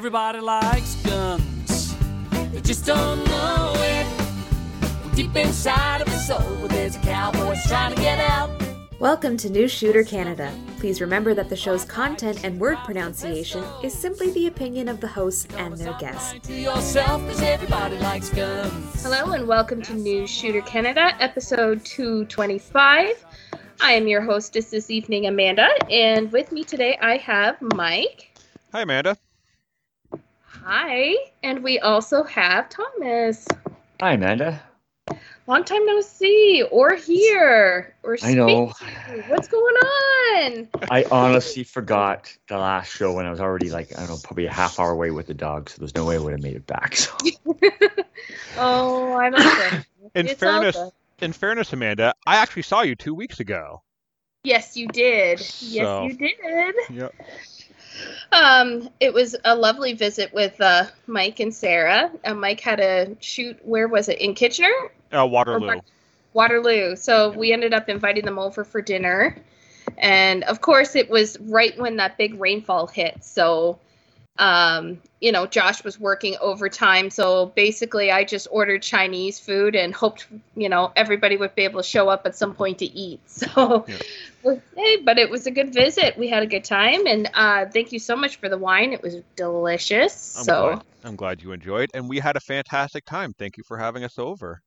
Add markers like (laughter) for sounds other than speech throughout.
Everybody likes guns. They just don't know it. Deep inside of the soul, there's a cowboy trying to get out. Welcome to New Shooter Canada. Please remember that the show's content and word pronunciation is simply the opinion of the hosts and their guests. To yourself, 'cause everybody likes guns. Hello and welcome to New Shooter Canada, episode 225. I am your hostess this evening, Amanda, and with me today I have Mike. Hi, Amanda. Hi, and we also have Thomas. Hi, Amanda. Long time no see or hear or I know. to. What's going on? I honestly forgot the last show when I was already like, I don't know, probably a half hour away with the dog, so there's no way I would have made it back. So (laughs) oh, I'm okay. (laughs) In It's fairness, good. in fairness, Amanda, I actually saw you two weeks ago. Yes, you did. Yes, So- you did. Yep. Um, it was a lovely visit with uh, Mike and Sarah. Uh, Mike had a shoot. Where was it? In Kitchener, Uh, Waterloo. Waterloo. So we ended up inviting them over for dinner, and of course, it was right when that big rainfall hit. So, um, you know, Josh was working overtime. So basically, I just ordered Chinese food and hoped, you know, everybody would be able to show up at some point to eat. (laughs) So. Yeah. Hey, but it was a good visit. We had a good time, and uh, thank you so much for the wine. It was delicious. I'm so glad. I'm glad you enjoyed, and we had a fantastic time. Thank you for having us over.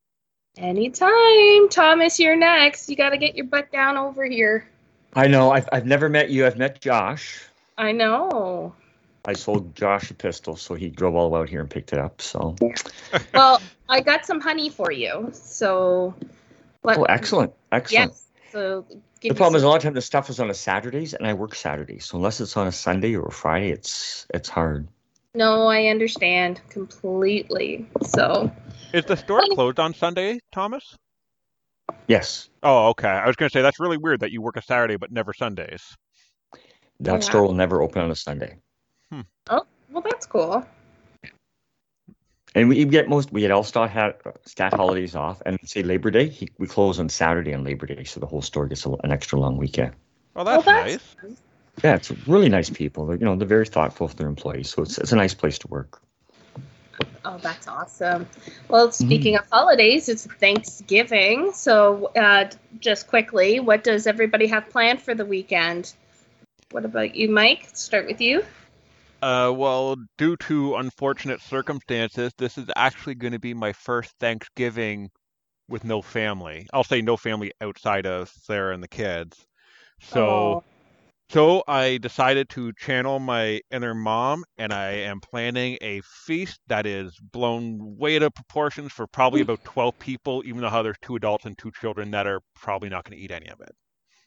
anytime, Thomas, you're next. You got to get your butt down over here. I know I've, I've never met you. I've met Josh. I know. I sold Josh a pistol, so he drove all the way out here and picked it up. So, (laughs) Well, I got some honey for you. So, let- oh, excellent, excellent. Yes. So give The you problem is a lot of times the stuff is on a Saturdays, and I work Saturdays. So unless it's on a Sunday or a Friday, it's it's hard. No, I understand completely. So Is the store closed on Sunday, Thomas? Yes, Oh, okay. I was going to say that's really weird that you work a Saturday but never Sundays. that Yeah. store will never open on a Sunday. Well, that's cool. And we get most we get all stat ha- stat holidays off, and say Labor Day, he, we close on Saturday on Labor Day, so the whole store gets a, an extra long weekend. Well, that's, well, that's nice. Yeah, it's really nice people. They're, you know, they're very thoughtful of their employees, so it's it's a nice place to work. Oh, that's awesome. Well, speaking of holidays, it's Thanksgiving. So, uh, just quickly, what does everybody have planned for the weekend? What about you, Mike? Start with you. Uh, well, due to unfortunate circumstances, this is actually going to be my first Thanksgiving with no family. I'll say no family outside of Sarah and the kids. So. Oh, So I decided to channel my inner mom, and I am planning a feast that is blown way out of proportions for probably about 12 people, even though there's two adults and two children that are probably not going to eat any of it.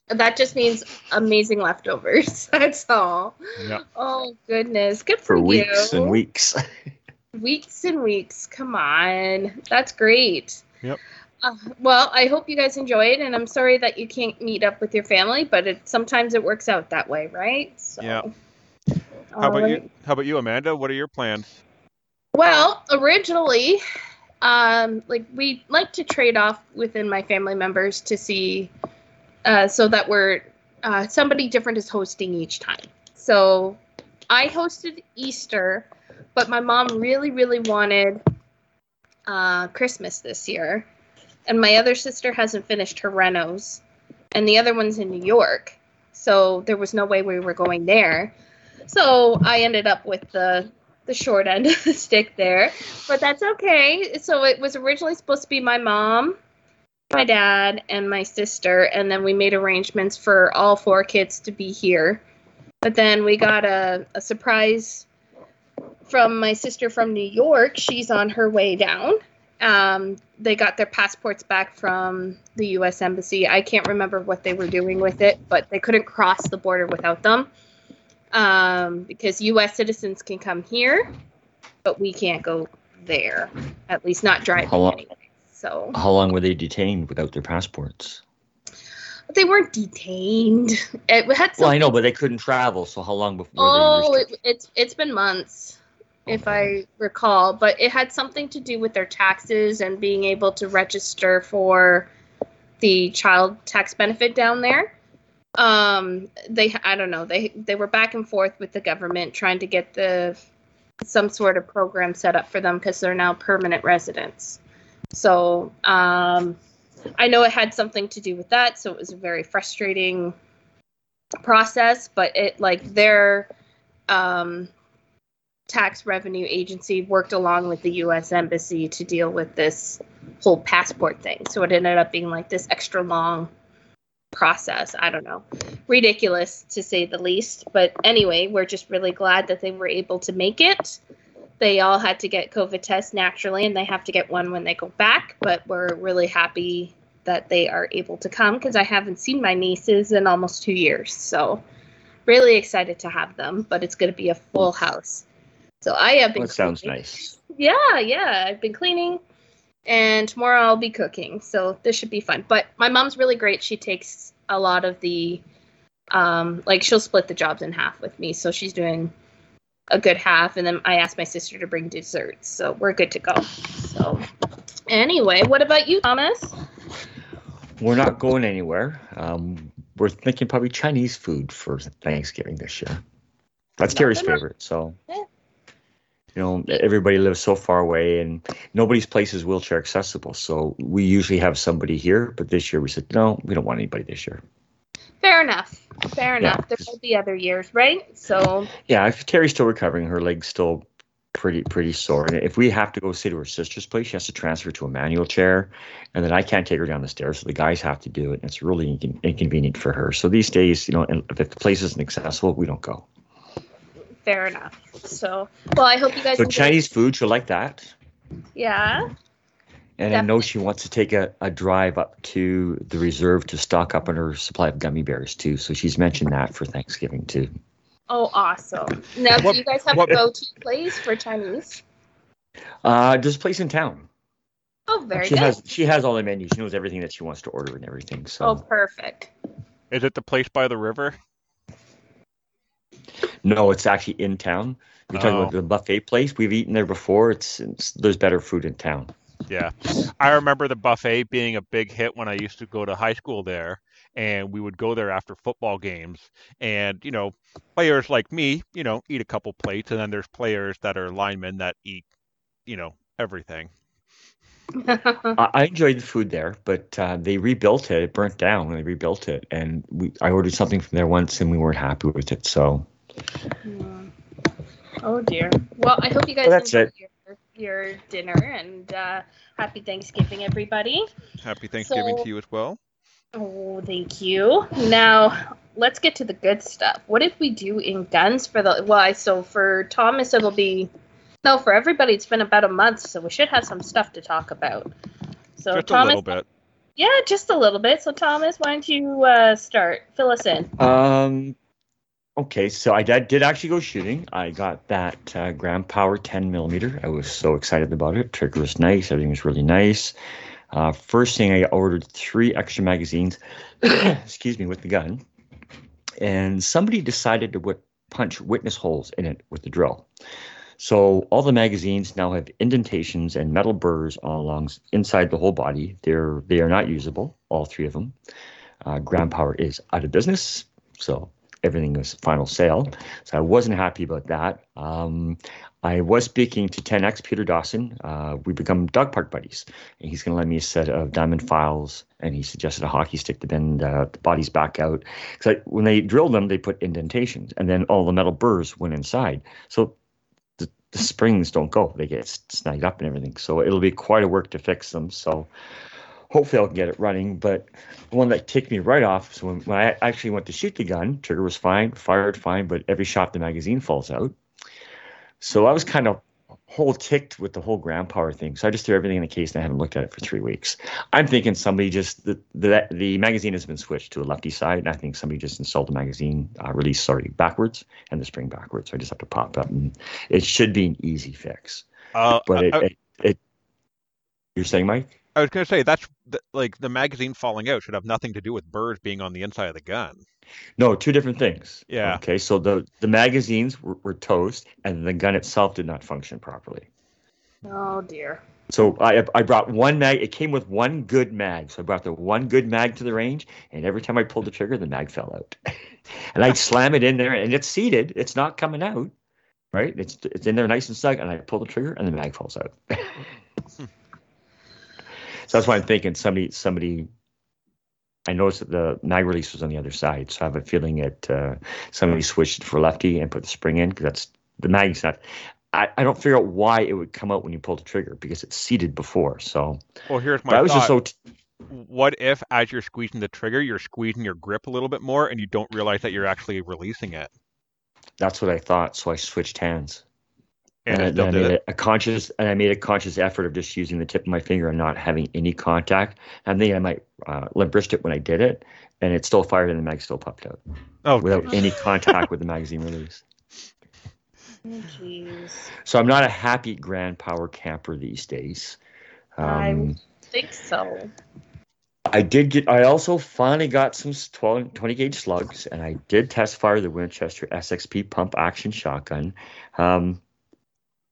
That just means amazing leftovers. (laughs) That's all. Yeah. Oh goodness, good for, you. For weeks you. and weeks. (laughs) Weeks and weeks. Come on, that's great. Yep. Uh, well, I hope you guys enjoyed, and I'm sorry that you can't meet up with your family, but it sometimes it works out that way, right? So, Yeah. How about all you? How about you, Amanda? What are your plans? Well, originally, um, like we like to trade off within my family members to see, uh, so that we're uh, somebody different is hosting each time. So I hosted Easter, but my mom really, really wanted uh, Christmas this year, and my other sister hasn't finished her renos, and the other one's in New York, so there was no way we were going there. So I ended up with the the short end (laughs) of the stick there, but that's okay. So it was originally supposed to be my mom, my dad, and my sister, and then we made arrangements for all four kids to be here. But then we got a, a surprise from my sister from New York. She's on her way down. Um, they got their passports back from the U.S. Embassy. I can't remember what they were doing with it, but they couldn't cross the border without them um, because U.S. citizens can come here, but we can't go there. At least not driving How long- anyway. So How long were they detained without their passports? they weren't detained. It had Well, I know, but they couldn't travel. So how long before? oh, they it, it's it's been months, if I recall. But it had something to do with their taxes and being able to register for the child tax benefit down there. Um, they I don't know. They they were back and forth with the government trying to get the some sort of program set up for them because they're now permanent residents. So um, I know it had something to do with that. So it was a very frustrating process, but it like their um, tax revenue agency worked along with the U.S. embassy to deal with this whole passport thing. So it ended up being like this extra long process. I don't know. Ridiculous to say the least. But anyway, we're just really glad that they were able to make it. They all had to get COVID tests naturally, and they have to get one when they go back. But we're really happy that they are able to come because I haven't seen my nieces in almost two years. So, really excited to have them, but it's going to be a full house. So, I have been. That sounds nice. Yeah, yeah. I've been cleaning, and tomorrow I'll be cooking. So this should be fun. But my mom's really great. She takes a lot of the, um, like she'll split the jobs in half with me. So she's doing a good half, and then I asked my sister to bring desserts. So we're good to go. So anyway, what about you, Thomas? We're not going anywhere. Um, we're thinking probably Chinese food for Thanksgiving this year. That's Carrie's Nothing wrong- favorite. So, Yeah. you know, everybody lives so far away and nobody's place is wheelchair accessible. So we usually have somebody here, but this year we said, no, we don't want anybody this year. Fair enough. Fair Yeah. enough. There will be other years, right? So Yeah, if Carrie's still recovering, her leg's still pretty pretty sore. And if we have to go stay to her sister's place, she has to transfer to a manual chair, and then I can't take her down the stairs, so the guys have to do it. And it's really incon- inconvenient for her. So these days, you know, if the place isn't accessible, we don't go. fair enough. So well, I hope you guys. So Chinese food, she'll like that. Yeah. And I know she wants to take a, a drive up to the reserve to stock up on her supply of gummy bears too. So she's mentioned that for Thanksgiving too. Oh, awesome. Now, What- do you guys have what- a go-to place for Chinese? Uh, there's a place in town. Oh, very she good. has she has all the menus. She knows everything that she wants to order and everything. So Oh, perfect. Is it the place by the river? no, it's actually in town. You're talking Oh. about the buffet place. We've eaten there before. It's, it's there's better food in town. Yeah. I remember the buffet being a big hit when I used to go to high school there. And we would go there after football games. And, you know, players like me, you know, eat a couple plates. And then there's players that are linemen that eat, you know, everything. (laughs) I, I enjoyed the food there, but uh, they rebuilt it. It burnt down when they rebuilt it, and we I ordered something from there once, and we weren't happy with it. So oh dear. Well, I hope you guys Well, that's enjoy it. your, your dinner and uh, happy Thanksgiving, everybody. Happy Thanksgiving So- to you as well. Oh, thank you. Now, let's get to the good stuff. What did we do in guns for the? Well, so for Thomas, it'll be no. For everybody, it's been about a month, so we should have some stuff to talk about. So Just Thomas, a little bit. yeah, just a little bit. So Thomas, why don't you uh, start? Fill us in. Um, okay, so I did, did actually go shooting. I got that uh, Power 10 millimeter. I was so excited about it. Trigger was nice. Everything was really nice. Uh, first thing, I ordered three extra magazines. (coughs) excuse me, with the gun, and somebody decided to punch witness holes in it with the drill. So all the magazines now have indentations and metal burrs all along inside the whole body. They're they are not usable. All three of them. Uh, Power is out of business, so everything was final sale. So I wasn't happy about that. Um, I was speaking to 10x Peter Dawson. Uh, we become dog park buddies, and he's going to lend me a set of diamond files. And he suggested a hockey stick to bend uh, the bodies back out. Because when they drilled them, they put indentations, and then all the metal burrs went inside. So the, the springs don't go; they get snagged up and everything. So it'll be quite a work to fix them. So hopefully I can get it running. But the one that ticked me right off. So when, when I actually went to shoot the gun, trigger was fine, fired fine, but every shot the magazine falls out. So I was kind of whole ticked with the whole Grand Power thing. So I just threw everything in the case and I haven't looked at it for three weeks. I'm thinking somebody just the the, the magazine has been switched to a lefty side, and I think somebody just installed the magazine uh, release sorry backwards and the spring backwards. So I just have to pop up, and it should be an easy fix. Uh, But it, I, it, it you're saying, Mike? I was going to say that's th- like the magazine falling out should have nothing to do with birds being on the inside of the gun. No, two different things. Yeah. Okay, so the the magazines were, were toast, and the gun itself did not function properly. Oh dear. So I I brought one mag. It came with one good mag. So I brought the one good mag to the range, and every time I pulled the trigger, the mag fell out. (laughs) and I'd (laughs) slam it in there, and it's seated. It's not coming out. right? It's it's in there nice and snug, and I pull the trigger, and the mag falls out. (laughs) so that's why I'm thinking somebody somebody. I noticed that the mag release was on the other side, so I have a feeling that uh, somebody switched for lefty and put the spring in because that's the mag's not. I, I don't figure out why it would come out when you pull the trigger because it's seated before. So Well, here's but my I was thought. just so t- what if, as you're squeezing the trigger, you're squeezing your grip a little bit more, and you don't realize that you're actually releasing it, that's what I thought. So I switched hands. And, and it still I made it? a, a conscious and I made a conscious effort of just using the tip of my finger and not having any contact. I'm thinking I might uh, limp wrist it when I did it, and it still fired and the mag still popped out Oh, without geez. any contact with the (laughs) magazine release. Oh, Jeez. So I'm not a happy grand power camper these days. I- Um, think so. I did get. I also finally got some 12, 20 gauge slugs, and I did test fire the Winchester SXP pump action shotgun. Um,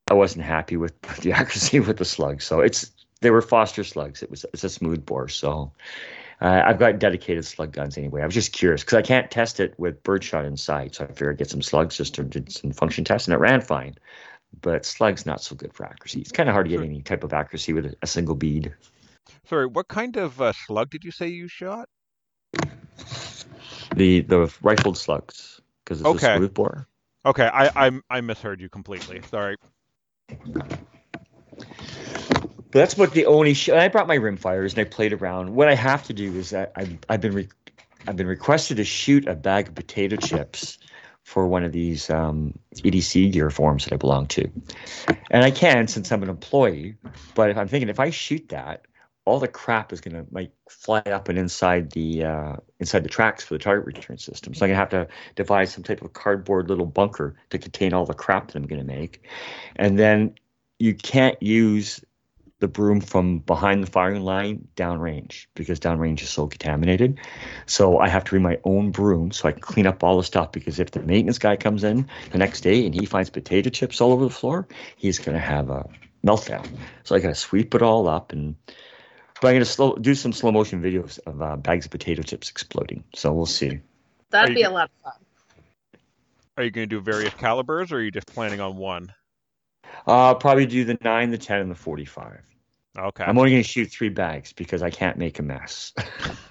I wasn't happy with the (laughs) accuracy with the slugs, so it's they were Foster slugs. It was it's a smooth bore, so uh, I've got dedicated slug guns anyway. I was just curious because I can't test it with birdshot inside, so I figured I'd get some slugs just to do some function tests, and it ran fine. But slugs not so good for accuracy. It's kind of hard to get any type of accuracy with a, a single bead. Sorry, what kind of uh, slug did you say you shot? The the rifled slugs because it's Okay. a smooth bore. Okay, I I, I misheard you completely. Sorry. But that's about the only. I brought my rim fires and I played around. What I have to do is that I've I've been re- I've been requested to shoot a bag of potato chips for one of these um, EDC gear forms that I belong to, and I can since I'm an employee. But if I'm thinking if I shoot that, all the crap is gonna like fly up and inside the uh, inside the tracks for the target return system. So I'm gonna have to devise some type of cardboard little bunker to contain all the crap that I'm gonna make, and then you can't use the broom from behind the firing line downrange because downrange is so contaminated. So I have to bring my own broom so I can clean up all the stuff because if the maintenance guy comes in the next day and he finds potato chips all over the floor, he's going to have a meltdown. So I got to sweep it all up and but I'm going to slow do some slow motion videos of uh, bags of potato chips exploding. So we'll see. That'd Are be you- a lot of fun. Are you going to do various calibers, or are you just planning on one? Uh, I'll probably do the 9, the 10 and the 45. Okay. I'm only going to shoot three bags because I can't make a mess.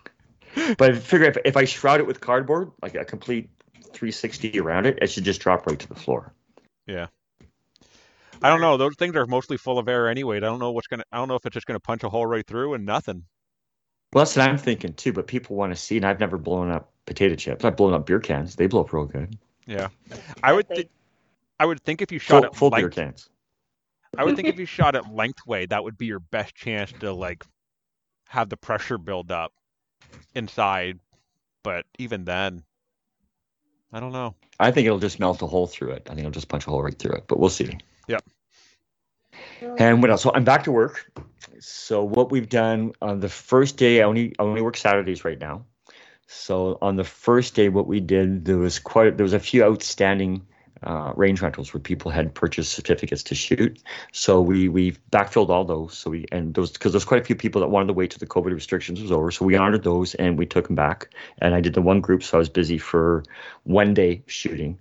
(laughs) but I figure if, if I shroud it with cardboard, like a complete 360 around it, it should just drop right to the floor. I don't know. Those things are mostly full of air anyway. I don't know what's gonna. I don't know if it's just gonna punch a hole right through and nothing. Well, that's what I'm thinking too. But people want to see, and I've never blown up potato chips. I've blown up beer cans. They blow up real good. Yeah. I would. Th- I would think if you shot Full, it full beer cans. I would think if you shot it lengthway, that would be your best chance to like have the pressure build up inside. But even then, I don't know. I think it'll just melt a hole through it. I think it'll just punch a hole right through it. But we'll see. And what else? So I'm back to work. So what we've done on the first day, I only I only work Saturdays right now. So on the first day, what we did there was quite there was a few outstanding uh, range rentals where people had purchased certificates to shoot. So we we backfilled all those. So we and those because there's quite a few people that wanted to wait till the COVID restrictions was over. So we honored those and we took them back. And I did the one group, so I was busy for one day shooting.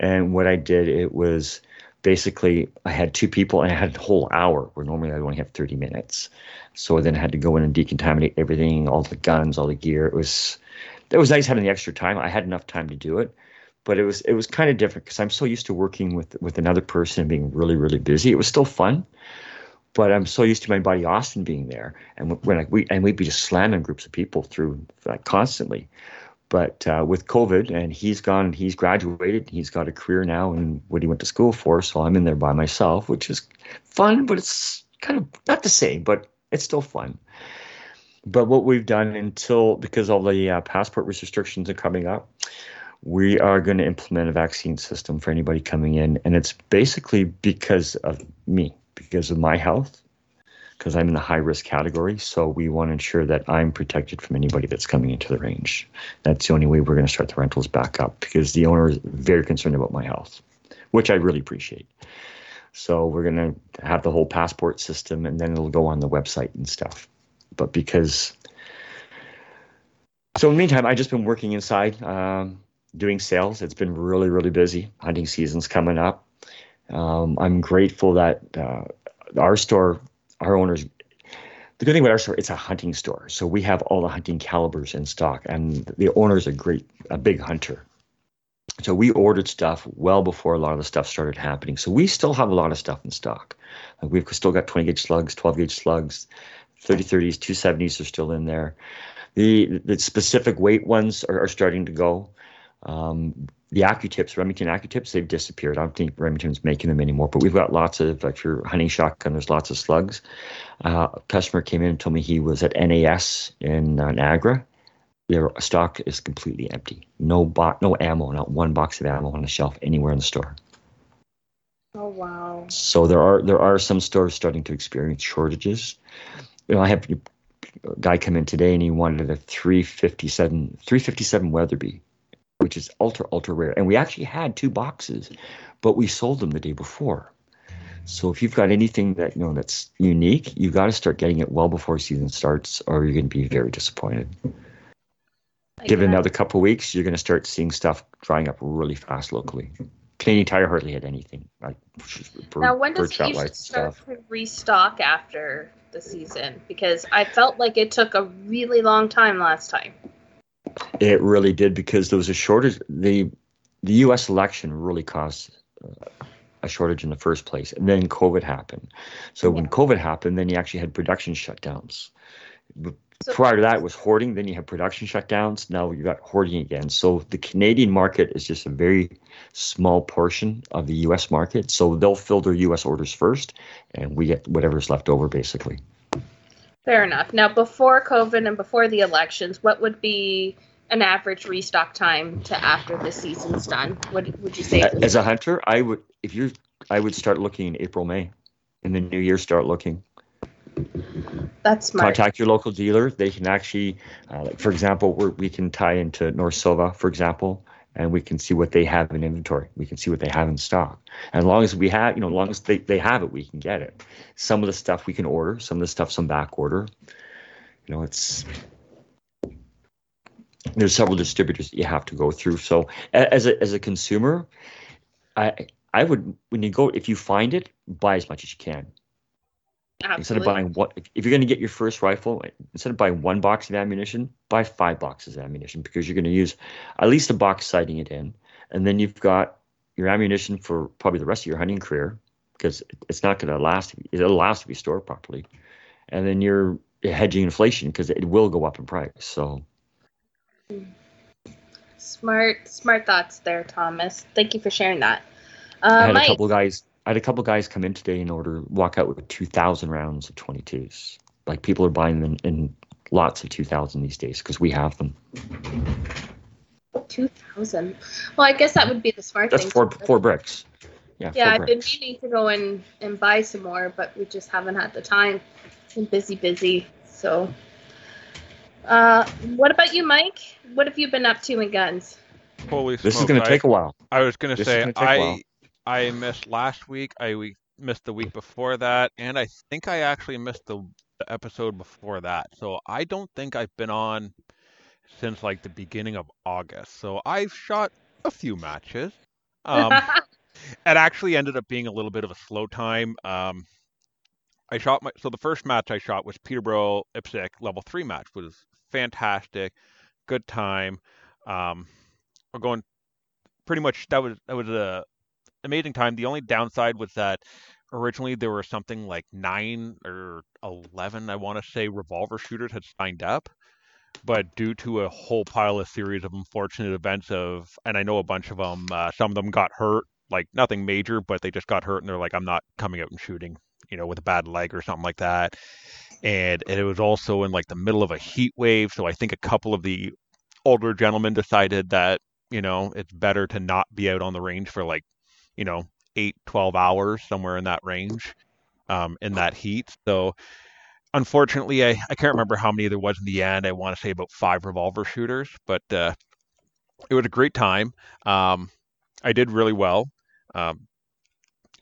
And what I did, it was basically I had two people and I had a whole hour where normally I only have 30 minutes. So then I had to go in and decontaminate everything, all the guns, all the gear. It was it was nice having the extra time. I had enough time to do it, but it was it was kind of different because I'm so used to working with with another person and being really really busy. It was still fun, but I'm so used to my buddy Austin being there, and when like we and we'd be just slamming groups of people through like constantly. But uh, with COVID, and he's gone, he's graduated, he's got a career now in what he went to school for. So I'm in there by myself, which is fun, but it's kind of not the same, but it's still fun. But what we've done until because all the uh, passport restrictions are coming up, we are going to implement a vaccine system for anybody coming in, and it's basically because of me, because of my health, because I'm in the high risk category. So we want to ensure that I'm protected from anybody that's coming into the range. That's the only way we're going to start the rentals back up because the owner is very concerned about my health, which I really appreciate. So we're going to have the whole passport system, and then it'll go on the website and stuff. But because so in the meantime, I've just been working inside, um, doing sales. It's been really, really busy. Hunting season's coming up. Um, I'm grateful that uh, our store, our owners, the good thing about our store, it's a hunting store. So we have all the hunting calibers in stock, and the owner's a great, a big hunter. So we ordered stuff well before a lot of the stuff started happening. So we still have a lot of stuff in stock. Like we've still got 20 gauge slugs, 12 gauge slugs, 30 30s, 270s are still in there. The the specific weight ones are, are starting to go. Um, the AccuTips, Remington AccuTips, they've disappeared. I don't think Remington's making them anymore. But we've got lots of, if you're hunting shotgun, there's lots of slugs. Uh, a customer came in and told me he was at NAS in uh, Niagara. Their stock is completely empty. No bo- no ammo, not one box of ammo on the shelf anywhere in the store. Oh wow. So there are there are some stores starting to experience shortages. You know, I have a guy come in today and he wanted a 357 357 Weatherby which is ultra ultra rare. And we actually had two boxes, but we sold them the day before. So if you've got anything that you know that's unique, you've got to start getting it well before season starts, or you're going to be very disappointed. Give it another couple of weeks, you're going to start seeing stuff drying up really fast locally. Canadian Tire hardly had anything. Like Now, when does for it usually lights start to restock after the season? Because I felt like it took a really long time last time. It really did because there was a shortage. the The U.S. election really caused uh, a shortage in the first place, and then COVID happened. So when COVID happened, then you actually had production shutdowns. So- Prior to that, it was hoarding. Then you have production shutdowns. Now you got hoarding again. So the Canadian market is just a very small portion of the U.S. market. So they'll fill their U.S. orders first, and we get whatever's left over, basically. Fair enough. Now, before COVID and before the elections, what would be an average restock time to after the season's done? Would would you say? As a hunter, I would if you I would start looking in April, May. In the new year, start looking. That's smart. contact your local dealer. They can actually, uh, like for example, we're, we can tie into North Sylva, for example, and we can see what they have in inventory. We can see what they have in stock. And as long as we have, you know, as long as they, they have it, we can get it. Some of the stuff we can order, some of the stuff, some back order. You know, it's there's several distributors that you have to go through. So as a as a consumer, I I would when you go if you find it, buy as much as you can Absolutely. instead of buying what if- you're going to get your first rifle instead of buying one box of ammunition buy five boxes of ammunition because you're going to use at least a box sighting it in and then you've got your ammunition for probably the rest of your hunting career because it's not going to last it'll last if you store it properly and then you're hedging inflation because it will go up in price so Smart, smart thoughts there, Thomas. Thank you for sharing that. i Uh, had a couple guys i had a couple guys come in today and order walk out with 2000 rounds of 22s like people are buying them in, lots of 2000 these days because we have them two thousand. Well, I guess that would be the smart That's thing. four four bricks. Yeah, Yeah, I've been bricks. meaning to go and and buy some more, but we just haven't had the time. Been busy, busy. So, uh, what about you, Mike? What have you been up to in guns? Holy This is smokes, going to I- take a while. I was gonna This is say gonna take a while. I I missed last week. I we missed the week before that, and I think I actually missed the, the episode before that. So I don't think I've been on since like the beginning of August. So I've shot a few matches. Um, (laughs) it actually ended up being a little bit of a slow time. Um, I shot my so the first match I shot was Peterborough IPSC level three match was fantastic, good time. Um, we're going pretty much that was that was a amazing time. The only downside was that originally there were something like nine or eleven, I want to say, revolver shooters had signed up, but due to a whole pile of series of unfortunate events of, and I know a bunch of them, uh, some of them got hurt, like nothing major, but they just got hurt and they're like, I'm not coming out and shooting, you know, with a bad leg or something like that. And, and it was also in like the middle of a heat wave, so I think a couple of the older gentlemen decided that you know it's better to not be out on the range for like you know 8 12 hours somewhere in that range um, in that heat. So unfortunately I, I can't remember how many there was in the end. I want to say about five revolver shooters but uh, it was a great time. Um, i did really well. Um,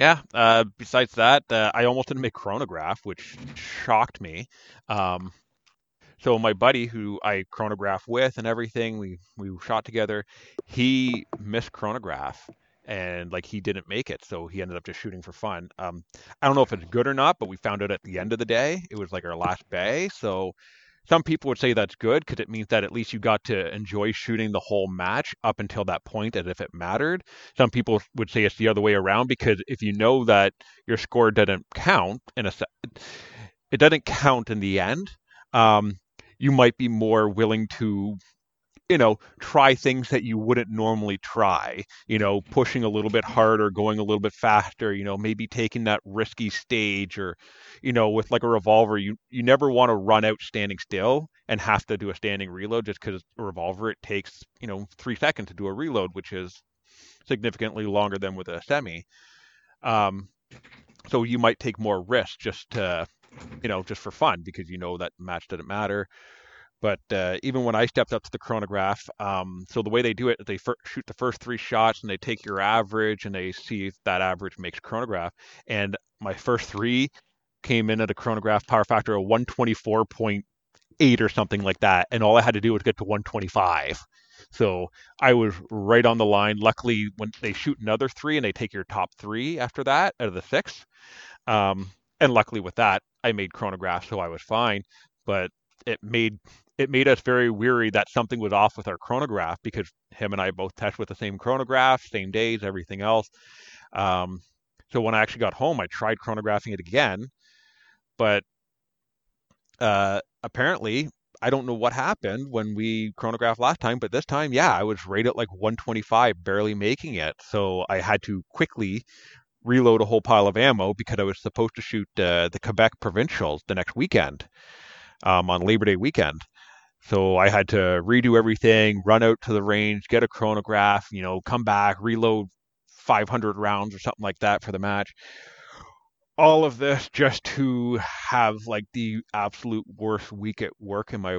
yeah uh, besides that uh, i almost didn't make chronograph which shocked me um, so my buddy who I chronograph with and everything, we we shot together. He missed chronograph, and like he didn't make it, so he ended up just shooting for fun. Um, I don't know if it's good or not, but we found out at the end of the day. It was like our last bay, so some people would say that's good because it means that at least you got to enjoy shooting the whole match up until that point as if it mattered. Some people would say it's the other way around because if you know that your score doesn't count in a it doesn't count in the end, um, you might be more willing to you know, try things that you wouldn't normally try, you know, pushing a little bit harder, going a little bit faster, you know, maybe taking that risky stage or, you know, with like a revolver, you, you never want to run out standing still and have to do a standing reload just because a revolver, it takes, you know, three seconds to do a reload, which is significantly longer than with a semi. Um, so you might take more risk just to, you know, just for fun because you know that match doesn't matter. But uh, even when I stepped up to the chronograph, um, so the way they do it, they fir- shoot the first three shots and they take your average and they see if that average makes chronograph. And my first three came in at a chronograph power factor of 124.8 or something like that. And all I had to do was get to 125. So I was right on the line. Luckily, when they shoot another three and they take your top three after that out of the six, um, and luckily with that, I made chronograph, so I was fine. But it made it made us very weary that something was off with our chronograph because him and I both test with the same chronograph, same days, everything else. Um, so when I actually got home, I tried chronographing it again, but uh, apparently I don't know what happened when we chronographed last time, but this time, yeah, I was right at like 125, barely making it. So I had to quickly reload a whole pile of ammo because I was supposed to shoot uh, the Quebec provincials the next weekend um, on Labor Day weekend. So I had to redo everything, run out to the range, get a chronograph, you know, come back, reload 500 rounds or something like that for the match. All of this just to have like the absolute worst week at work in my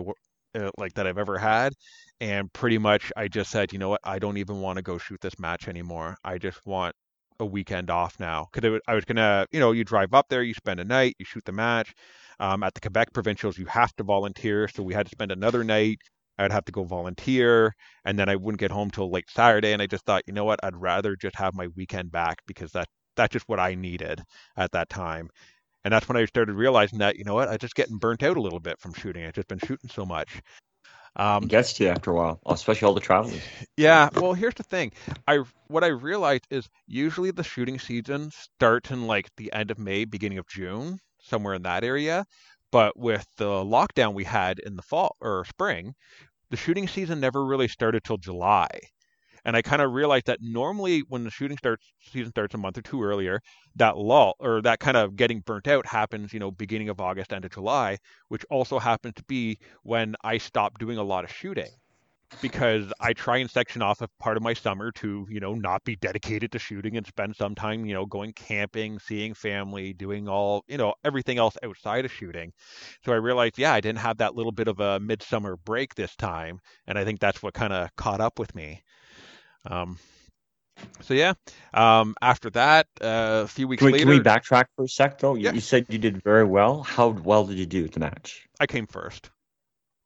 uh, like that I've ever had, and pretty much I just said, you know what, I don't even want to go shoot this match anymore. I just want a weekend off now because I was gonna, you know, you drive up there, you spend a night, you shoot the match, um, at the Quebec provincials, you have to volunteer. So we had to spend another night. I'd have to go volunteer, and then I wouldn't get home till late Saturday. And I just thought, you know what? I'd rather just have my weekend back because that that's just what I needed at that time. And that's when I started realizing that, you know what, I just getting burnt out a little bit from shooting. I've just been shooting so much. Um, it gets to you after a while, especially all the traveling. Yeah. Well, here's the thing. I what I realized is usually the shooting season starts in like the end of May, beginning of June somewhere in that area. But with the lockdown we had in the fall or spring, the shooting season never really started till July. And I kind of realized that normally when the shooting starts season starts a month or two earlier, that lull or that kind of getting burnt out happens, you know, beginning of August, end of July, which also happens to be when I stopped doing a lot of shooting because I try and section off a part of my summer to, you know, not be dedicated to shooting and spend some time, you know, going camping, seeing family, doing all, you know, everything else outside of shooting. So I realized, yeah, I didn't have that little bit of a midsummer break this time. And I think that's what kind of caught up with me. Um, so yeah, um, after that, uh, a few weeks can we, later, can we backtrack for a sec though? You, yeah. you said you did very well. How well did you do at the match? I came first.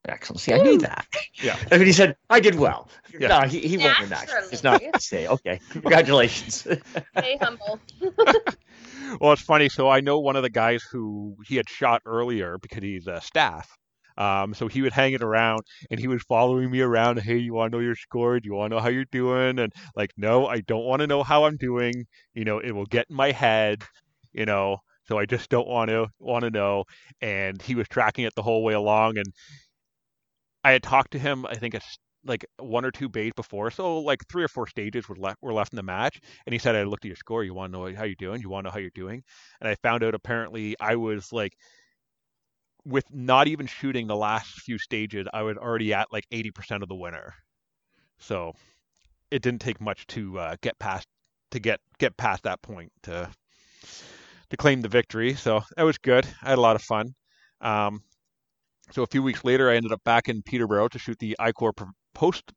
Excellent. See, I knew that. Yeah. (laughs) I mean, he said, I did well. Yeah. No, he, he won the match. It's not to say. Okay. Congratulations. (laughs) Stay humble. (laughs) well, it's funny. So I know one of the guys who he had shot earlier because he's a staff. Um, so he would hang it around and he was following me around. Hey, you want to know your score? Do you want to know how you're doing? And like, no, I don't want to know how I'm doing. You know, it will get in my head. You know, so I just don't want to want to know. And he was tracking it the whole way along, and I had talked to him. I think it's like one or two bays before, so like three or four stages were left were left in the match. And he said, "I looked at your score. You want to know how you're doing? You want to know how you're doing?" And I found out apparently I was like with not even shooting the last few stages, I was already at like 80% of the winner. So it didn't take much to uh, get past to get get past that point to to claim the victory. So that was good. I had a lot of fun. Um, so a few weeks later, I ended up back in Peterborough to shoot the ICORE post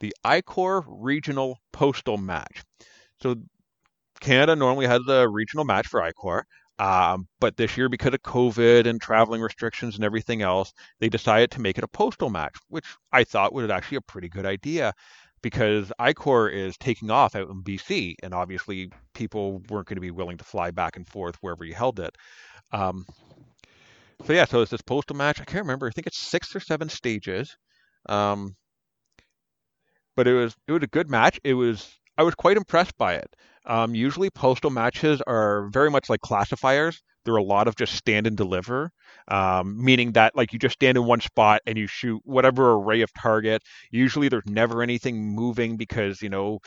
the ICORE regional postal match. So Canada normally has a regional match for ICORE. Um, but this year, because of COVID and traveling restrictions and everything else, they decided to make it a postal match, which I thought was actually a pretty good idea. because ICORE is taking off out in BC, and obviously people weren't going to be willing to fly back and forth wherever you held it. Um, so yeah, so it's this postal match. I can't remember. I think it's six or seven stages. Um, but it was it was a good match. It was I was quite impressed by it. Um, usually postal matches are very much like classifiers. There are a lot of just stand and deliver, um, meaning that like you just stand in one spot and you shoot whatever array of target. Usually there's never anything moving because you know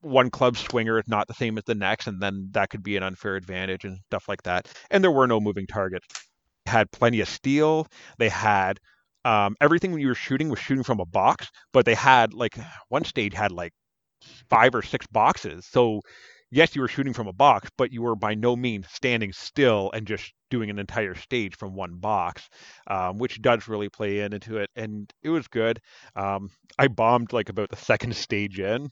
one club swinger is not the same as the next, and then that could be an unfair advantage and stuff like that. And there were no moving targets. Had plenty of steel. They had um, everything you were shooting was shooting from a box, but they had like one stage had like five or six boxes. So yes, you were shooting from a box, but you were by no means standing still and just doing an entire stage from one box, um, which does really play in into it. And it was good. Um, I bombed like about the second (laughs) stage in,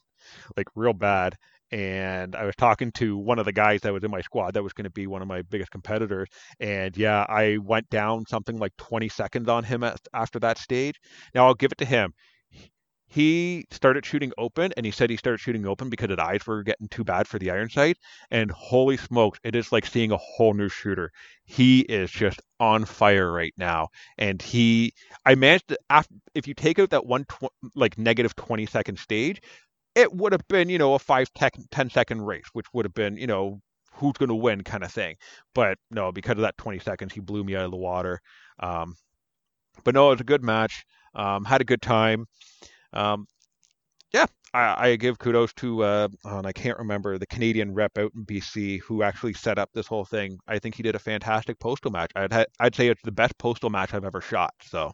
like real bad. And I was talking to one of the guys that was in my squad that was going to be one of my biggest competitors. And yeah, I went down something like 20 seconds on him after that stage. Now I'll give it to him he started shooting open and he said he started shooting open because his eyes were getting too bad for the iron sight and holy smokes it is like seeing a whole new shooter. He is just on fire right now and he i managed to if you take out that one tw- like negative 20 second stage it would have been you know a 5 10 second race which would have been you know who's going to win kind of thing. But no because of that 20 seconds he blew me out of the water. Um, but no it was a good match. Um, had a good time um, yeah, I, I, give kudos to, uh, and I can't remember the Canadian rep out in BC who actually set up this whole thing. I think he did a fantastic postal match. I'd ha- I'd say it's the best postal match I've ever shot. So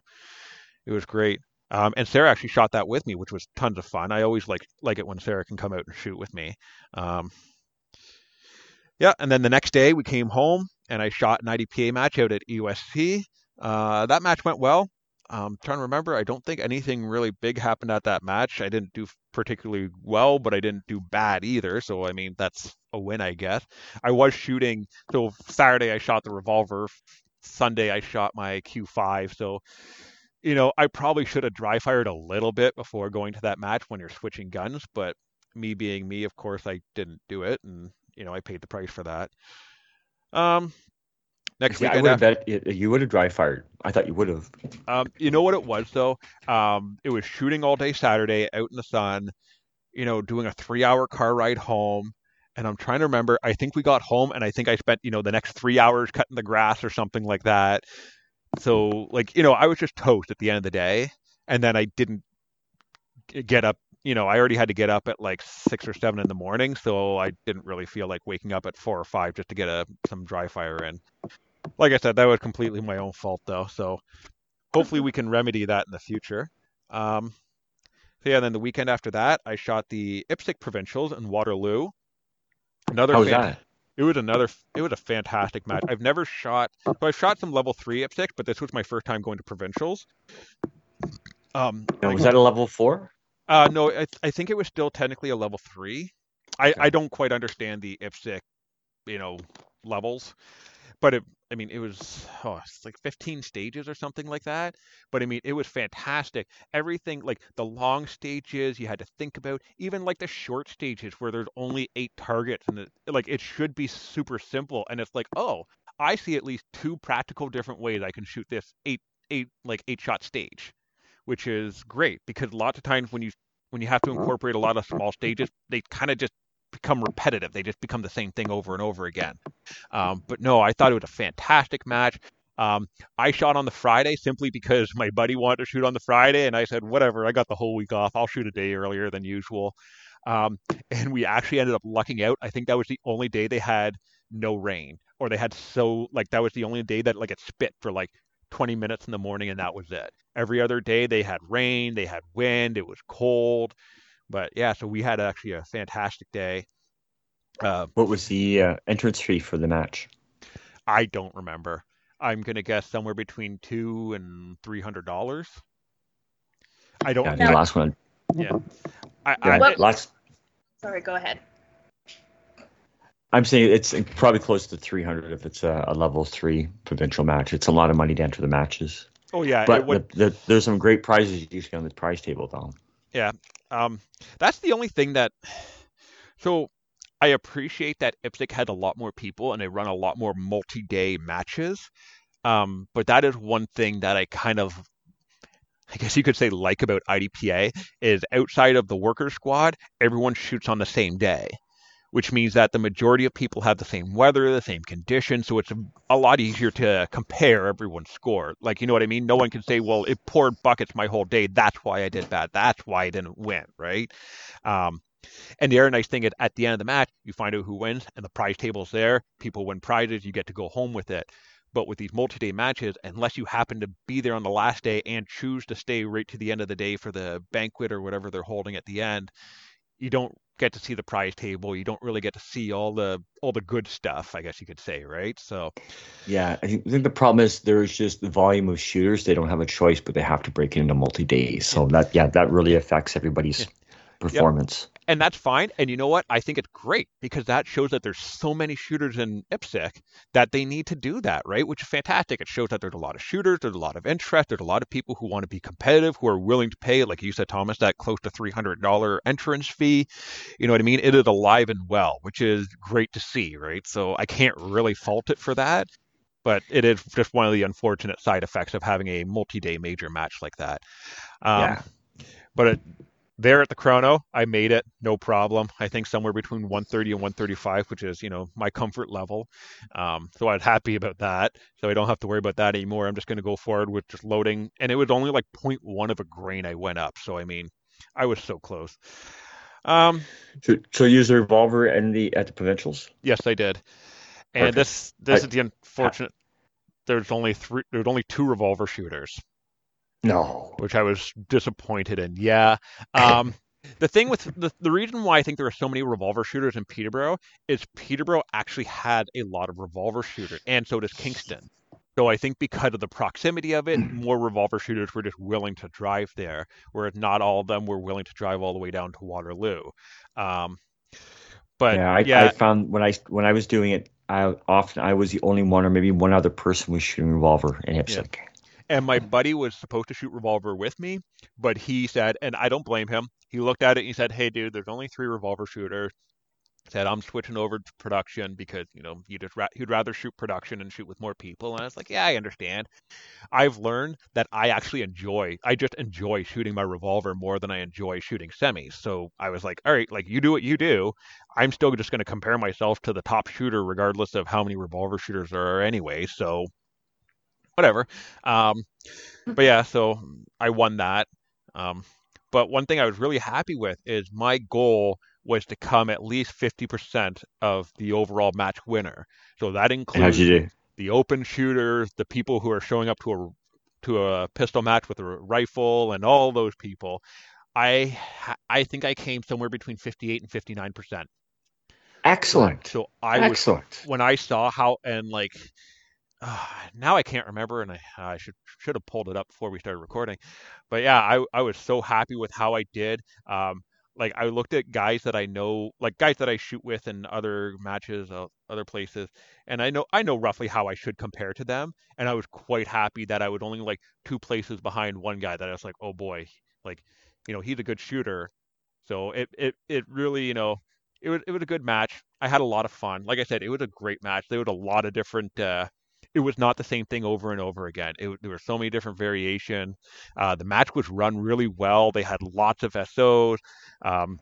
it was great. Um, and Sarah actually shot that with me, which was tons of fun. I always like like it when Sarah can come out and shoot with me. Um, yeah, and then the next day we came home and I shot an IDPA match out at EUSC. Uh, that match went well. Um, trying to remember, I don't think anything really big happened at that match. I didn't do particularly well, but I didn't do bad either. So I mean, that's a win, I guess. I was shooting. So Saturday I shot the revolver. Sunday I shot my Q5. So you know, I probably should have dry fired a little bit before going to that match when you're switching guns. But me being me, of course, I didn't do it, and you know, I paid the price for that. Um, next See, weekend. I would have bet you would have dry fired. I thought you would have. Um, you know what it was though? Um, it was shooting all day Saturday out in the sun. You know, doing a three-hour car ride home, and I'm trying to remember. I think we got home, and I think I spent you know the next three hours cutting the grass or something like that. So like you know, I was just toast at the end of the day, and then I didn't get up you know, I already had to get up at like six or seven in the morning, so I didn't really feel like waking up at four or five just to get a some dry fire in like I said, that was completely my own fault though. So hopefully we can remedy that in the future. Um, so yeah, then the weekend after that, I shot the IPSC provincials in Waterloo. Another How was fan- that? It was another. It was a fantastic match. I've never shot. So I've shot some level three IPSC, but this was my first time going to provincials. Um, was that a level four? Uh, no, I, I think it was still technically a level three. I, okay. I don't quite understand the IPSC, you know, levels but it, I mean, it was oh, it's like 15 stages or something like that. But I mean, it was fantastic. Everything like the long stages you had to think about, even like the short stages where there's only eight targets, and it, like it should be super simple. And it's like, oh, I see at least two practical different ways I can shoot this eight eight like eight shot stage, which is great because lots of times when you when you have to incorporate a lot of small stages, they kind of just become repetitive. They just become the same thing over and over again. Um, but no, I thought it was a fantastic match. Um, I shot on the Friday simply because my buddy wanted to shoot on the Friday, and I said, whatever, I got the whole week off. I'll shoot a day earlier than usual. Um, and we actually ended up lucking out. I think that was the only day they had no rain, or they had so, like, that was the only day that, like, it spit for like 20 minutes in the morning, and that was it. Every other day they had rain, they had wind, it was cold. But yeah, so we had actually a fantastic day. Uh, what was the uh, entrance fee for the match? I don't remember. I'm gonna guess somewhere between two and three hundred dollars. I don't. Yeah, the last one. Yeah. I, yeah I, last. Sorry, go ahead. I'm saying it's probably close to 300 if it's a, a, level three provincial match. It's a lot of money to enter the matches. Oh yeah, but would... the, the, there's some great prizes you see on the prize table though. Yeah, um, that's the only thing that. So I appreciate that IPSC had a lot more people and they run a lot more multi-day matches. Um, but that is one thing that I kind of, I guess you could say, like about IDPA is outside of the worker squad, everyone shoots on the same day, which means that the majority of people have the same weather, the same conditions, so it's a, lot easier to compare everyone's score. Like, you know what I mean? No one can say, well, it poured buckets my whole day. That's why I did bad. That's why I didn't win, right? Um, and the other nice thing is at the end of the match, you find out who wins, and the prize table's there. People win prizes, you get to go home with it. But with these multi-day matches, unless you happen to be there on the last day and choose to stay right to the end of the day for the banquet or whatever they're holding at the end, you don't get to see the prize table. You don't really get to see all the all the good stuff, I guess you could say, right? So Yeah, I think, I think the problem is there's just the volume of shooters. They don't have a choice, but they have to break it into multi days. So that yeah, that really affects everybody's performance. and that's fine. And you know what? I think it's great because that shows that there's so many shooters in IPSC that they need to do that, right? Which is fantastic. It shows that there's a lot of shooters, there's a lot of interest, there's a lot of people who want to be competitive, who are willing to pay, like you said, Thomas, that close to $300 entrance fee. You know what I mean? It is alive and well, which is great to see, right? So I can't really fault it for that. But it is just one of the unfortunate side effects of having a multi-day major match like that. Um, Yeah. But it, there at the chrono, I made it no problem. I think somewhere between 130 and 135, which is you know my comfort level. Um, so I was happy about that. So I don't have to worry about that anymore. I'm just going to go forward with just loading, and it was only like 0.1 of a grain I went up. So I mean, I was so close. Um, So, so use the revolver and the at the provincials. yes, I did. And Perfect. this this I- is the unfortunate. There's only three. There's only two revolver shooters. No. which I was disappointed in. Yeah. Um, (laughs) the thing with the, the reason why I think there are so many revolver shooters in Peterborough is Peterborough actually had a lot of revolver shooters, and so does Kingston. So I think because of the proximity of it, (clears throat) more revolver shooters were just willing to drive there, whereas not all of them were willing to drive all the way down to Waterloo. Um, but yeah, I, yeah, I found when I when I was doing it, I often I was the only one, or maybe one other person was shooting revolver in IPSC. And my buddy was supposed to shoot revolver with me, but he said, and I don't blame him. He looked at it and he said, "Hey, dude, there's only three revolver shooters." Said I'm switching over to production because you know you just ra- he'd rather shoot production and shoot with more people. And I was like, "Yeah, I understand." I've learned that I actually enjoy. I just enjoy shooting my revolver more than I enjoy shooting semis. So I was like, "All right, like you do what you do. I'm still just going to compare myself to the top shooter, regardless of how many revolver shooters there are anyway." So whatever. Um, but yeah, so I won that. Um, but one thing I was really happy with is my goal was to come at least 50% of the overall match winner. So that includes the open shooters, the people who are showing up to a to a pistol match with a rifle, and all those people. I I think I came somewhere between 58 and 59 percent. Excellent. So I was when I saw how and like uh, now I can't remember and I I should should have pulled it up before we started recording. But yeah, I I was so happy with how I did. Um like I looked at guys that I know, like guys that I shoot with in other matches, uh, other places, and I know I know roughly how I should compare to them, and I was quite happy that I was only like two places behind one guy that I was like, oh boy, like you know he's a good shooter, so it it it really you know it was it was a good match. I had a lot of fun. Like I said, it was a great match. There was a lot of different. Uh, it was not the same thing over and over again. It, there were so many different variation. Uh, the match was run really well. They had lots of SOs. Um,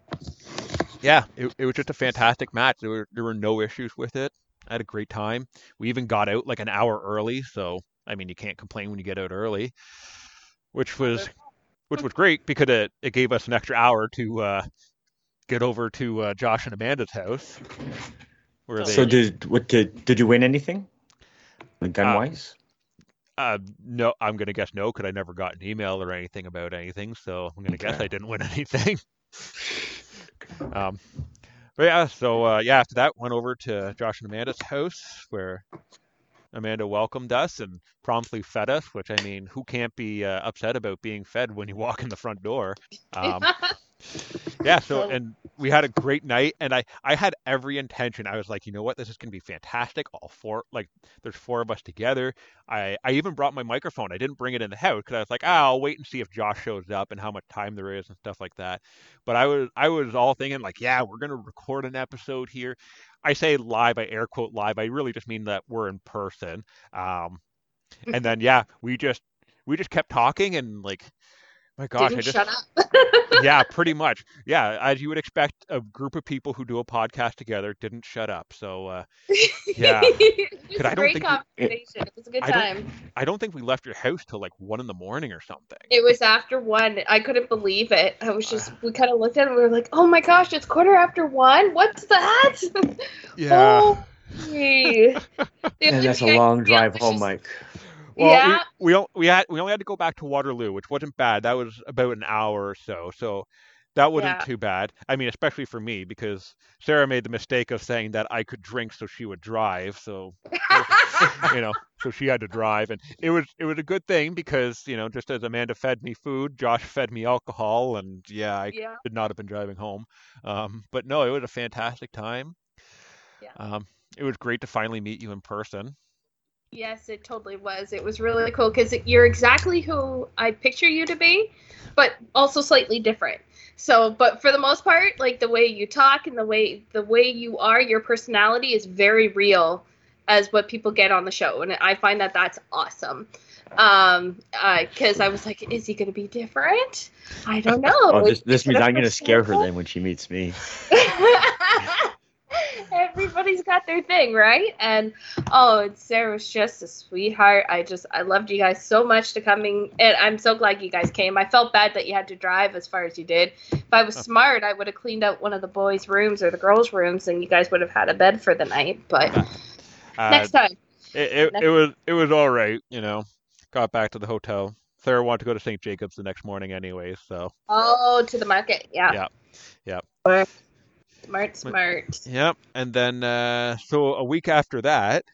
yeah, it, it was just a fantastic match. There were there were no issues with it. I had a great time. We even got out like an hour early, so I mean you can't complain when you get out early, which was which was great because it, it gave us an extra hour to uh, get over to uh, Josh and Amanda's house. Where they, So did what did did you win anything? Like gun wise? uh, no, I'm gonna guess no, because I never got an email or anything about anything. So I'm gonna guess I didn't win (laughs) anything. um, but yeah, so uh, yeah, after that, went over to Josh and Amanda's house where Amanda welcomed us and promptly fed us. Which I mean, who can't be uh, upset about being fed when you walk in the front door? Um, (laughs) yeah. So and we had a great night, and I I had every intention. I was like, you know what, this is gonna be fantastic. All four, like, there's four of us together. I I even brought my microphone. I didn't bring it in the house because I was like, ah, I'll wait and see if Josh shows up and how much time there is and stuff like that. But I was I was all thinking like, yeah, we're gonna record an episode here. I say live, I air quote live. I really just mean that we're in person. Um, and then yeah, we just we just kept talking and like my gosh, Didn't I just shut up. yeah, (laughs) pretty much. Yeah, as you would expect, a group of people who do a podcast together didn't shut up. So uh, Yeah. (laughs) it was But don't great think we- conversation. It was a good I don't- time. I don't think we left your house till like one in the morning or something. It was after one. I couldn't believe it. I was just, (sighs) we kind of looked at it and we were like, oh my gosh, it's quarter after one? What's that? (laughs) Holy. The And that's a long could drive was home, just- Mike. Well, Yeah. we, we we had we only had to go back to Waterloo, which wasn't bad. That was about an hour or so. So that wasn't Yeah. too bad. I mean, especially for me because Sarah made the mistake of saying that I could drink so she would drive. So you know, (laughs) so she had to drive, and it was it was a good thing because you know, just as Amanda fed me food, Josh fed me alcohol, and yeah, I yeah. could not have been driving home. Um, but no, it was a fantastic time. Yeah. Um, it was great to finally meet you in person. Yes, it totally was. It was really cool because you're exactly who I picture you to be, but also slightly different. So, but for the most part, like the way you talk and the way the way you are, your personality is very real as what people get on the show, and I find that that's awesome. Um, because I was like, is he going to be different? I don't know. Oh, this, this means I'm going to scare her then when she meets me. (laughs) (laughs) (laughs) Everybody's got their thing, right? And oh, and Sarah was just a sweetheart. I just I loved you guys so much to coming, and I'm so glad you guys came. I felt bad that you had to drive as far as you did. If I was smart, I would have cleaned out one of the boys' rooms or the girls' rooms, and you guys would have had a bed for the night. But (laughs) Uh, next time, It, it, Next- it was it was all right, you know. Got back to the hotel. Sarah wanted to go to St. Jacobs the next morning, anyway, So oh, to the market, yeah, Yeah. yeah. Smart, smart, smart. yep. And then uh, so a week after that,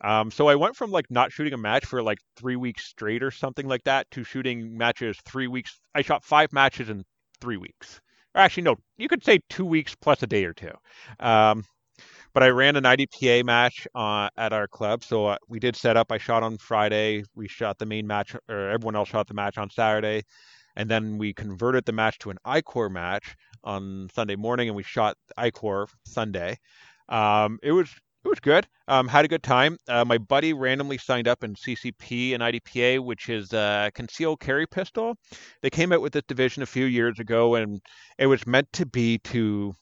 um, so I went from like not shooting a match for like three weeks straight or something like that to shooting matches three weeks. I shot five matches in three weeks. Or actually, no, you could say two weeks plus a day or two. Um, but I ran an IDPA match uh, at our club, so uh, we did set up. I shot on Friday. We shot the main match, or everyone else shot the match on Saturday, and then we converted the match to an ICORE match on Sunday morning, and we shot ICORE Sunday. Um, it was it was good. Um, had a good time. Uh, my buddy randomly signed up in CCP and IDPA, which is a concealed carry pistol. They came out with this division a few years ago, and it was meant to be to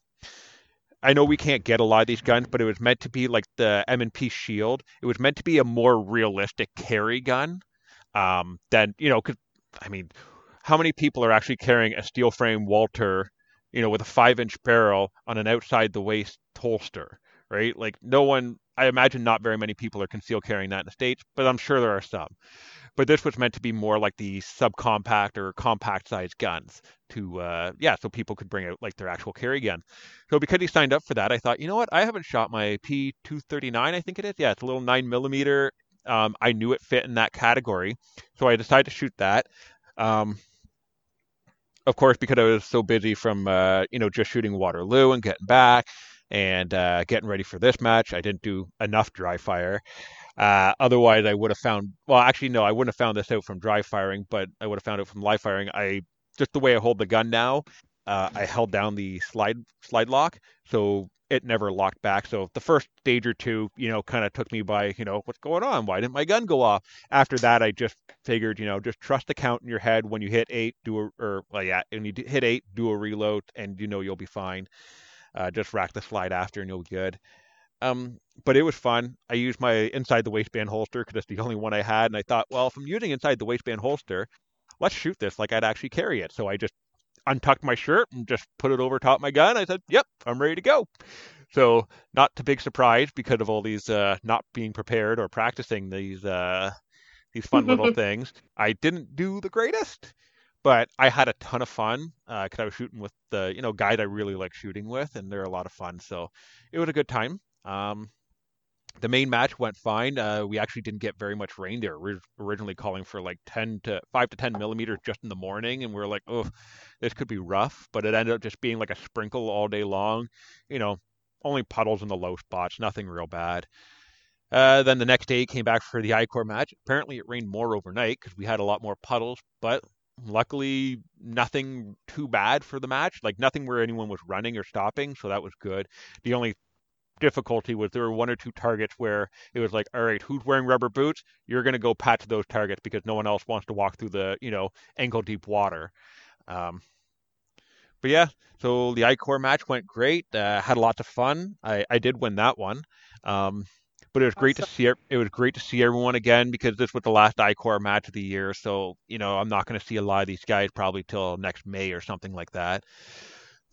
I know we can't get a lot of these guns, but it was meant to be like the M&P Shield. It was meant to be a more realistic carry gun um, than you know. Cause, I mean, how many people are actually carrying a steel frame Walther, you know, with a five-inch barrel on an outside the waist holster, right? Like no one. I imagine not very many people are concealed carrying that in the states, but I'm sure there are some. But this was meant to be more like the subcompact or compact sized guns to, uh, yeah, so people could bring out like their actual carry gun. So because he signed up for that, I thought, you know what? I haven't shot my P239, I think it is. Yeah, it's a little nine millimeter. Um, I knew it fit in that category, so I decided to shoot that. Um, of course, because I was so busy from uh, you know just shooting Waterloo and getting back and uh, getting ready for this match, I didn't do enough dry fire. Uh, otherwise, I would have found. Well, actually, no, I wouldn't have found this out from dry firing, but I would have found it from live firing. I just the way I hold the gun now, uh, I held down the slide slide lock, so it never locked back. So the first stage or two, you know, kind of took me by, you know, what's going on? Why didn't my gun go off? After that, I just figured, you know, just trust the count in your head. When you hit eight, do a, or well, yeah, when you hit eight, do a reload, and you know you'll be fine. Uh, just rack the slide after, and you'll be good. Um, but it was fun. I used my inside the waistband holster because it's the only one I had, and I thought, well, if I'm using inside the waistband holster, let's shoot this like I'd actually carry it. So I just untucked my shirt and just put it over top my gun. I said, "Yep, I'm ready to go." So not to big surprise because of all these uh, not being prepared or practicing these uh, these fun little (laughs) things. I didn't do the greatest, but I had a ton of fun because I was shooting with the you know guys I really like shooting with, and they're a lot of fun. So it was a good time. Um, the main match went fine. Uh, we actually didn't get very much rain. They were originally calling for like 10 to 5 to 10 millimeters just in the morning, and we are like, oh, this could be rough. But it ended up just being like a sprinkle all day long. You know, only puddles in the low spots, nothing real bad. Uh, then the next day came back for the ICORE match. Apparently, it rained more overnight because we had a lot more puddles, but luckily nothing too bad for the match. Like nothing where anyone was running or stopping, so that was good. The only difficulty was there were one or two targets where it was like, all right, who's wearing rubber boots? You're going to go pat to those targets because no one else wants to walk through the you know ankle deep water. Um, but yeah, so the ICORE match went great. Uh, had a lot of fun. I, I did win that one. Um, but it was great awesome. to see it was great to see everyone again because this was the last ICORE match of the year. So you know I'm not going to see a lot of these guys probably till next May or something like that.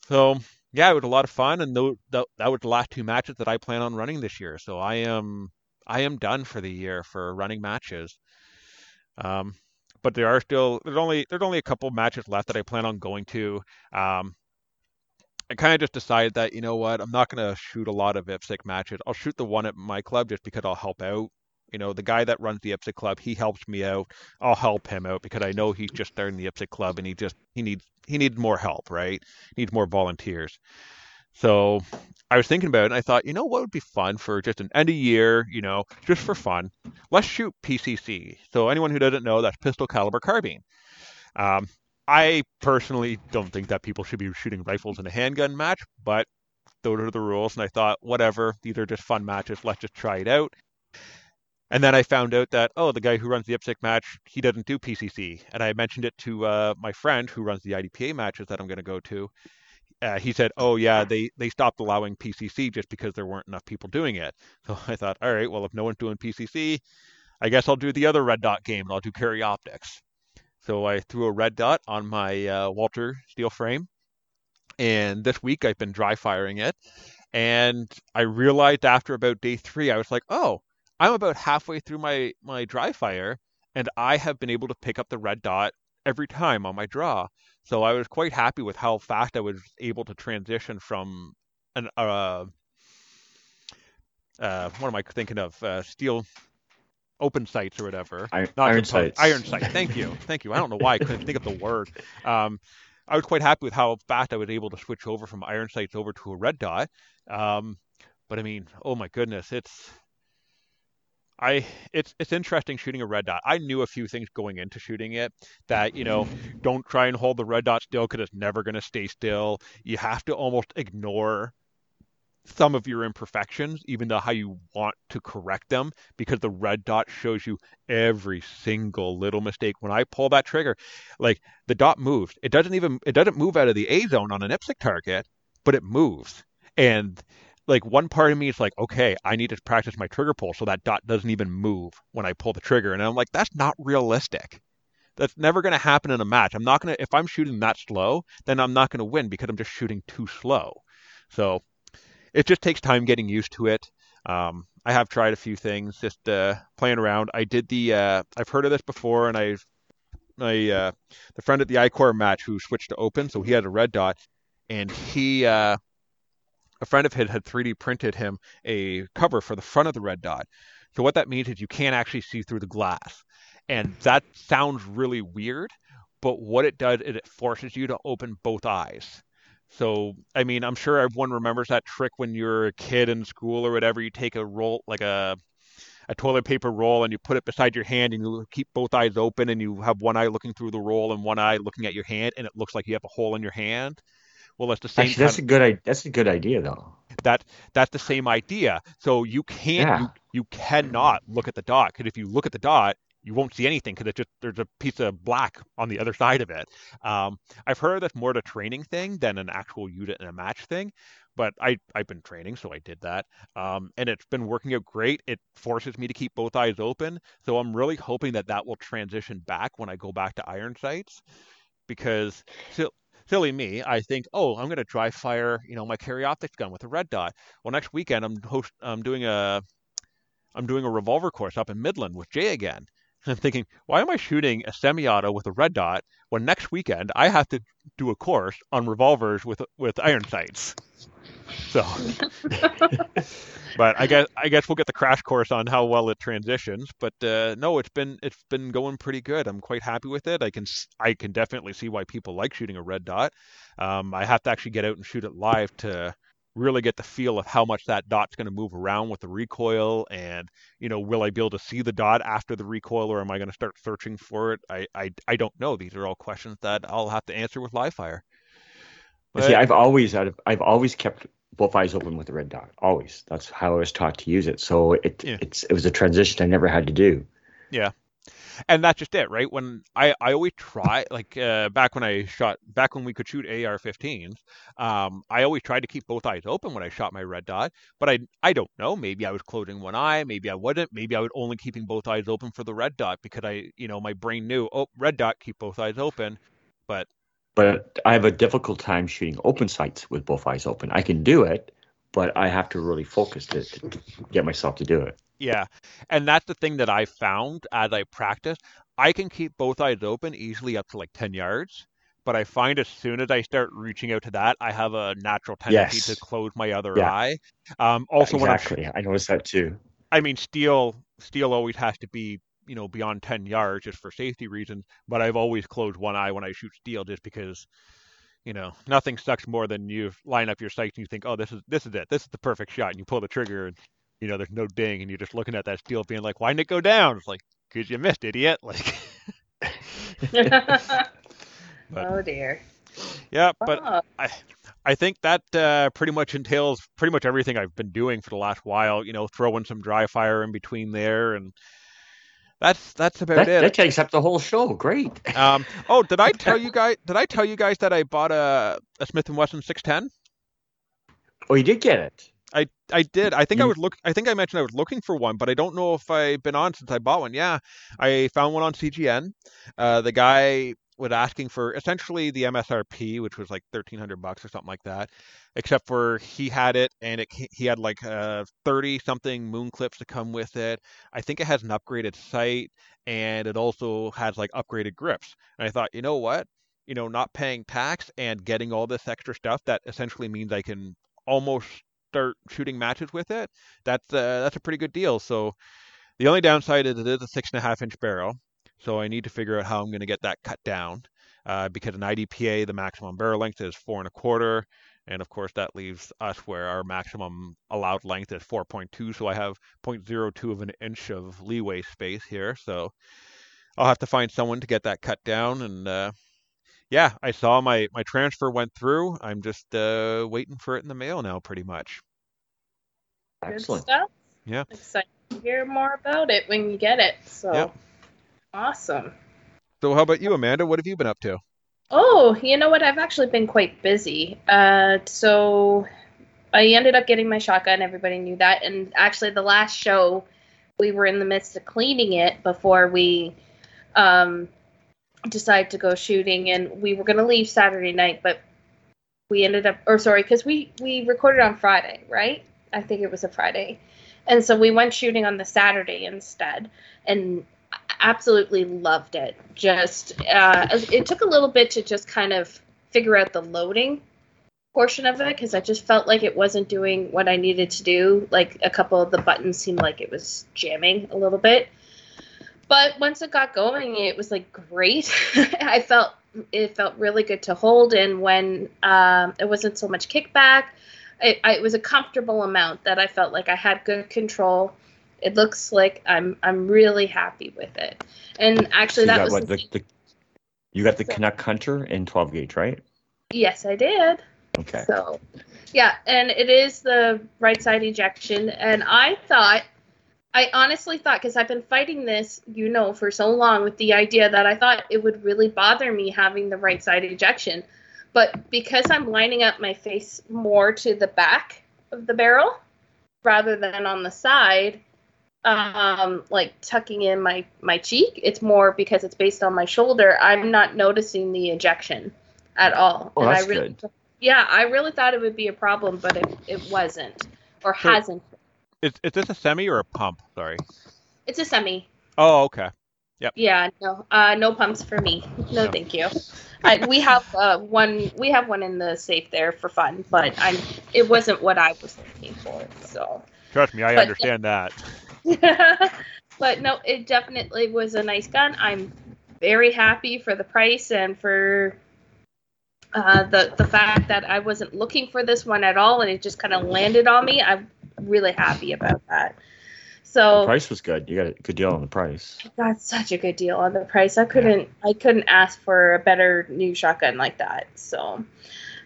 So yeah, it was a lot of fun, and th- th- that was the last two matches that I plan on running this year. So I am I am done for the year for running matches. Um, but there are still there's only there's only a couple matches left that I plan on going to. Um, I kind of just decided that you know what, I'm not going to shoot a lot of IPSC matches. I'll shoot the one at my club just because I'll help out. You know, the guy that runs the IPSC club, he helps me out. I'll help him out because I know he's just starting the IPSC club and he just he needs he needs more help, right? He needs more volunteers. So I was thinking about it and I thought, you know what would be fun for just an end of year, you know, just for fun. Let's shoot PCC. So anyone who doesn't know, that's pistol caliber carbine. Um, I personally don't think that people should be shooting rifles in a handgun match, but those are the rules. And I thought, whatever, these are just fun matches. Let's just try it out. And then I found out that, oh, the guy who runs the IPSC match, he doesn't do PCC. And I mentioned it to uh, my friend who runs the IDPA matches that I'm going to go to. Uh, he said, oh, yeah, they, they stopped allowing PCC just because there weren't enough people doing it. (laughs) So I thought, all right, well, if no one's doing PCC, I guess I'll do the other red dot game and I'll do carry optics. So I threw a red dot on my uh, Walther steel frame. And this week I've been dry firing it. And I realized after about day three, I was like, oh, I'm about halfway through my, my dry fire. And I have been able to pick up the red dot every time on my draw. So I was quite happy with how fast I was able to transition from an uh, uh, what am I thinking of? Uh, steel open sights or whatever. Iron, iron sights. Iron sight. Thank you. Thank you. I don't know why I couldn't think of the word. Um, I was quite happy with how fast I was able to switch over from iron sights over to a red dot. Um, but I mean, oh my goodness, it's I it's it's interesting shooting a red dot. I knew a few things going into shooting it that you know don't try and hold the red dot still because it's never going to stay still. You have to almost ignore some of your imperfections, even though how you want to correct them, because the red dot shows you every single little mistake. When I pull that trigger, like the dot moves. It doesn't even it doesn't move out of the A zone on an IPSC target, but it moves. And like one part of me is like, okay, I need to practice my trigger pull so that dot doesn't even move when I pull the trigger. And I'm like, that's not realistic. That's never going to happen in a match. I'm not going to, if I'm shooting that slow, then I'm not going to win because I'm just shooting too slow. So it just takes time getting used to it. Um, I have tried a few things, just uh, playing around. I did the. Uh, I've heard of this before, and I've my uh, the friend at the ICORE match who switched to open, so he had a red dot, and he uh, a friend of his had 3D printed him a cover for the front of the red dot. So what that means is you can't actually see through the glass, and that sounds really weird. But what it does is it forces you to open both eyes. So, I mean, I'm sure everyone remembers that trick when you're a kid in school or whatever. You take a roll, like a a toilet paper roll, and you put it beside your hand, and you keep both eyes open, and you have one eye looking through the roll and one eye looking at your hand, and it looks like you have a hole in your hand. Well, it's the same. Actually, that's a good. That's a good idea, though. That that's the same idea. So you can't. Yeah. You, you cannot look at the dot because if you look at the dot, you won't see anything because it's just there's a piece of black on the other side of it. Um, I've heard that's more of a training thing than an actual unit in a match thing, but I I've been training, so I did that, um, and it's been working out great. It forces me to keep both eyes open, so I'm really hoping that that will transition back when I go back to iron sights, because. So, silly me, I think, oh, I'm going to dry fire, you know, my carry optics gun with a red dot. Well, next weekend I'm host, I'm doing a I'm doing a revolver course up in Midland with Jay again, I'm thinking, why am I shooting a semi-auto with a red dot when next weekend I have to do a course on revolvers with with iron sights? So, (laughs) but I guess I guess we'll get the crash course on how well it transitions. But uh, no, it's been it's been going pretty good. I'm quite happy with it. I can I can definitely see why people like shooting a red dot. Um, I have to actually get out and shoot it live to really get the feel of how much that dot's going to move around with the recoil and you know will i be able to see the dot after the recoil or am i going to start searching for it i i, I don't know these are all questions that i'll have to answer with live fire But see, I've always I've, I've always kept both eyes open with the red dot. Always. That's how I was taught to use it. So it Yeah. it's it was a transition I never had to do. Yeah. And that's just it right when i i always try like uh, back when i shot back when we could shoot ar-15s um i always tried to keep both eyes open when i shot my red dot but i i don't know maybe i was closing one eye maybe i wouldn't maybe i was only keeping both eyes open for the red dot because i you know my brain knew oh red dot keep both eyes open but But I have a difficult time shooting open sights with both eyes open. I can do it, but I have to really focus to, to get myself to do it. Yeah. And that's the thing that I found as I practice. I can keep both eyes open easily up to like 10 yards, but I find as soon as I start reaching out to that, I have a natural tendency Yes. to close my other Yeah. eye. Um, also, when I'm, exactly. I noticed that too. I mean, steel, steel always has to be, you know, beyond 10 yards just for safety reasons, but I've always closed one eye when I shoot steel just because, you know, nothing sucks more than you line up your sights and you think, oh, this is, this is it. This is the perfect shot. And you pull the trigger and, you know, there's no ding and you're just looking at that steel being like, why didn't it go down? It's like, because you missed, idiot. (laughs) Like, (laughs) But- oh dear. yeah, but Oh, I think that uh, pretty much entails pretty much everything I've been doing for the last while. You know, throwing some dry fire in between there, and that's that's about That, it. that takes up the whole show. Great. (laughs) Um, oh, did I tell you guys? Did I tell you guys that I bought a, a Smith and Wesson 610? Oh, you did get it. I I did. I think I was look. I think I mentioned I was looking for one, but I don't know if I've been on since I bought one. Yeah, I found one on CGN. Uh, the guy was asking for essentially the MSRP, which was like thirteen hundred bucks or something like that. Except for he had it, and it he had like uh thirty something moon clips to come with it. I think it has an upgraded sight, and it also has like upgraded grips. And I thought, you know what? You know, not paying tax and getting all this extra stuff that essentially means I can almost start shooting matches with it, that's uh, that's a pretty good deal. So the only downside is it is a six and a half inch barrel, so I need to figure out how I'm going to get that cut down uh, because in IDPA the maximum barrel length is four and a quarter, and of course that leaves us where our maximum allowed length is 4.2. So I have 0.02 of an inch of leeway space here. So I'll have to find someone to get that cut down and. Uh, yeah, I saw my my transfer went through. I'm just uh, waiting for it in the mail now, pretty much. good Excellent. stuff. Yeah. Excited to hear more about it when you get it. So Yep. Awesome. So, how about you, Amanda? What have you been up to? Oh, you know what? I've actually been quite busy. Uh, so I ended up getting my shotgun. Everybody knew that. And actually, the last show, we were in the midst of cleaning it before we um, decided to go shooting. And we were going to leave Saturday night, but we ended up, or sorry, because we we recorded on Friday, right? I think it was a Friday. And so we went shooting on the Saturday instead. And absolutely loved it. Just uh, it took a little bit to just kind of figure out the loading portion of it because I just felt like it wasn't doing what I needed to do. Like a couple of the buttons seemed like it was jamming a little bit. But once it got going, it was like great. (laughs) I felt it felt really good to hold, and when um, it wasn't so much kickback, it, I, it was a comfortable amount that I felt like I had good control. It looks like I'm I'm really happy with it. And actually, So that was what the the, the you got the So- Canuck Hunter in 12 gauge, right? yes, I did. Okay. So, yeah, and it is the right side ejection. And I thought, I honestly thought, because I've been fighting this, you know, for so long with the idea that I thought it would really bother me having the right side ejection. But because I'm lining up my face more to the back of the barrel rather than on the side, um, like tucking in my, my cheek, it's more because it's based on my shoulder. I'm not noticing the ejection at all. Oh, and that's I really good. yeah, I really thought it would be a problem, but it, it wasn't or So- hasn't. Is is this a semi or a pump? Sorry. It's a semi. Oh, okay. Yeah, no, uh, no pumps for me. No, No. thank you. I, we have uh, one. We have one in the safe there for fun, but I'm it wasn't what I was looking for. So, Trust me, I But- understand that. (laughs) but no, it definitely was a nice gun. I'm very happy for the price and for uh, the the fact that I wasn't looking for this one at all, and it just kind of landed on me. I'm really happy about that. So Price was good. You got a good deal on the price. got such a good deal on the price. I couldn't I couldn't ask for a better new shotgun like that. So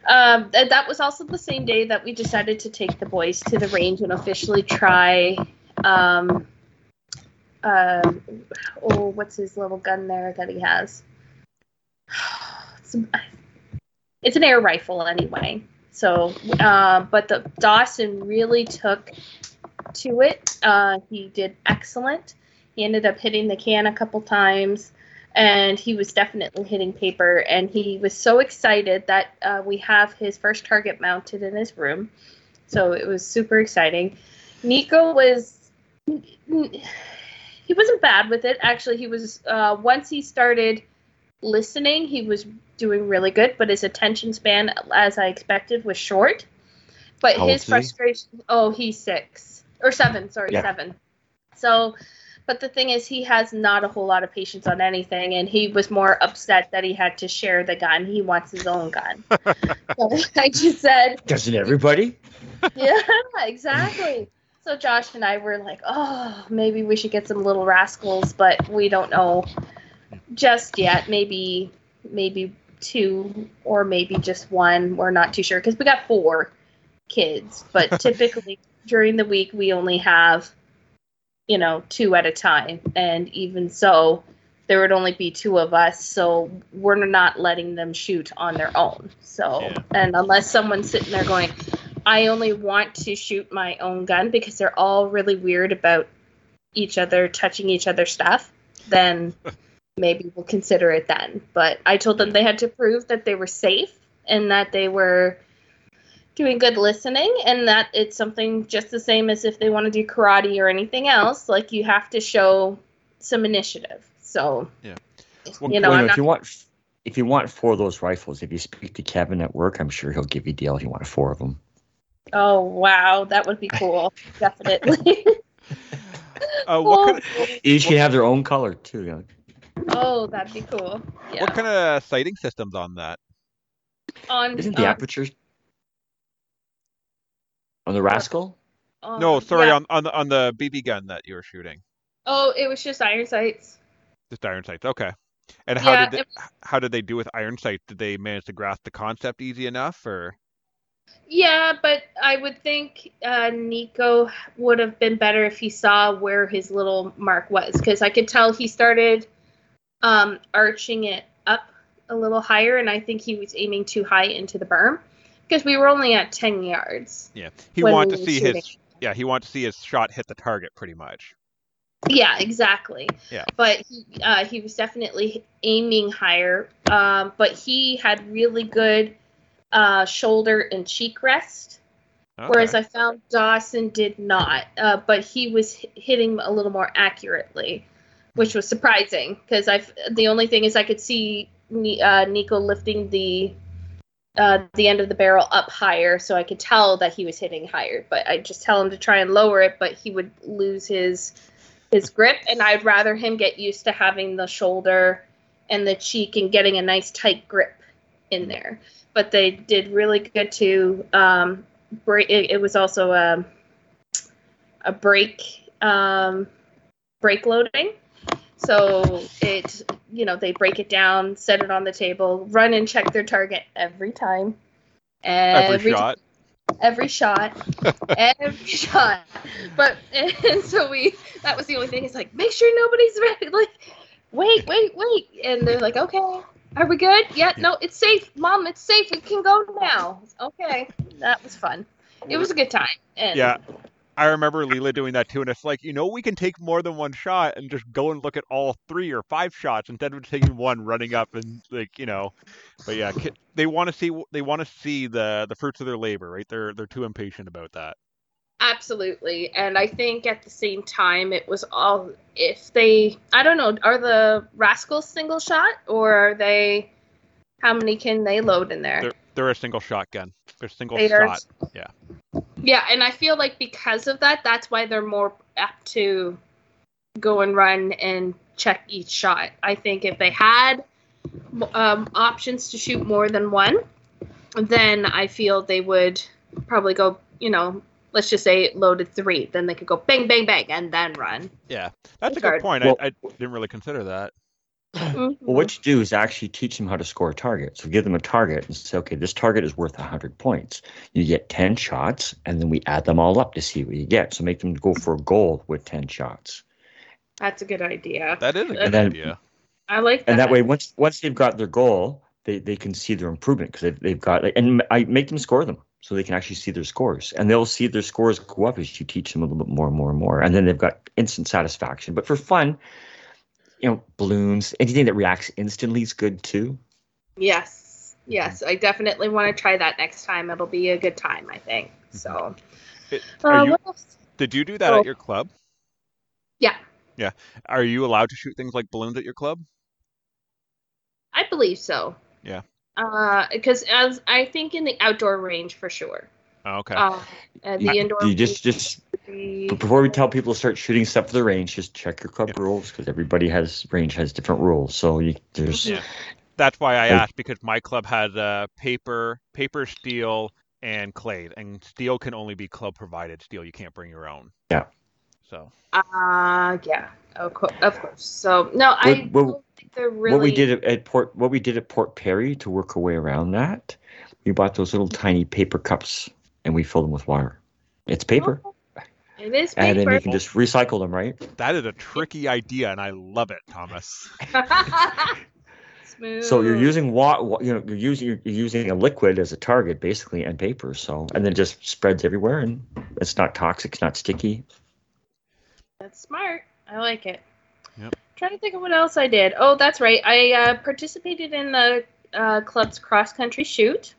um, th- that was also the same day that we decided to take the boys to the range and officially try. Um, um, oh, what's his little gun there that he has? (sighs) It's, it's an air rifle anyway. So, uh, but the Dawson really took to it. Uh, he did excellent. He ended up hitting the can a couple times, and he was definitely hitting paper. And he was so excited that uh, we have his first target mounted in his room. So it was super exciting. Nico was. He wasn't bad with it. Actually, he was. Uh, once he started listening, he was doing really good, but his attention span, as I expected, was short. But How his he? frustration. Oh, he's six or seven. Sorry, Yeah. seven. So, but the thing is, he has not a whole lot of patience on anything, and he was more upset that he had to share the gun. He wants his own gun. (laughs) so (laughs) I just said, Doesn't everybody? (laughs) yeah, exactly. So Josh and I were like, oh, maybe we should get some little rascals, but we don't know just yet. Maybe, maybe two or maybe just one. We're not too sure because we got four kids, but (laughs) typically during the week we only have, you know, two at a time, and even so, there would only be two of us, so we're not letting them shoot on their own. So, Yeah. and unless someone's sitting there going, I only want to shoot my own gun because they're all really weird about each other touching each other's stuff, then (laughs) maybe we'll consider it then. But I told them they had to prove that they were safe and that they were doing good listening and that it's something just the same as if they want to do karate or anything else. Like you have to show some initiative. So, Yeah. Well, you know, Well, I'm if not you want, if you want four of those rifles, if you speak to Kevin at work, I'm sure he'll give you a deal if you want four of them. Oh wow, that would be cool. (laughs) Definitely. Uh, what kind of, Each can have their own color too. You know. oh, that'd be cool. Yeah. what kind of sighting systems on that? on Isn't the on- aperture on the rascal? on- No, sorry, yeah. on on the on the BB gun that you were shooting. Oh, it was just iron sights. Just iron sights. Okay. And how Yeah, did they, how did they do with iron sights? Did they manage to grasp the concept easy enough, or Yeah, but I would think uh, Nico would have been better if he saw where his little mark was, because I could tell he started um, arching it up a little higher, and I think he was aiming too high into the berm, because we were only at ten yards. yeah, he wanted we to see shooting. his yeah he wanted to see his shot hit the target pretty much. Yeah, exactly. Yeah. But he, uh, he was definitely aiming higher. Um, but he had really good uh, shoulder and cheek rest, whereas I found Dawson did not. Uh, but he was h- hitting a little more accurately, which was surprising because I. The only thing is I could see uh, Nico lifting the. Uh, the end of the barrel up higher, so I could tell that he was hitting higher. But I just tell him to try and lower it, but he would lose his his grip, and I'd rather him get used to having the shoulder and the cheek and getting a nice tight grip in there. But they did really good to um, break. It, it was also a a break um, break loading. So it, you know, they break it down, set it on the table, run and check their target every time. every shot. every shot, every shot. (laughs) But and (laughs) so we that was the only thing. It's like make sure nobody's ready. (laughs) Like wait, wait, wait, and they're like, okay, are we good? Yeah, no, it's safe, mom, it's safe. We can go now. Okay, that was fun. It was a good time. And Yeah. I remember Leela doing that too, and it's like, you know, we can take more than one shot and just go and look at all three or five shots instead of taking one, running up and like, you know. But yeah, they want to see they want to see the the fruits of their labor, right? They're they're too impatient about that. Absolutely. And I think at the same time, it was all, if they, I don't know, are the Rascals single shot or are they, how many can they load in there? They're- They're a single shotgun. They're single They are- shot. Yeah, Yeah, and I feel like because of that, that's why they're more apt to go and run and check each shot. I think if they had um, options to shoot more than one, then I feel they would probably go, you know, let's just say loaded three. Then they could go bang, bang, bang, and then run. Yeah, that's a Guard. good point. Well- I, I didn't really consider that. Mm-hmm. Well, what you do is actually teach them how to score a target. So give them a target and say, okay, this target is worth 100 points. You get 10 shots, and then we add them all up to see what you get. So make them go for a goal with 10 shots. That's a good idea. That is a good And then- idea. I like that. And that way, once once they've got their goal, they, they can see their improvement because they've, they've got, and I make them score them so they can actually see their scores. And they'll see their scores go up as you teach them a little bit more and more and more. And then they've got instant satisfaction. But for fun, you know, balloons, anything that reacts instantly is good too. Yes, yes, I definitely want to try that next time. It'll be a good time, I think. So, It- uh, you, what else? did you do that Oh. at your club? Yeah. Yeah. Are you allowed to shoot things like balloons at your club? I believe so. Yeah. Uh, because as I think in the outdoor range for sure. Oh, okay. Uh, uh, the You- indoor. you just just would be- But before we tell people to start shooting stuff for the range, just check your club Yeah. rules because everybody has range has different rules. So you, there's Yeah. That's why I asked because my club had uh, paper, paper, steel, and clay, and steel can only be club provided. Steel you can't bring your own. Yeah. So Uh, yeah, of course. Of course. So no, I What- what- think they're really. what we did at, at Port. What we did at Port Perry to work our way around that. We bought those little tiny paper cups and we filled them with water. It's paper, It is paper. and then you can just recycle them, right? that is a tricky idea, and I love it, Thomas. Smooth. (laughs) So you're using water. You know, you're using you're using a liquid as a target basically, and paper. So and then just spreads everywhere, and it's not toxic, it's not sticky. That's smart. I like it. Yep. Trying to think of what else I did. Oh, that's right. I uh, participated in the uh, club's cross country shoot.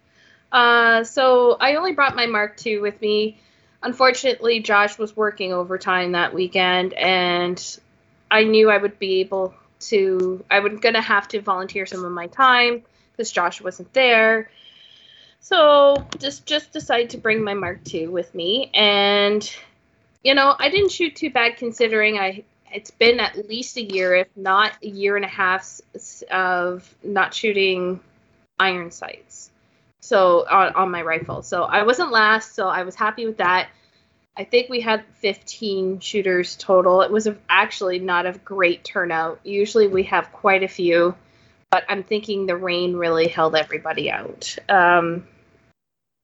Uh, so I only brought my Mark II with me. Unfortunately, Josh was working overtime that weekend, and I knew I would be able to. I was gonna have to volunteer some of my time because Josh wasn't there. So just just decided to bring my Mark II with me, and you know, I didn't shoot too bad considering I it's been at least a year, if not a year and a half, of not shooting iron sights. So on, on my rifle, so I wasn't last, so I was happy with that. I think we had 15 shooters total. It was a, actually not a great turnout. Usually we have quite a few, but I'm thinking the rain really held everybody out. Um,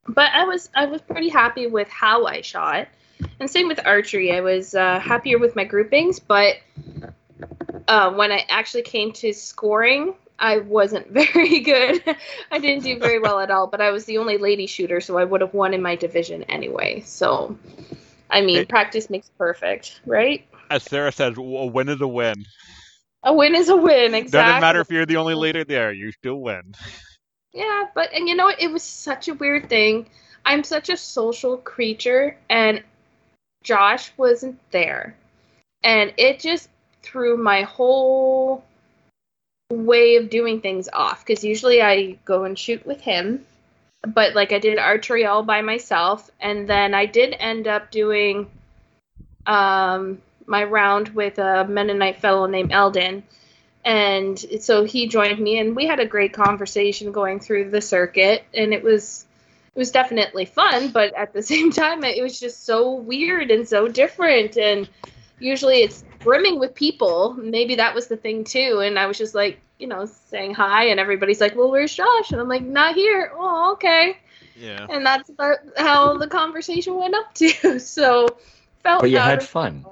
but I was I was pretty happy with how I shot. And same with archery. I was uh, happier with my groupings, but uh, when I actually came to scoring, I wasn't (laughs) very good. I didn't do very well at all, but I was the only lady shooter, so I would have won in my division anyway. So, I mean, Hey. practice makes perfect, right? As Sarah says, a win is a win. A win is a win, exactly. Doesn't matter if you're the only lady there, you still win. Yeah, but and you know what? It was such a weird thing. I'm such a social creature, and Josh wasn't there, and it just threw my whole way of doing things off. Because usually I go and shoot with him, but like I did archery all by myself, and then I did end up doing um my round with a Mennonite fellow named Eldon and so he joined me and we had a great conversation going through the circuit and it was it was definitely fun but at the (laughs) same time it was just so weird and so different and usually it's brimming with people maybe that was the thing too and i was just like you know saying hi and everybody's like well where's josh and i'm like not here oh okay Yeah. and that's about how the conversation went up to (laughs) so felt But you had of- fun.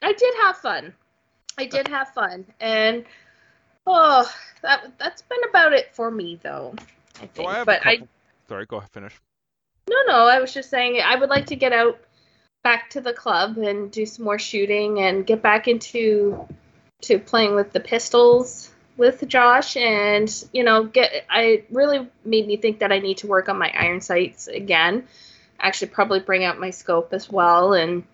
I did have fun. I did have fun, and oh, that that's been about it for me though. I So think. I have but a I couple. Sorry, go ahead, finish. no no, I was just saying I would like to get out back to the club and do some more shooting and get back into to playing with the pistols with Josh and you know get I really made me think that I need to work on my iron sights again. Actually probably bring out my scope as well and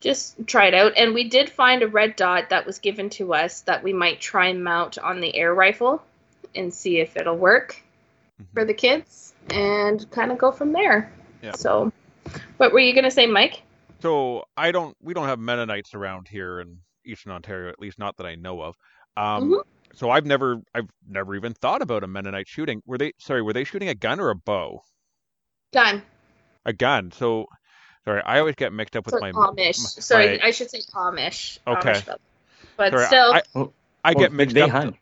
just try it out. And we did find a red dot that was given to us that we might try and mount on the air rifle and see if it'll work mm-hmm. for the kids. And kind of go from there. Yeah. So, what were you gonna say, Mike? So I don't. We don't have Mennonites around here in Eastern Ontario, at least not that I know of. Um, Mhm. So I've never, I've never even thought about a Mennonite shooting. Were they? Sorry, were they shooting a gun or a bow? Gun. A gun. So, sorry, I always get mixed up with So my. Amish. my- Sorry, my- I should say Amish. Okay. Amish but sorry, still, I, I Oh, get they- mixed they up. hunt.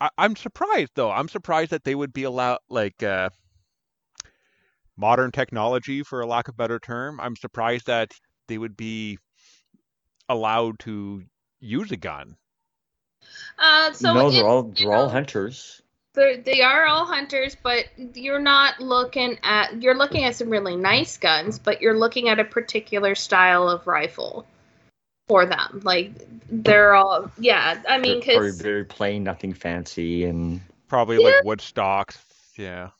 I, I'm surprised though. I'm surprised that they would be allowed like uh, modern technology, for a lack of a better term. I'm surprised that they would be allowed to use a gun. uh, so no, they're all they're all hunters. they're, they are all hunters, but you're not looking at you're looking at some really nice guns, but you're looking at a particular style of rifle for them. Like they're all yeah. I mean, They're very, because very plain, nothing fancy, and Probably Yeah. like wood stocks. Yeah.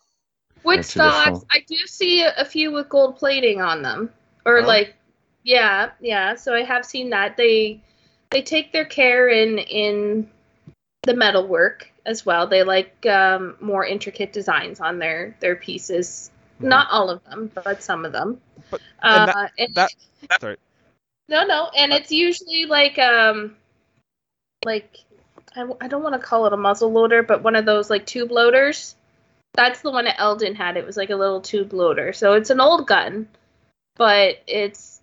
Wood stocks. I do see a, a few with gold plating on them, or Oh. like yeah, yeah. So I have seen that they they take their care in in the metal work as well. They like um, more intricate designs on their their pieces. Mhm. Not all of them, but some of them. But- uh, and and- that- Sorry. no, no, and it's usually like um, like I, I don't want to call it a muzzle loader, but one of those like tube loaders. That's the one that Eldon had. It was like a little tube loader, so it's an old gun, but it's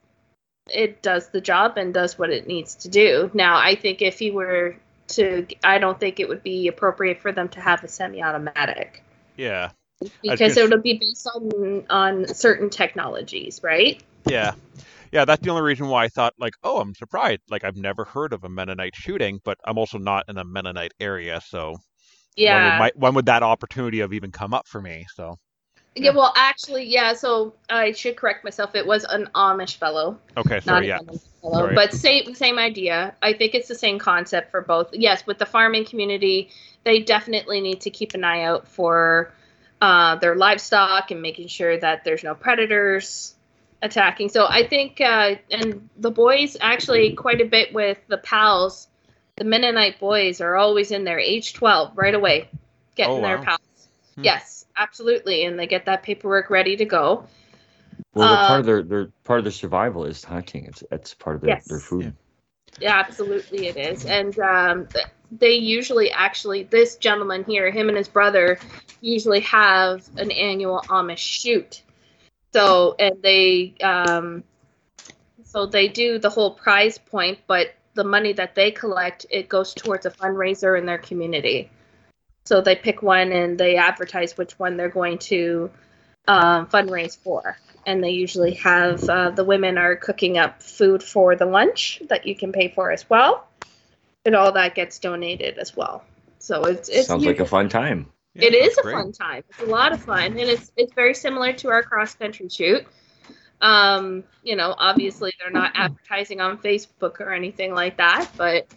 it does the job and does what it needs to do. Now, I think if he were to, I don't think it would be appropriate for them to have a semi-automatic Yeah. because it would be based on on certain technologies, right? Yeah. Yeah, that's the only reason why I thought like, oh, I'm surprised. Like I've never heard of a Mennonite shooting, but I'm also not in a Mennonite area, so Yeah. when would, my, when would that opportunity have even come up for me? So Yeah, well, actually, yeah. So I should correct myself. It was an Amish fellow, okay, sorry, yeah. Fellow, Sorry. but same same idea. I think it's the same concept for both. Yes, with the farming community, they definitely need to keep an eye out for uh, their livestock and making sure that there's no predators attacking. So I think, uh, and the boys actually quite a bit with the PALs. The Mennonite boys are always in there, age twelve, right away, getting Oh, their wow. PALs. Hmm. Yes, absolutely, and they get that paperwork ready to go. well, they're Uh, part of their their part of their survival is hunting. It's it's part of their, Yes. their food. Yeah, absolutely it is. And um, they usually actually, this gentleman here, him and his brother, usually have an annual Amish shoot. So, and they, um, so they do the whole prize point, but the money that they collect, it goes towards a fundraiser in their community. So they pick one and they advertise which one they're going to um, fundraise for and they usually have uh, the women are cooking up food for the lunch that you can pay for as well, and all that gets donated as well. So it's it's Sounds like a fun time. Yeah, it is that's a fun time. It's a lot of fun, and it's it's very similar to our cross country shoot. Um, you know, obviously they're not advertising on Facebook or anything like that, but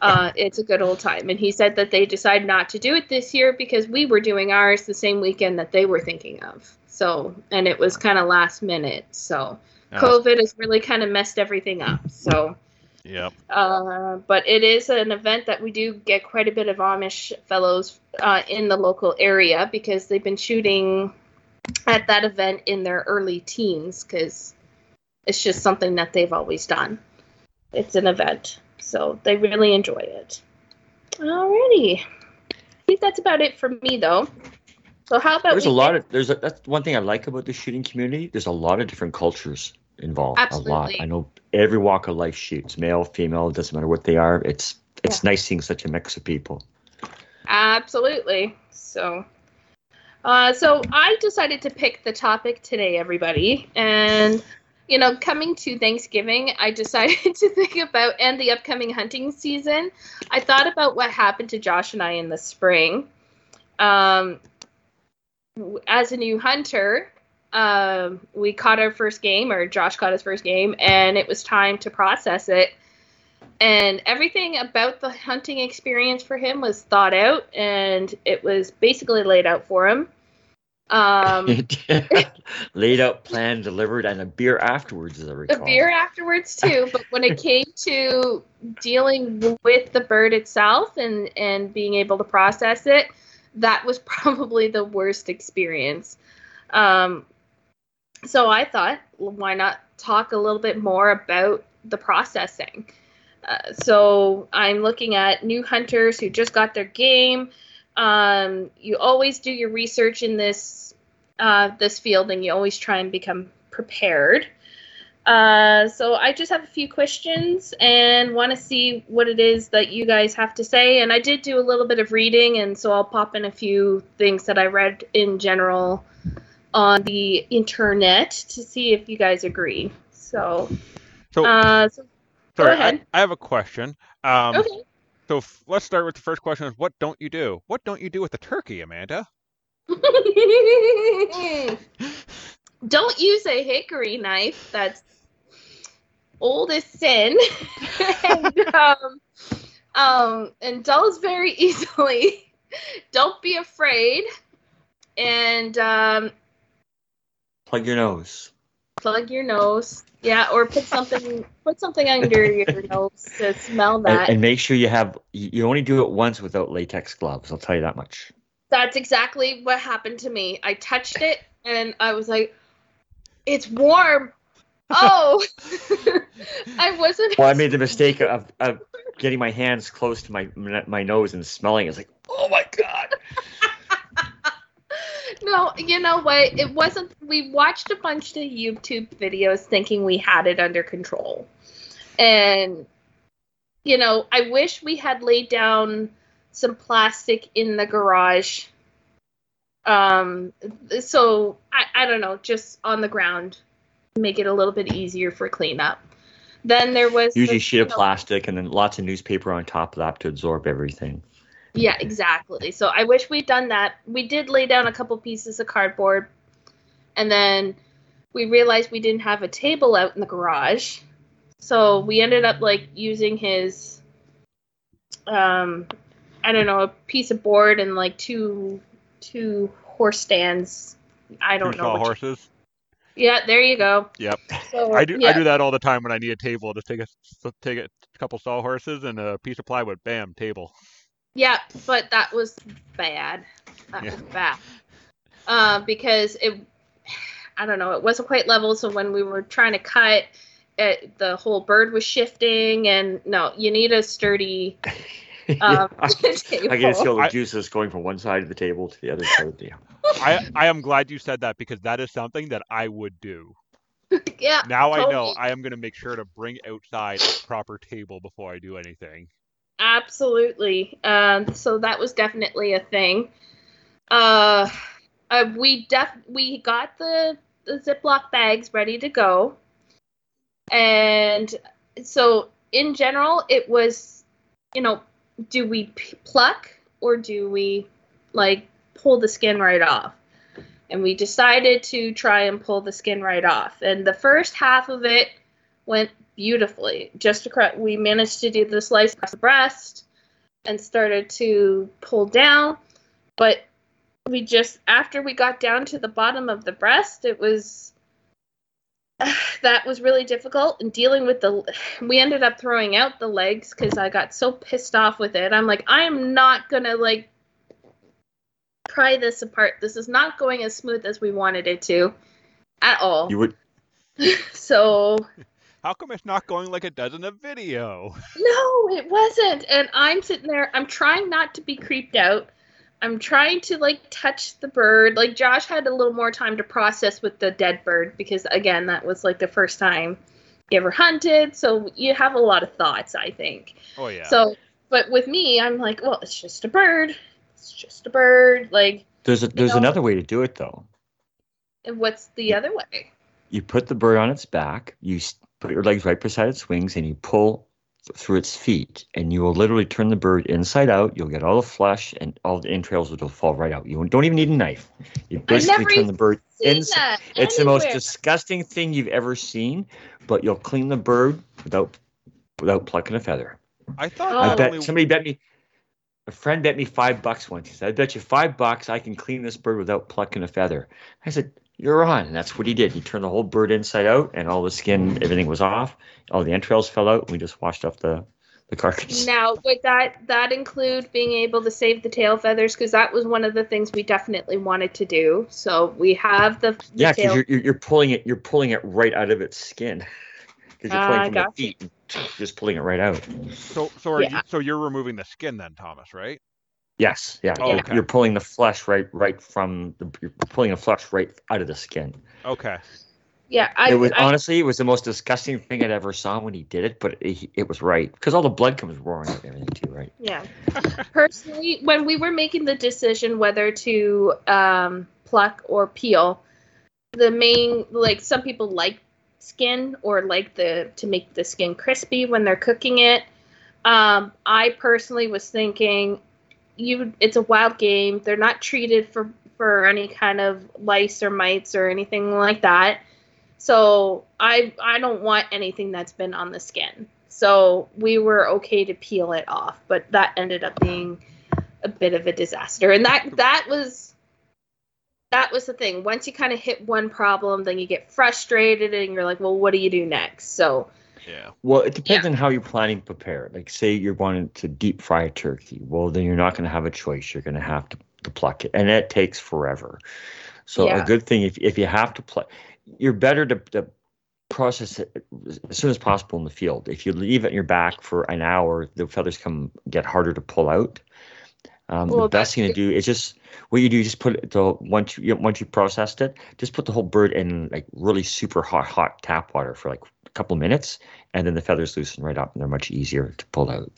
uh, (laughs) it's a good old time. And he said that they decided not to do it this year because we were doing ours the same weekend that they were thinking of. So, and it was kind of last minute. So, Yeah. COVID has really kind of messed everything up. So, yeah. uh, but it is an event that we do get quite a bit of Amish fellows uh, in the local area because they've been shooting at that event in their early teens because it's just something that they've always done. It's an event, so they really enjoy it. Alrighty, I think that's about it for me though. So how about There's we a lot of there's a, that's one thing I like about the shooting community. There's a lot of different cultures involved. A lot. Absolutely. I know every walk of life shoots, male, female, doesn't matter what they are. It's it's nice seeing such a mix of people. Absolutely. So, uh, so I decided to pick the topic today, everybody, and you know, coming to Thanksgiving, I (laughs) decided to think about and the upcoming hunting season. I thought about what happened to Josh and I in the spring. Um, as a new hunter, um, we caught our first game, or Josh caught his first game, and it was time to process it and everything about the hunting experience for him was thought out and it was basically laid out for him um (laughs) Laid out, planned, delivered, and a beer afterwards, as I a recall. a beer afterwards too but when it came to dealing with the bird itself and and being able to process it that was (laughs) probably the worst experience Um, so I thought, well, why not talk a little bit more about the processing? Uh, so I'm looking at new hunters who just got their game. Um, you always do your research in this uh, this field, and you always try and become prepared. Uh, so I just have a few questions and want to see what it is that you guys have to say. And I did do a little bit of reading, and so I'll pop in a few things that I read in general on the internet to see if you guys agree. So, So, uh, so go sorry, I, ahead. I have a question. Um, okay. So f- let's start with the first question: Is what don't you do? What don't you do with the turkey, Amanda? (laughs) Don't use a hickory knife. That's old as sin. (laughs) and, um, um, and dulls very (laughs) easily. Don't be afraid. And um, Plug your nose. Plug your nose. Yeah, or put something put something under your nose to smell that. and make sure you have, you only do it once without latex gloves. I'll tell you that much. That's exactly what happened to me. I touched it and I was like, it's warm. Oh, (laughs) I wasn't. Well, I made the mistake of, of getting my hands close to my my nose and smelling. It. It's like, oh my god. No, you know what? It wasn't. We watched a bunch of YouTube videos thinking we had it under control. And, you know, I wish we had laid down some plastic in the garage. Um, so I, I don't know, just on the ground, make it a little bit easier for cleanup. Then there was Usually the, sheet you of know- plastic and then lots of newspaper on top of that to absorb everything. Yeah, exactly. So I wish we'd done that. We did lay down a couple pieces of cardboard, and then we realized we didn't have a table out in the garage. So we ended up like using his, um, I don't know, a piece of board and like two two horse stands. I don't know. saw you- horses. yeah, there you go. Yep. So, (laughs) I do. I do that all the time when I need a table. Just take a take a couple sawhorses and a piece of plywood. Bam, table. Yeah, but that was bad. That Yeah. was bad. Uh, because it, I don't know, it wasn't quite level. So when we were trying to cut, it, the whole bird was shifting, and no, you need a sturdy (laughs) um, I, (laughs) table. I can see all the I- juices going from one side of the table to the other side of the table. (laughs) I I am glad you said that because that is something that I would do. yeah. Now I know I am going to make sure to bring outside a proper table before I do anything. Absolutely. Um, so that was definitely a thing. Uh, uh, we def we got the the Ziploc bags ready to go, and so in general, it was, you know, do we p- pluck or do we like pull the skin right off? And we decided to try and pull the skin right off. And the first half of it went beautifully. Just across, we managed to do the slice across the breast and started to pull down, but we just after we got down to the bottom of the breast, it was (sighs) that was really difficult and dealing with the we ended up throwing out the legs because i got so pissed off with it. I'm like i am not gonna like pry this apart. This is not going as smooth as we wanted it to at all. You would (laughs) so (laughs) How come it's not going like it does in the video? (laughs) No, it wasn't. And I'm sitting there, I'm trying not to be creeped out. I'm trying to like touch the bird. Like Josh had a little more time to process with the dead bird because again, that was like the first time he ever hunted. So you have a lot of thoughts, I think. Oh yeah. So, but with me, I'm like, well, it's just a bird. It's just a bird. Like, there's a, there's know- another way to do it though. and what's the other way? You put the bird on its back. You s- put your legs right beside its wings, and you pull through its feet, and you will literally turn the bird inside out. You'll get all the flesh and all the entrails will fall right out. You don't even need a knife. You basically turn the bird inside. that It's the most disgusting thing you've ever seen, but you'll clean the bird without without plucking a feather. I thought Oh. I bet only- somebody bet me. A friend bet me five bucks once. He said, "I bet you five bucks I can clean this bird without plucking a feather." I said, "You're on." And that's what he did. He turned the whole bird inside out, and all the skin, everything was off. All the entrails fell out. And we just washed off the, the carcass. Now, would that that include being able to save the tail feathers? Because that was one of the things we definitely wanted to do. So we have the, the yeah, because you're, you're you're pulling it you're pulling it right out of its skin. Because you're Ah, pulling from gotcha. the feet, and just pulling it right out. So so are Yeah. you, so you're removing the skin then, Thomas, right? Yes, yeah. Oh, you're- okay. You're pulling the flesh right right from the you're pulling the flesh right out of the skin. Okay. yeah, I, it was I honestly it was the most disgusting thing I'd ever saw when he did it, but it, it was right because all the blood comes roaring out and everything too, right? Yeah. (laughs) Personally, when we were making the decision whether to um, pluck or peel, the main like some people like skin or like the to make the skin crispy when they're cooking it. Um, I personally was thinking you it's a wild game. They're not treated for for any kind of lice or mites or anything like that. So I I don't want anything that's been on the skin. So we were okay to peel it off, but that ended up being a bit of a disaster. And that that was that was the thing. Once you kind of hit one problem, then you get frustrated and you're like, well, what do you do next? So Yeah. Well, it depends on how you're planning to prepare it. Like, say you're wanting to deep fry a turkey. Well, then you're not going to have a choice. You're going to have to, to pluck it, and it takes forever. So Yeah. a good thing if if you have to pluck, you're better to, to process it as soon as possible in the field. If you leave it in your back for an hour, the feathers come get harder to pull out. Um, Well, the best thing to do is just what you do. Just put it the once you once you processed it, just put the whole bird in like really super hot hot tap water for like a couple minutes, and then the feathers loosen right up, and they're much easier to pull out.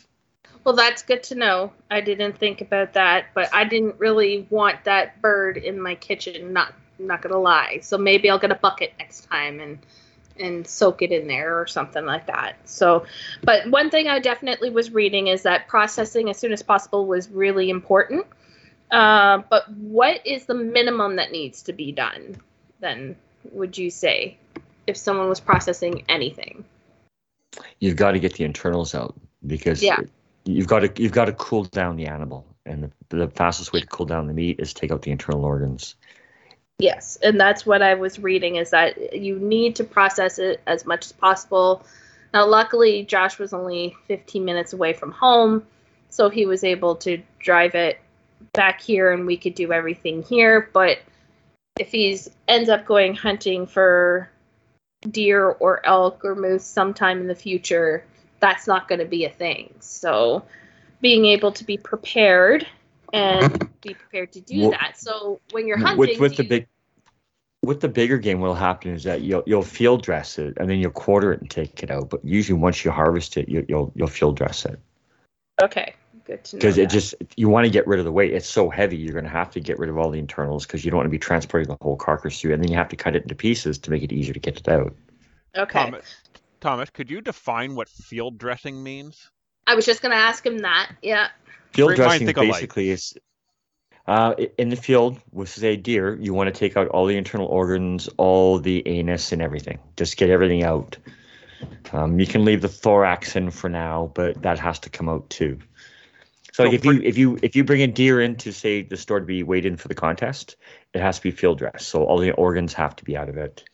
Well, that's good to know. I didn't think about that, but I didn't really want that bird in my kitchen. Not not gonna lie. So maybe I'll get a bucket next time and and soak it in there or something like that. So, but one thing I definitely was reading is that processing as soon as possible was really important. Uh, but what is the minimum that needs to be done? Then would you say if someone was processing anything? You've got to get the internals out because Yeah. you've got to you've got to cool down the animal, and the, the fastest way to cool down the meat is to take out the internal organs. Yes, and that's what I was reading is that you need to process it as much as possible. Now, luckily, Josh was only 15 minutes away from home, so he was able to drive it back here and we could do everything here. But if he's ends up going hunting for deer or elk or moose sometime in the future, that's not going to be a thing. So, being able to be prepared and be prepared to do Well, that. So, when you're hunting, with with do the you- big with the bigger game what'll happen is that you'll you'll field dress it and then you'll quarter it and take it out but usually once you harvest it you, you'll you'll field dress it Okay, good to know. because it that. just you want to get rid of the weight it's so heavy you're going to have to get rid of all the internals because you don't want to be transporting the whole carcass through and then you have to cut it into pieces to make it easier to get it out okay. Thomas, Thomas, could you define what field dressing means? I was just gonna ask him that. Yeah. field Bring dressing basically is uh, in the field with say deer you want to take out all the internal organs all the anus and everything just get everything out um, you can leave the thorax in for now but that has to come out too so, So like if you if you if you bring a deer into say the store to be weighed in for the contest it has to be field dressed so all the organs have to be out of it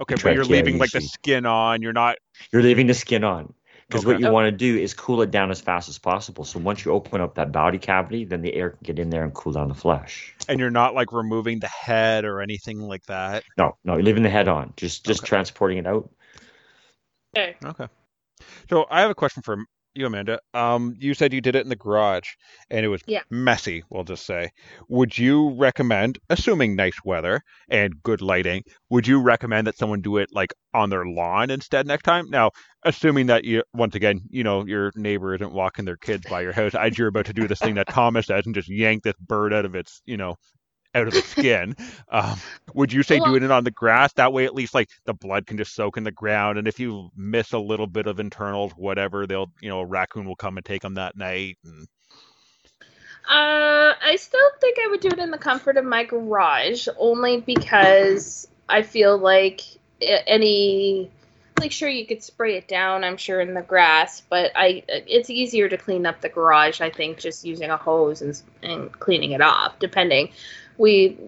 Okay, but you're leaving like the skin on. You're not. you're leaving the skin on because what Okay. you want to do is cool it down as fast as possible so once you open up that body cavity then the air can get in there and cool down the flesh And you're not like removing the head or anything like that. No, no, you're leaving the head on. Just just Okay. transporting it out. Okay. Okay. So I have a question for you, Amanda. Um, you said you did it in the garage, and it was Yeah. messy. We'll just say. Would you recommend, assuming nice weather and good lighting, would you recommend that someone do it like on their lawn instead next time? Now, assuming that you, once again, you know, your neighbor isn't walking their kids by your house, as you're about to do this thing that Thomas does and just yank this bird out of its, you know, out of the skin. (laughs) Um, would you say Well- doing it on the grass? That way, at least like the blood can just soak in the ground, and if you miss a little bit of internals, whatever, they'll, you know, a raccoon will come and take them that night. And Uh, I still think I would do it in the comfort of my garage, only because I feel like any, like, sure you could spray it down. I'm sure in the grass, but I, it's easier to clean up the garage. I think just using a hose and and cleaning it off, depending. We,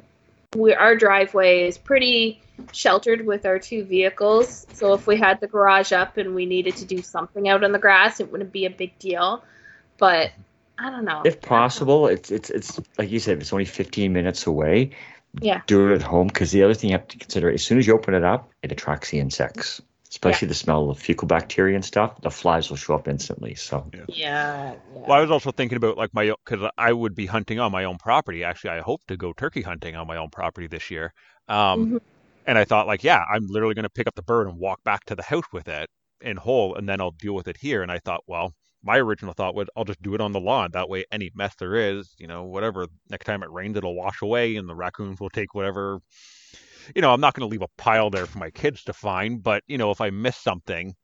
we our driveway is pretty sheltered with our two vehicles. So if we had the garage up and we needed to do something out on the grass, it wouldn't be a big deal. But I don't know. If possible, it's it's it's like you said, if it's only 15 minutes away. Yeah. Do it at home because the other thing you have to consider, as soon as you open it up, it attracts the insects, especially the smell of fecal bacteria and stuff. The flies will show up instantly. So Yeah. yeah. Well, I was also thinking about like my because I would be hunting on my own property. Actually, I hope to go turkey hunting on my own property this year. Um, Mhm. And I thought like, yeah, I'm literally going to pick up the bird and walk back to the house with it in whole, and then I'll deal with it here. And I thought, well, my original thought was I'll just do it on the lawn. That way, any mess there is, you know, whatever. Next time it rains, it'll wash away, and the raccoons will take whatever. You know, I'm not going to leave a pile there for my kids to find, but you know, if I miss something,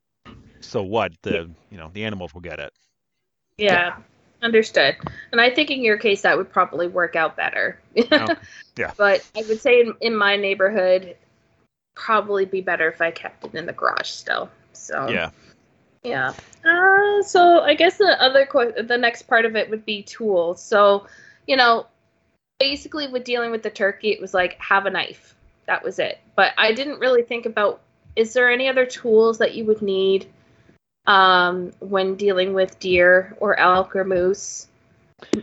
so what? The you know the animals will get it. Yeah. Understood. And I think in your case that would probably work out better. Oh, (laughs) yeah. But I would say in, in my neighborhood, probably be better if I kept it in the garage still. So Yeah. Yeah. Uh, so I guess the other que- the next part of it would be tools. So, you know, basically with dealing with the turkey, it was like have a knife. That was it. But I didn't really think about is there any other tools that you would need um, when dealing with deer or elk or moose?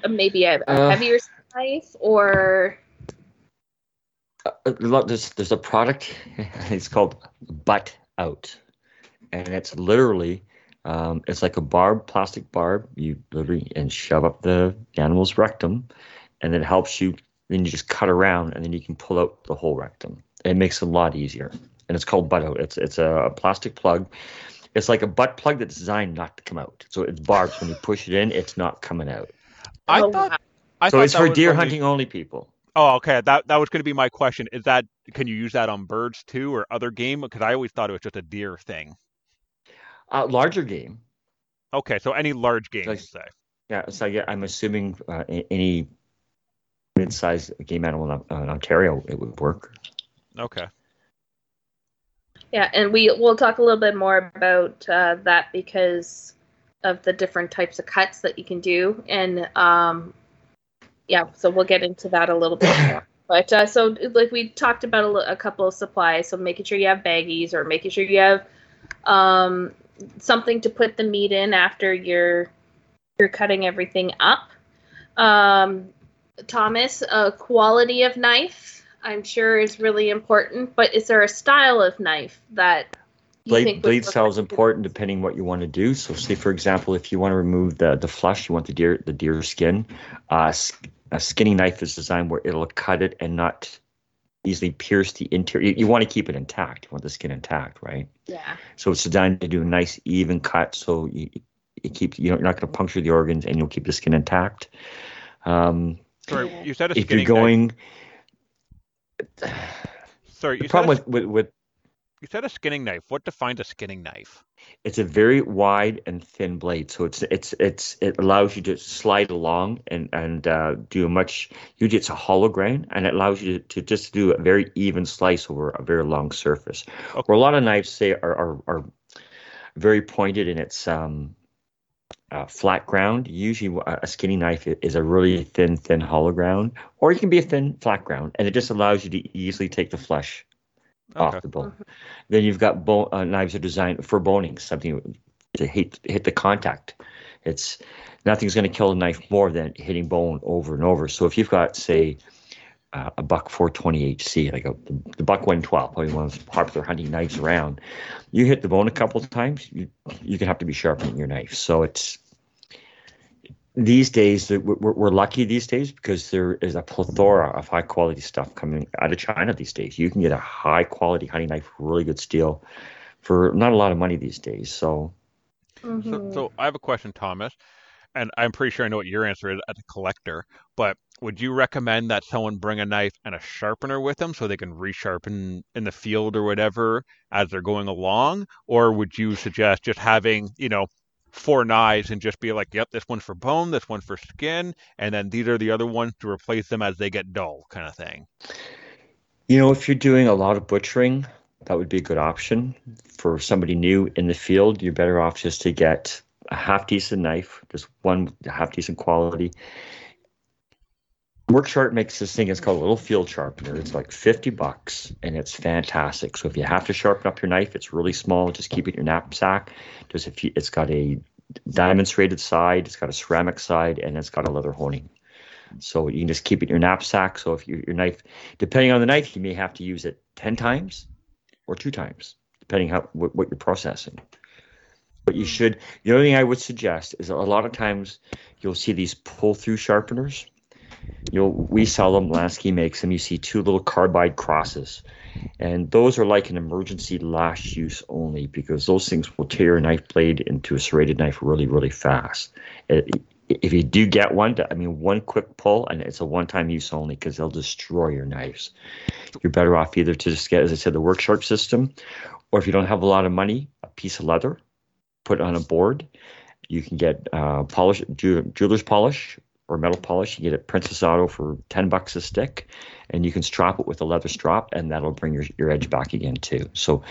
Maybe a, a Uh. heavier knife or there's there's a product. (laughs) It's called Butt Out, and it's literally um, it's like a barb, plastic barb. You literally and shove up the animal's rectum, and it helps you. Then you just cut around, and then you can pull out the whole rectum. It makes it a lot easier, and it's called Butt Out. It's it's a plastic plug. It's like a butt plug that's designed not to come out. So it's barbed. when you push it in, it's not coming out. I Oh, thought. I so thought it's that for deer only- hunting only people. Oh, okay. That that was going to be my question. Is that can you use that on birds too, or other game? Because I always thought it was just a deer thing. Uh, larger game. Okay, so any large game, Like- you say. Yeah, so yeah, I'm assuming uh, any mid-sized game animal in, uh, in Ontario it would work. Okay. Yeah, and we we'll talk a little bit more about uh, that because of the different types of cuts that you can do, and um, yeah, so we'll get into that a little bit (coughs) more. But uh, so like we talked about a, a couple of supplies, so making sure you have baggies or making sure you have um, something to put the meat in after you're you're cutting everything up. Um, Thomas, a quality of knife, I'm sure is really important. But is there a style of knife that you Blade, think blade style is important depending what you want to do. So, say for example, if you want to remove the the flesh, you want the deer the deer skin. Uh, a skinning knife is designed where it'll cut it and not easily pierce the interior. You, you want to keep it intact. You want the skin intact, right? Yeah. So it's designed to do a nice even cut, so you, you keep you know, you're not going to puncture the organs, and you'll keep the skin intact. Um, Sorry, you said a if you're skinning going, knife. Sorry, the you said, problem a, with, with with you said a skinning knife. What defines a skinning knife? it's a very wide and thin blade, so it's it's it's it allows you to slide along and and uh, do a much. Usually it's a hollow grind, and it allows you to, to just do a very even slice over a very long surface. Okay. Where a lot of knives say are are, are very pointed and it's um, uh, flat ground. Usually a a skinny knife is a really thin, thin hollow ground, or it can be a thin, flat ground, and it just allows you to easily take the flesh Okay. off the bone. Then you've got bone, uh, knives that are designed for boning, something to hit hit the contact. It's nothing's going to kill a knife more than hitting bone over and over. So if you've got, say, uh, a Buck 420 HC, like a, the Buck 112, probably one of the most popular hunting knives around, you hit the bone a couple of times, you you can have to be sharpening your knife. So it's these days that we're, we're lucky these days because there is a plethora of high quality stuff coming out of China these days. You can get a high quality hunting knife, really good steel, for not a lot of money these days. So So, Mhm. so I have a question, Thomas, and I'm pretty sure I know what your answer is as a collector. But would you recommend that someone bring a knife and a sharpener with them so they can resharpen in the field or whatever as they're going along, or would you suggest just having, you know, four knives and just be like, yep, this one's for bone, this one's for skin, and then these are the other ones to replace them as they get dull, kind of thing? You know, if you're doing a lot of butchering, that would be a good option. For somebody new in the field, you're better off just to get a half decent knife, just one half decent quality. Work Sharp makes this thing. It's called a little field sharpener. It's like fifty bucks, and it's fantastic. So if you have to sharpen up your knife, it's really small. Just keep it in your knapsack. Just if you, it's got a diamond serrated side, it's got a ceramic side, and it's got a leather honing. So you can just keep it in your knapsack. So if you, your knife, depending on the knife, you may have to use it ten times or two times, depending how what, what you're processing. But you should. The only thing I would suggest is a lot of times you'll see these pull through sharpeners. You know, we sell them. Lansky makes them. You see two little carbide crosses, and those are like an emergency last use only because those things will tear a knife blade into a serrated knife really, really fast. It, if you do get one, I mean, one quick pull and it's a one-time use only because they'll destroy your knives. You're better off either to just get, as I said, the Work Sharp system, or if you don't have a lot of money, a piece of leather, put on a board. You can get uh, polish, jeweler's polish or metal polish. You get a Princess Auto for ten bucks a stick, and you can strap it with a leather strap, and that'll bring your your edge back again too. So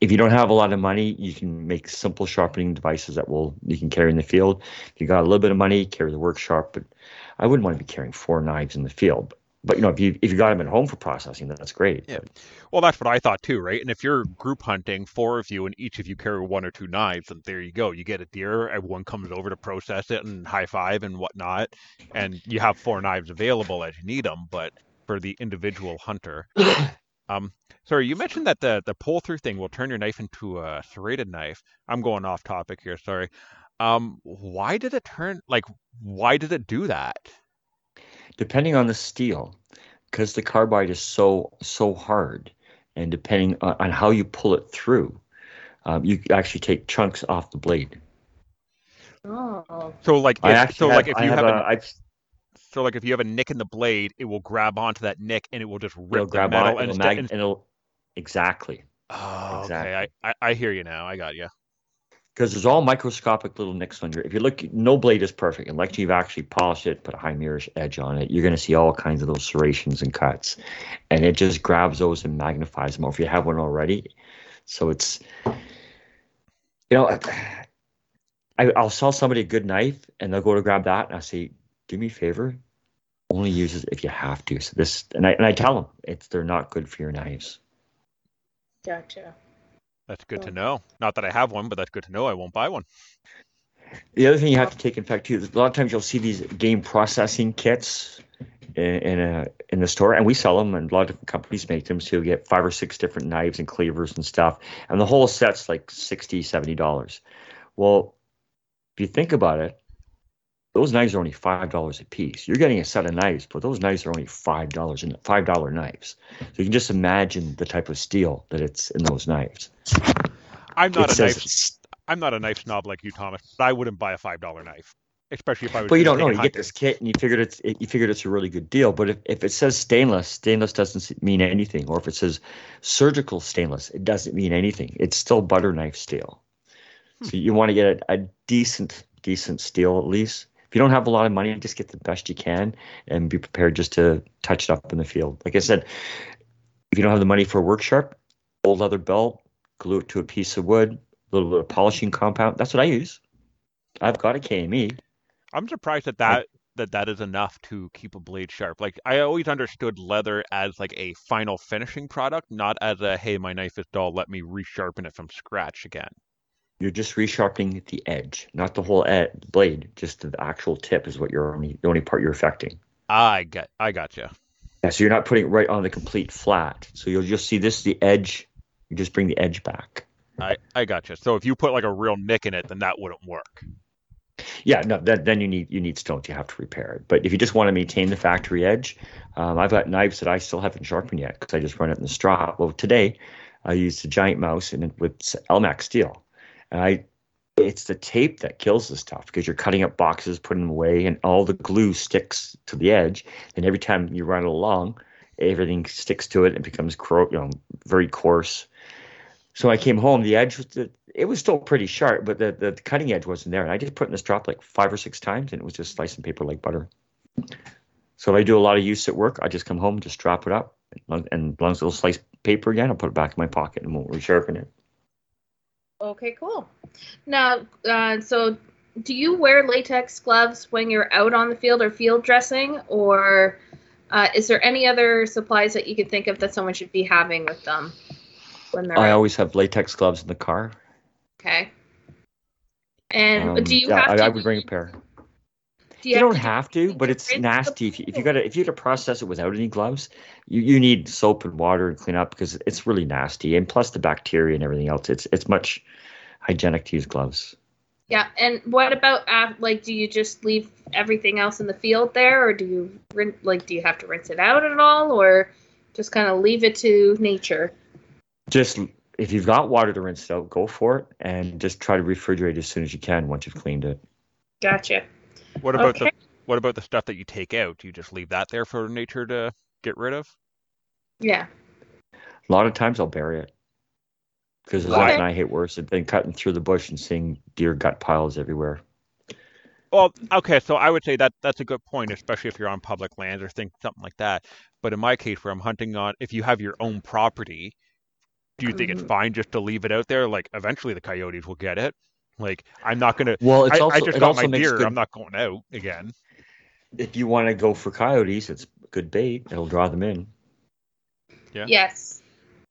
if you don't have a lot of money, you can make simple sharpening devices that will you can carry in the field. If you got a little bit of money, carry the Work Sharp. But I wouldn't want to be carrying four knives in the field. But you know, if you if you got them at home for processing, that's great. Yeah. Well, that's what I thought too, right? And if you're group hunting, four of you, and each of you carry one or two knives, and there you go. You get a deer, everyone comes over to process it and high five and whatnot, and you have four knives available as you need them. But for the individual hunter, (coughs) um, Sorry, you mentioned that the the pull through thing will turn your knife into a serrated knife. I'm going off topic here. Sorry. Um, why did it turn like? Why did it do that? Depending on the steel, because the carbide is so so hard, and depending on, on how you pull it through, um, you actually take chunks off the blade. Oh. So like, if, so have, like if you have, have a, I've, so like if you have a nick in the blade, it will grab onto that nick and it will just rip it'll the grab metal on it, and, it'll st- mag- and it'll exactly Oh, Exactly. okay. I, I I hear you now. I got you. Because there's all microscopic little nicks on your. If you look, no blade is perfect unless you've actually polished it, put a high mirror edge on it. You're going to see all kinds of those serrations and cuts, and it just grabs those and magnifies them. Or if you have one already, so it's, you know, I, I'll sell somebody a good knife, and they'll go to grab that, and I say, do me a favor, only use it if you have to. So this, and I and I tell them it's they're not good for your knives. Gotcha. That's good to know. Not that I have one, but that's good to know. I won't buy one. The other thing you have to take in fact too, is a lot of times you'll see these game processing kits in, in a in the store, and we sell them, and a lot of different companies make them. So you get five or six different knives and cleavers and stuff, and the whole set's like 60 70 dollars. Well, if you think about it, those knives are only five dollars a piece. You're getting a set of knives, but those knives are only five dollars and five dollar knives. So you can just imagine the type of steel that it's in those knives. I'm not It a knife. I'm not a knife snob like you, Thomas. But I wouldn't buy a five dollar knife, especially if I was. Well, you don't know. You get this kit, and you figured it's it, you figured it's a really good deal. But if, if it says stainless, stainless doesn't mean anything. Or if it says surgical stainless, it doesn't mean anything. It's still butter knife steel. Hmm. So you want to get a, a decent decent steel at least. If you don't have a lot of money, just get the best you can and be prepared just to touch it up in the field. Like I said, if you don't have the money for a Work Sharp, old leather belt, glue it to a piece of wood, a little bit of polishing compound. That's what I use. I've got a KME. I'm surprised that that that that is enough to keep a blade sharp. Like I always understood leather as like a final finishing product, not as a hey, my knife is dull, let me resharpen it from scratch again. You're just resharpening the edge, not the whole ed- blade. Just the actual tip is what you're only the only part you're affecting. I got, I got gotcha. Yeah, so you're not putting it right on the complete flat. So you'll just see this the edge. You just bring the edge back. I, I gotcha. So if you put like a real nick in it, then that wouldn't work. Yeah, no, then, then you need you need stones. You have to repair it. But if you just want to maintain the factory edge, um, I've got knives that I still haven't sharpened yet because I just run it in the straw. Well, today I used a Giant Mouse and it with Elmax steel, and I it's the tape that kills the stuff because you're cutting up boxes, putting them away, and all the glue sticks to the edge. And every time you run it along, everything sticks to it and becomes you know very coarse. So I came home, the edge was it was still pretty sharp, but the, the cutting edge wasn't there. And I just put in this drop like five or six times, and it was just slicing paper like butter. So if I do a lot of use at work, I just come home, just drop it up, and and as long as it'll slice paper again, I'll put it back in my pocket and won't resharpen it. Okay, cool. Now, uh, so do you wear latex gloves when you're out on the field or field dressing, or uh, is there any other supplies that you can think of that someone should be having with them when they're I out? always have latex gloves in the car. Okay. And Um, do you yeah, have I, to? I would bring a pair. Do You, have don't to have to, but it's nasty. If you, if you got to if you got to process it without any gloves, you, you need soap and water and clean up because it's really nasty. And plus the bacteria and everything else, it's it's much hygienic to use gloves. Yeah, and what about uh, like? Do you just leave everything else in the field there, or do you rin- like? Do you have to rinse it out at all, or just kind of leave it to nature? Just if you've got water to rinse it out, go for it, and just try to refrigerate as soon as you can once you've cleaned it. Gotcha. What about Okay. the what about the stuff that you take out? Do you just leave that there for nature to get rid of? Yeah. A lot of times I'll bury it because there's Okay. nothing I hate worse than cutting through the bush and seeing deer gut piles everywhere. Well, okay, so I would say that that's a good point, especially if you're on public lands or think something like that. But in my case, where I'm hunting on, if you have your own property, do you think it's Mhm. fine just to leave it out there? Like eventually the coyotes will get it. Like I'm not gonna. Well, it's I, also I just it got also my deer. good I'm not going out again. if you want to go for coyotes, it's good bait. It'll draw them in. Yeah. Yes,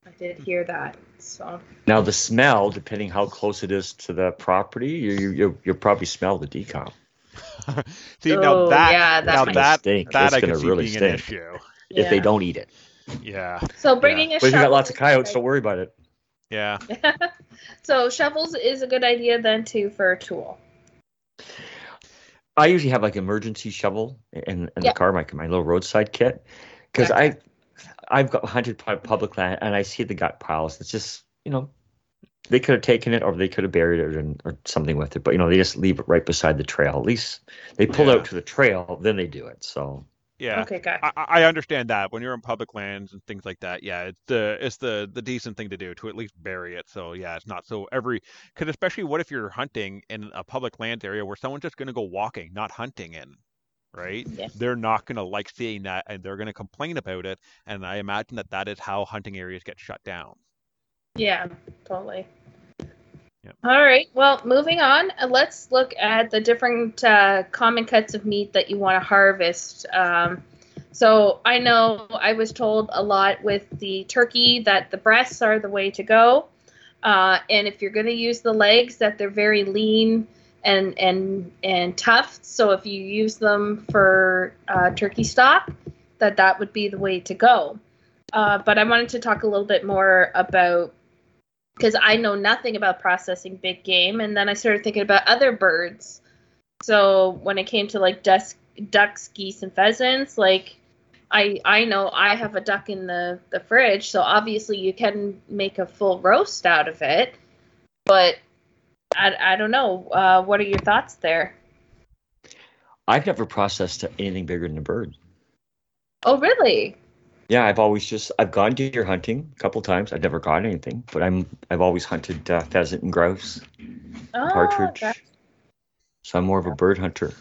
I did hear that. So Now the smell, depending how close it is to the property, you you you'll, you'll probably smell the decom. (laughs) See now Oh, that yeah, that now that stink. that It's I gonna can see really being an stink. issue. if they don't eat it. Yeah, So bringing a But if you got lots of coyotes, a don't worry about it. Yeah. (laughs) so shovels is a good idea then too for a tool. I usually have like emergency shovel in, in Yeah. the car, my my little roadside kit, because Gotcha. I I've got hunted pu- public land and I see the gut piles. It's just you know they could have taken it or they could have buried it or, or something with it, but you know they just leave it right beside the trail. At least they pull Yeah. out to the trail, then they do it. So Yeah. Okay, gotcha. I, I understand that when you're on public lands and things like that, yeah, it's the it's the the decent thing to do to at least bury it. So yeah, it's not so every because especially what if you're hunting in a public land area where someone's just going to go walking, not hunting in, right? Yeah. They're not going to like seeing that, and they're going to complain about it. And I imagine that that is how hunting areas get shut down. Yeah, totally. Yep. All right. Well, moving on. uh, Let's look at the different uh, common cuts of meat that you want to harvest. Um, so I know I was told a lot with the turkey that the breasts are the way to go, uh, and if you're going to use the legs, that they're very lean and and and tough. So if you use them for uh, turkey stock, that that would be the way to go. Uh, but I wanted to talk a little bit more about because I know nothing about processing big game, and then I started thinking about other birds. So when it came to like ducks, ducks, geese, and pheasants, like I I know I have a duck in the the fridge, so obviously you can make a full roast out of it. But I I don't know. Uh, what are your thoughts there? I've never processed anything bigger than a bird. Oh really? Yeah, I've always just I've gone deer hunting a couple times. I've never got anything, but I'm I've always hunted uh, pheasant and grouse, Oh, partridge. that- So I'm more of a bird hunter.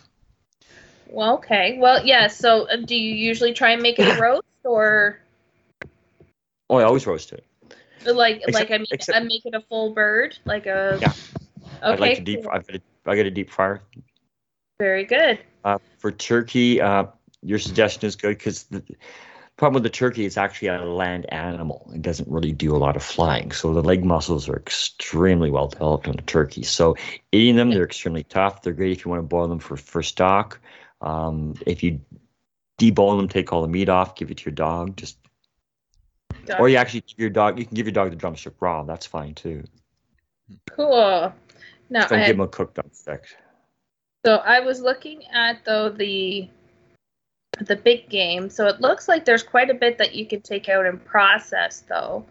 well, okay. Well, yeah. So uh, do you usually try and make it a (coughs) roast or? Oh, I always roast it. Like, Except- like I mean, except- I make it a full bird, like a. Yeah. Okay. I'd like to deep. I've got a, I got a deep fryer. Very good. Uh, for turkey, uh, your suggestion is good because the problem with the turkey is actually a land animal. It doesn't really do a lot of flying, so the leg muscles are extremely well developed on the turkey. So eating them, they're extremely tough. They're great if you want to boil them for for stock. Um, if you debone them, take all the meat off, give it to your dog. Just or you actually give your dog. You can give your dog the drumstick raw. That's fine too. Cool. Now, don't I, give them a cooked drumstick. so I was looking at though the the big game. So it looks like there's quite a bit that you can take out and process though.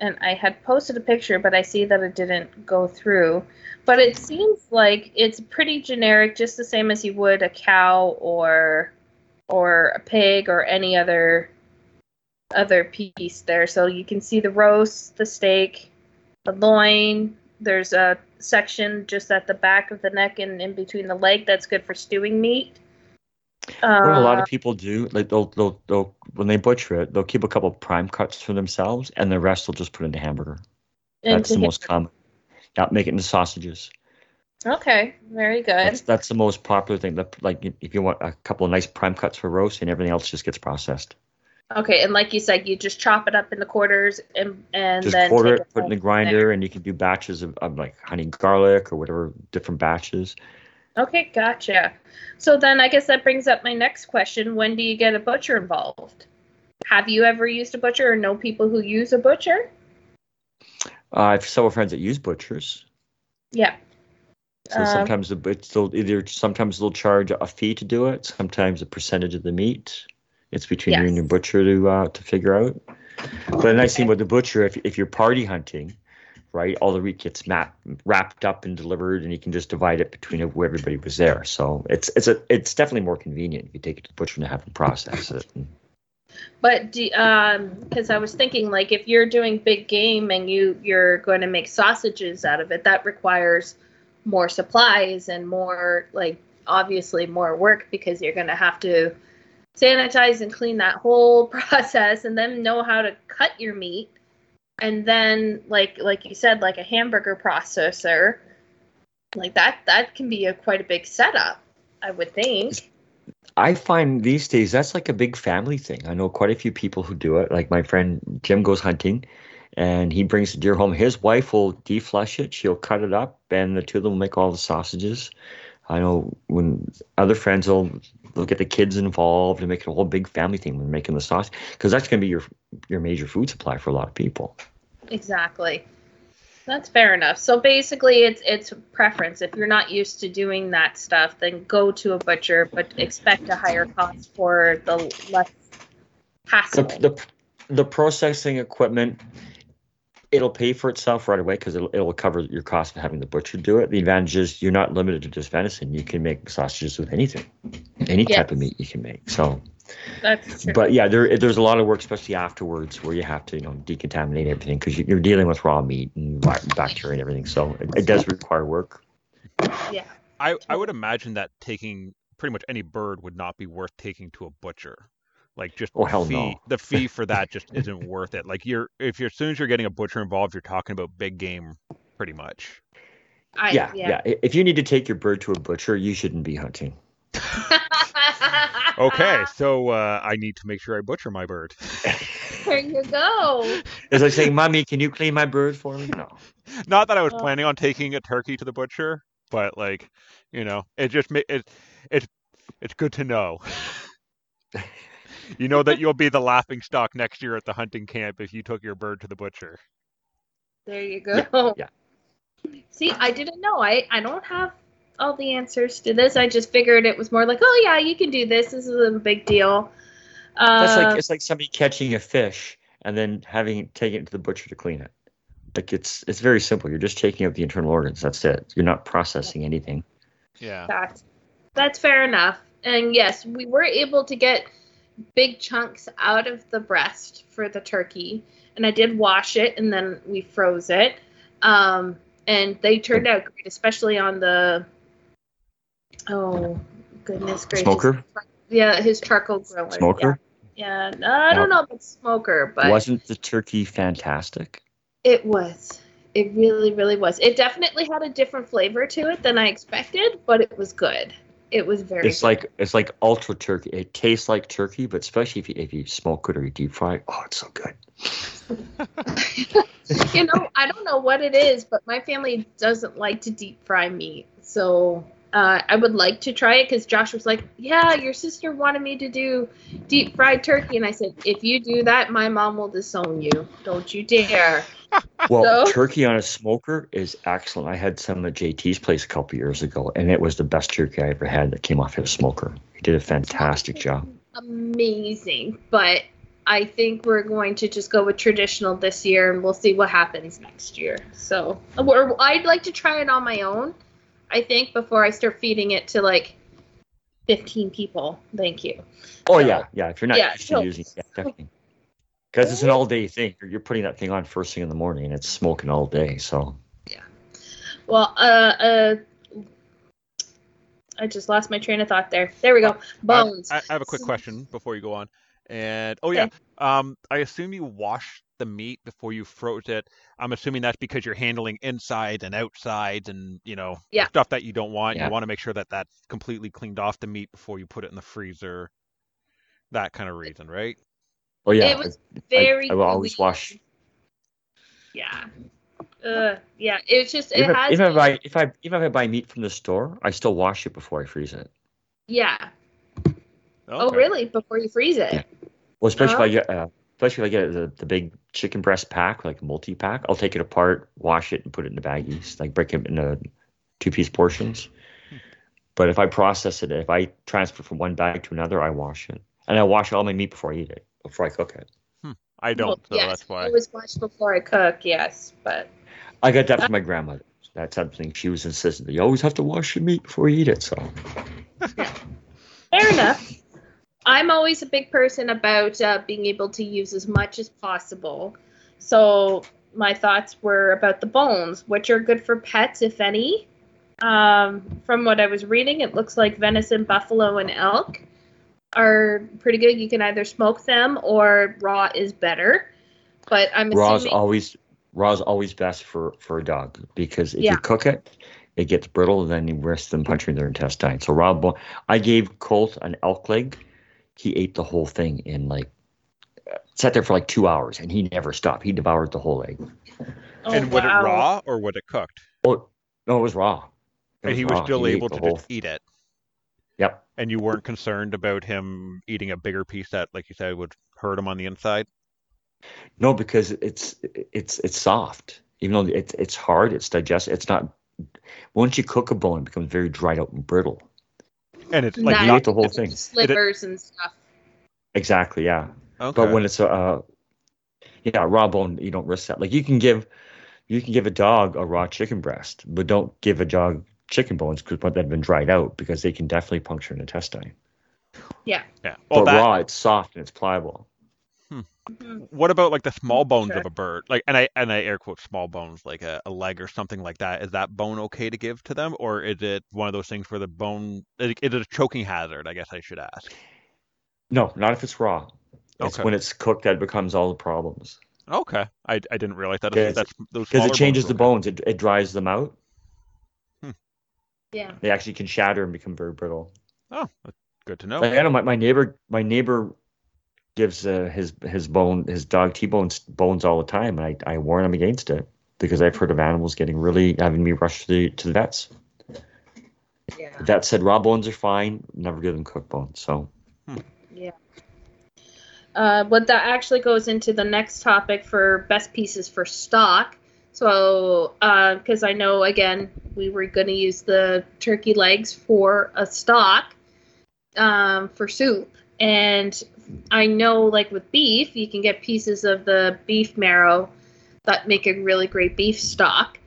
And I had posted a picture, but I see that it didn't go through. But it seems like it's pretty generic, just the same as you would a cow or or a pig or any other other piece there. So you can see the roast, the steak, the loin. There's a section just at the back of the neck and in between the leg that's good for stewing meat. Uh, What a lot of people do, like they'll, they'll, they'll, when they butcher it, they'll keep a couple prime cuts for themselves, and the rest they'll just put into hamburger. That's the him- most common. Yeah, make it into sausages. Okay, very good. That's that's the most popular thing. That like if you want a couple of nice prime cuts for roast, and everything else just gets processed. Okay, and like you said, you just chop it up into quarters and and just then quarter it, put it in the grinder, and you can do batches of, of like honey garlic or whatever different batches. Okay, gotcha. So then I guess that brings up my next question: When do you get a butcher involved? Have you ever used a butcher or know people who use a butcher? Uh, I have several friends that use butchers. Yeah. So Um, sometimes the they'll either sometimes they'll charge a fee to do it, sometimes a percentage of the meat. It's between you and your butcher to uh, to figure out. But the nice thing with the butcher, if if you're party hunting, right, all the meat gets map, wrapped up and delivered, and you can just divide it between everybody was there. So it's it's a it's definitely more convenient if you take it to the butcher and have them process it. But um, because I was thinking, like, if you're doing big game and you you're going to make sausages out of it, that requires more supplies and more, like, obviously more work because you're going to have to sanitize and clean that whole (laughs) process, and then know how to cut your meat, and then, like, like you said, like a hamburger processor, like that that can be a quite a big setup, I would think. I find these days that's like a big family thing. I know quite a few people who do it. Like my friend Jim goes hunting and he brings the deer home. His wife will deflesh it, she'll cut it up, and the two of them will make all the sausages. I know when other friends will they'll get the kids involved and make it a whole big family thing when making the sauce because that's going to be your your major food supply for a lot of people. Exactly. That's fair enough. So basically, it's it's preference. If you're not used to doing that stuff, then go to a butcher, but expect a higher cost for the less hassle. The, the the processing equipment it'll pay for itself right away because it'll, it'll cover your cost of having the butcher do it. The advantage is you're not limited to just venison. You can make sausages with anything, any type of meat you can make. So, That's true. but yeah, there there's a lot of work, especially afterwards, where you have to you know decontaminate everything because you're dealing with raw meat and bacteria and everything. So it, it does require work. yeah. I, I would imagine that taking pretty much any bird would not be worth taking to a butcher. Like just Oh, the hell fee, no. the fee (laughs) for that just isn't worth it. Like you're if you're as soon as you're getting a butcher involved, you're talking about big game, pretty much. I, yeah, yeah, I- If you need to take your bird to a butcher, you shouldn't be hunting. (laughs) (laughs) Okay, so uh, I need to make sure I butcher my bird. (laughs) there you go. It's like saying, "Mommy, can you clean my bird for me?" No. Not that I was Oh. planning on taking a turkey to the butcher, but like, you know, it just ma- it it's it's good to know. you know that you'll be the laughing stock next year at the hunting camp if you took your bird to the butcher. There you go. yeah. See, I didn't know. I I don't have all the answers to this. I just figured it was more like, oh yeah, you can do this. This is a big deal. That's Uh, like it's like somebody catching a fish and then having taken it to the butcher to clean it. Like it's it's very simple. You're just taking out the internal organs. That's it. You're not processing anything. Yeah. That's that's fair enough. And yes, we were able to get big chunks out of the breast for the turkey, and I did wash it and then we froze it. Um, and they turned out great, especially on the oh goodness gracious Smoker, Yeah, his charcoal griller. smoker. Yeah, yeah. No, I don't know about smoker, but Wasn't the turkey fantastic? it was. It really, really was. It definitely had a different flavor to it than I expected, but it was good. It was very. It's like it's like ultra turkey. It tastes like turkey, but especially if you if you smoke it or you deep fry, it, oh, it's so good. (laughs) you know, I don't know what it is, but my family doesn't like to deep fry meat. So uh, I would like to try it because Josh was like, Yeah, your sister wanted me to do deep fried turkey. And I said, If you do that, my mom will disown you. Don't you dare. (laughs) Well, So? turkey on a smoker is excellent. I had some at JT's place a couple years ago, and it was the best turkey I ever had that came off his smoker. He did a fantastic job. Amazing. But I think we're going to just go with traditional this year and we'll see what happens next year. So or I'd like to try it on my own, I think, before I start feeding it to like 15 people. Thank you. Oh So- yeah, yeah. If you're not yeah, used so- to using, yeah, definitely. Because it's an all-day thing. You're, you're putting that thing on first thing in the morning, and it's smoking all day. So yeah. Well, uh, uh, I just lost my train of thought there. There we go. Bones. I, I have a quick question before you go on. And oh yeah, um, I assume you wash the meat before you froze it. I'm assuming that's because you're handling insides and outsides and you know Yeah. stuff that you don't want. Yeah. You want to make sure that that's completely cleaned off the meat before you put it in the freezer. That kind of reason, right? Oh yeah, It was I- very I, will always gooey. wash. Yeah. Uh, yeah. It's just it Even, has. even if I if I even if I buy meat from the store, I still wash it before I freeze it. yeah. Oh, really? Before you freeze it? Yeah. Well, especially Uh-huh. if I get uh, especially if I get the, the big chicken breast pack, like multi pack, I'll take it apart, wash it, and put it in the baggies, like break it into two piece portions. But if I process it, if I transfer from one bag to another, I wash it, and I wash all my meat before I eat it, before I cook it. I don't, Well, so yes, that's I why. always watch before I cook. Yes, but I got that from my grandmother. That's something she was insistent you always have to wash your meat before you eat it. So fair enough. I'm always a big person about uh, being able to use as much as possible. So my thoughts were about the bones, which are good for pets, if any. Um, from what I was reading, it looks like venison, buffalo, and elk are pretty good. You can either smoke them or raw is better. But I'm raw assuming always raw's always best for for a dog because if Yeah. you cook it, it gets brittle and then you risk them puncturing their intestine. So raw bone. I gave Colt an elk leg. He ate the whole thing in like uh, sat there for like two hours and he never stopped. He devoured the whole egg. oh, and was wow. it raw or was it cooked? Oh no, it was raw. It And he was raw. still ate able to whole- just eat it. Yep. And you weren't concerned about him eating a bigger piece that, like you said, would hurt him on the inside. No, because it's it's it's soft. Even though it's it's hard, it's digest. It's not. Once you cook a bone, it becomes very dried out and brittle. And it's Like like you Nice. the whole thing. slivers and stuff. Exactly. Yeah. okay. But when it's a uh, yeah raw bone, you don't risk that. Like you can give you can give a dog a raw chicken breast, but don't give a dog chicken bones because they've been dried out because they can definitely puncture an intestine. yeah. Well, but that, raw, it's soft and it's pliable. Hmm. what about like the small bones Sure. of a bird? Like, and I and I air quote small bones, like a, a leg or something like that. Is that bone okay to give to them, or is it one of those things where the bone is it a choking hazard? I guess I should ask. No, not if it's raw. It's when it's cooked that becomes all the problems Okay, I, I didn't realize that. Yeah, That's because it changes the bones. were bones. It it dries them out. Hmm. Yeah. They actually can shatter and become very brittle. Oh, good to know. Like, I know my, my neighbor my neighbor gives uh, his his bone his dog T bones bones all the time, and I, I warn him against it because I've heard of animals getting really having me rush to the to the vets. Yeah. The vet said raw bones are fine, never give them cooked bones. So Yeah. Uh, but that actually goes into the next topic for best pieces for stock. So, because I know again we were going to use the turkey legs for a stock um, for soup, and I know like with beef, you can get pieces of the beef marrow that make a really great beef stock.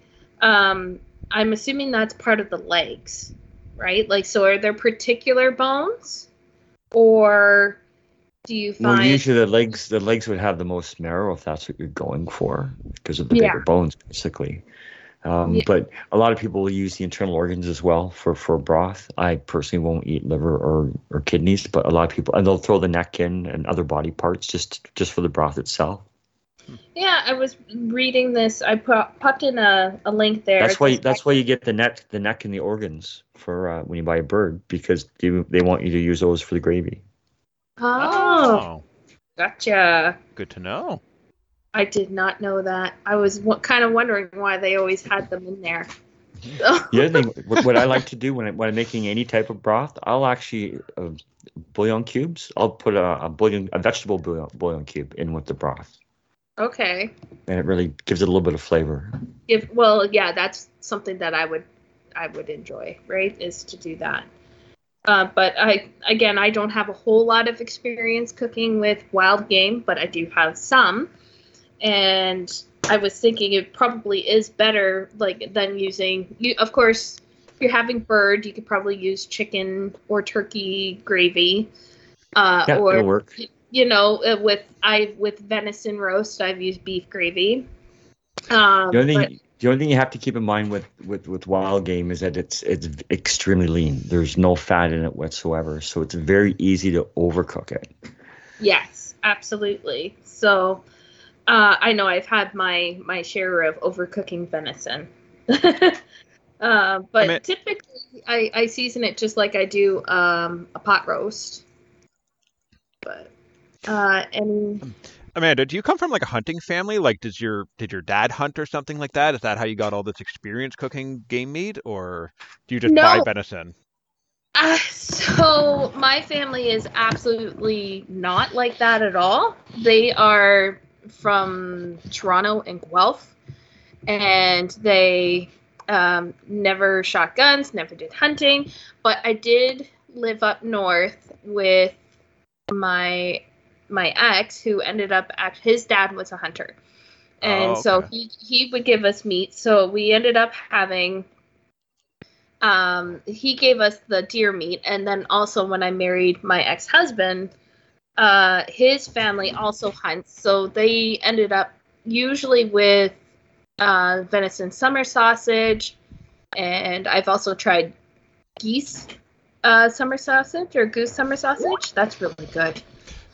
Um, I'm assuming that's part of the legs, right? Like, so are there particular bones, or do you well, find? usually the legs the legs would have the most marrow if that's what you're going for because of the Yeah. bigger bones basically. Um, Yeah. But a lot of people will use the internal organs as well for, for broth. I personally won't eat liver or, or kidneys, but a lot of people and they'll throw the neck in and other body parts just just for the broth itself. Yeah, I was reading this. I put, popped in a, a link there. That's why It's that's why you get the neck the neck and the organs for uh, when you buy a bird because they, they want you to use those for the gravy. Oh, gotcha. good to know. I did not know that. I was w- kind of wondering why they always had them in there. (laughs) The other thing, what, what I like to do when, I, when I'm making any type of broth, I'll actually uh, bouillon cubes. I'll put a, a bouillon, a vegetable bouillon, bouillon cube in with the broth, okay. and it really gives it a little bit of flavor. If well, yeah, that's something that I would I would enjoy, right? Is to do that. Uh, but I again, I don't have a whole lot of experience cooking with wild game, but I do have some. And I was thinking it probably is better like than using you. Of course, if you're having bird, you could probably use chicken or turkey gravy, uh, Yeah, or it'll work. you know, uh, with I with venison roast, I've used beef gravy. Um, The only but- thing, the only thing you have to keep in mind with, with, with wild game is that it's it's extremely lean. There's no fat in it whatsoever, so it's very easy to overcook it. Yes, absolutely. So uh, I know I've had my my share of overcooking venison. (laughs) uh, but mean- typically I, I season it just like I do um, a pot roast. But uh, and Amanda, do you come from like a hunting family? Like, does your did your dad hunt or something like that? Is that how you got all this experience cooking game meat, or do you just buy venison? Uh, so my family is absolutely not like that at all. They are from Toronto and Guelph, and they um, never shot guns, never did hunting. But I did live up north with my my ex, who ended up act. His dad was a hunter, and Oh, so he he would give us meat. So we ended up having um, he gave us the deer meat, and then also when I married my ex husband, uh, his family also hunts, so they ended up usually with uh, venison summer sausage, and I've also tried geese uh, summer sausage or goose summer sausage. That's really good.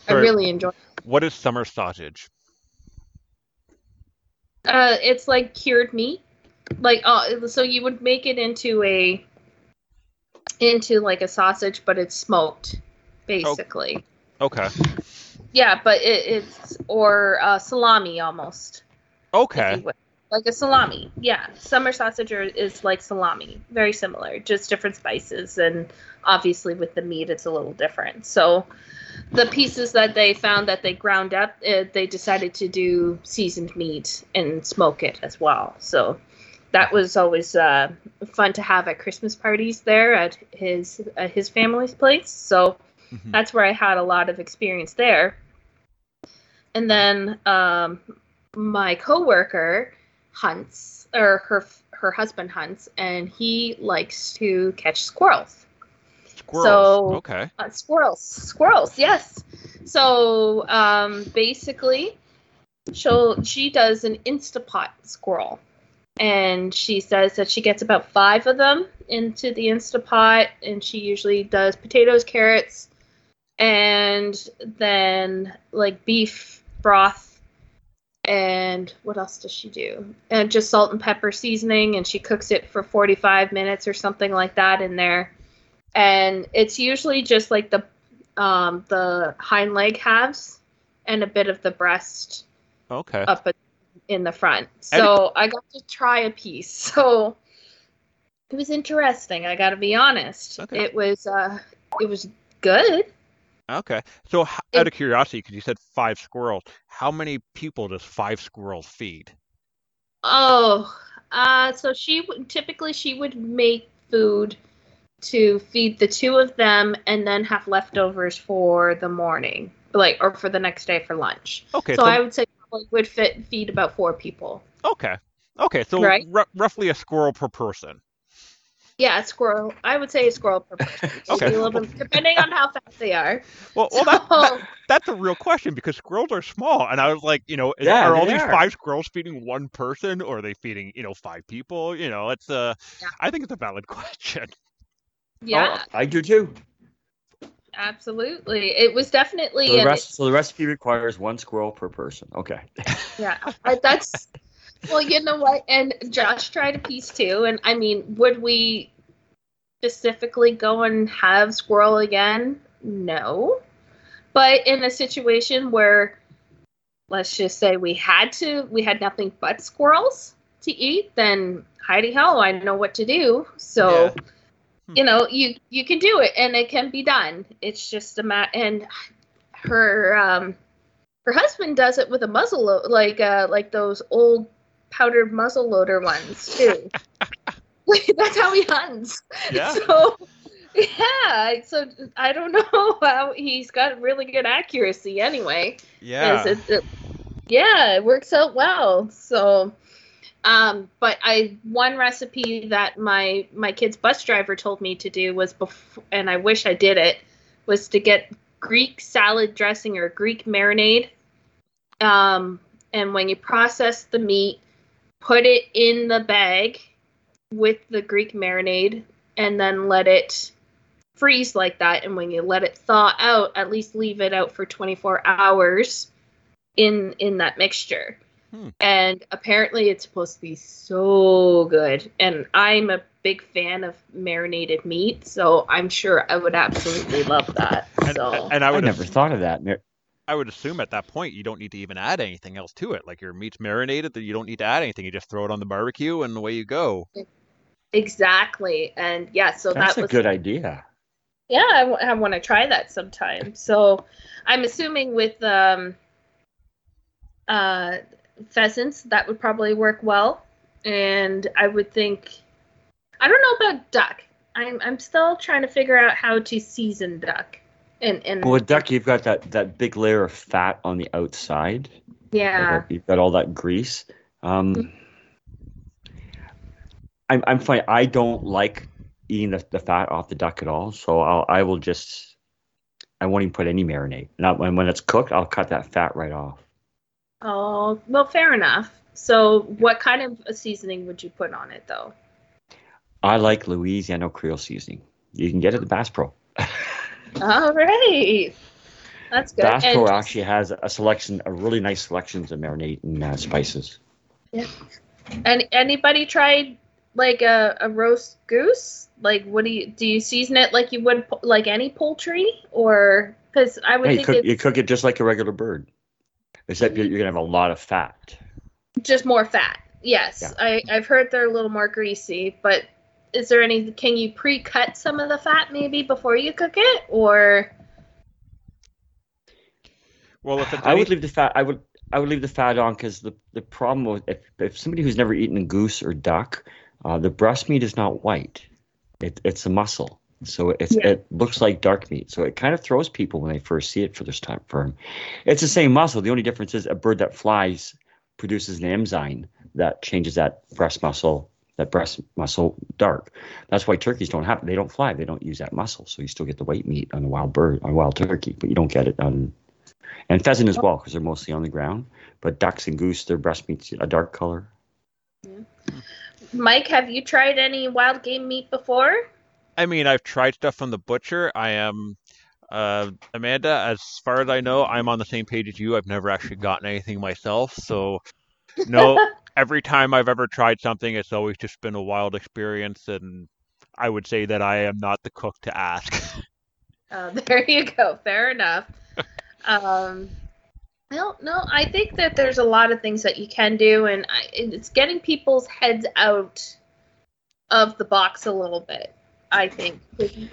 I really enjoy. What is summer sausage? Uh, it's like cured meat, like uh, so you would make it into a into like a sausage, but it's smoked, basically. Okay. Yeah, but it, it's or uh, salami almost. Okay. Like a salami. Yeah, summer sausage is like salami, very similar, just different spices, and obviously with the meat, it's a little different. So, the pieces that they found that they ground up, uh, they decided to do seasoned meat and smoke it as well. So, that was always uh, fun to have at Christmas parties there at his at his family's place. So, Mhm. that's where I had a lot of experience there. And then um, my coworker hunts, or her her husband hunts, and he likes to catch squirrels. Squirrels. So- okay. Uh, squirrels, squirrels, yes. So um, basically, she'll she does an Instapot squirrel, and she says that she gets about five of them into the Instapot, and she usually does potatoes, carrots, and then like beef broth. And what else does she do? And just salt and pepper seasoning, and she cooks it for 45 minutes or something like that in there and it's usually just like the um the hind leg halves and a bit of the breast Okay. up in the front. So I got to try a piece. (laughs) So it was interesting. I got to be honest. Okay. It was uh it was good. Okay. So, h- It- out of curiosity, because you said five squirrels, how many people does five squirrels feed? Oh, uh so she would typically she would make food to feed the two of them and then have leftovers for the morning, like or for the next day for lunch. Okay. so so I would say probably would fit feed about four people. Okay. Okay. So Right. ru- roughly a squirrel per person. Yeah, a squirrel. I would say a squirrel per person. (laughs) Okay. Maybe a little bit, depending on how fast they are. Well, well, that, So- that that's a real question because squirrels are small, and I was like, you know, Yeah, are all these are. five squirrels feeding one person, or are they feeding, you know, five people? You know, it's uh, Yeah. I think it's a valid (laughs) question. Yeah, Oh, I do too. absolutely. It was definitely So the, an, rest, so the recipe requires one squirrel per person. Okay. yeah. (laughs) I, that's well, you know what? And Josh tried a piece too. And I mean, would we specifically go and have squirrel again? No. But in a situation where, let's just say we had to, we had nothing but squirrels to eat, then Heidi hell, I know what to do. So. Yeah. You know you you can do it and it can be done it's just a mat and her um her husband does it with a muzzle like uh like those old powdered muzzle loader ones too (laughs) (laughs) that's how he hunts Yeah. so yeah so i don't know (laughs) how he's got really good accuracy anyway Yeah. it, it- yeah, it works out well. So, um, but I one recipe that my my kid's bus driver told me to do was before, and I wish I did it, was to get Greek salad dressing or Greek marinade. Um, and when you process the meat, put it in the bag with the Greek marinade, and then let it freeze like that, and when you let it thaw out, at least leave it out for 24 hours in in that mixture. Hmm. And apparently, it's supposed to be so good. And I'm a big fan of marinated meat, so I'm sure I would absolutely love that. And, so and I I would never thought of that. Mar- I would assume at that point you don't need to even add anything else to it. Like your meat's marinated, that you don't need to add anything. You just throw it on the barbecue and away you go. exactly, and yeah, so That's that a good idea. yeah i, want to try that sometime so i'm assuming with um uh pheasants that would probably work well and i would think i don't know about duck i'm i'm still trying to figure out how to season duck and and Well, with duck, you've got that, that big layer of fat on the outside. yeah You've got all that grease. Um, I'm I'm fine. I don't like eating the, the fat off the duck at all, so I'll I will just I won't even put any marinade. Now when when it's cooked, I'll cut that fat right off. oh well fair enough so what kind of a seasoning would you put on it though I like Louisiana Creole seasoning. You can get it at the Bass Pro. All right that's good Bass And actually has a selection, a really nice selections of marinade and uh, spices. Yeah. And anybody tried like a, a roast goose? Like, what do you do? You season it like you would like any poultry, or because I would Yeah, you think cook you cook it just like a regular bird, except you're, you're gonna have a lot of fat. just more fat. Yes, Yeah. I I've heard they're a little more greasy, but is there any? Can you pre-cut some of the fat maybe before you cook it, or Well, if it's I would leave the fat. I would I would leave the fat on because the the problem with if, if somebody who's never eaten a goose or duck, uh, the breast meat is not white. It, it's a muscle, so it's Yeah. it looks like dark meat. So it kind of throws people when they first see it for this time. For 'em. it's the same muscle. The only difference is a bird that flies produces an enzyme that changes that breast muscle that breast muscle dark. That's why turkeys don't have they don't fly. They don't use that muscle. So you still get the white meat on a wild bird on a wild turkey, but you don't get it on and pheasant as well because they're mostly on the ground. But ducks and goose, their breast meat's a dark color. Mike? Have you tried any wild game meat before? I mean, I've tried stuff from the butcher. I am, uh, Amanda, as far as I know, I'm on the same page as you. I've never actually gotten anything myself. So, no, (laughs) every time I've ever tried something, it's always just been a wild experience. And I would say that I am not the cook to ask. Uh, (laughs) (laughs) there you go. Fair enough. um, no, no, I think that there's a lot of things that you can do, and I, it's getting people's heads out of the box a little bit. I think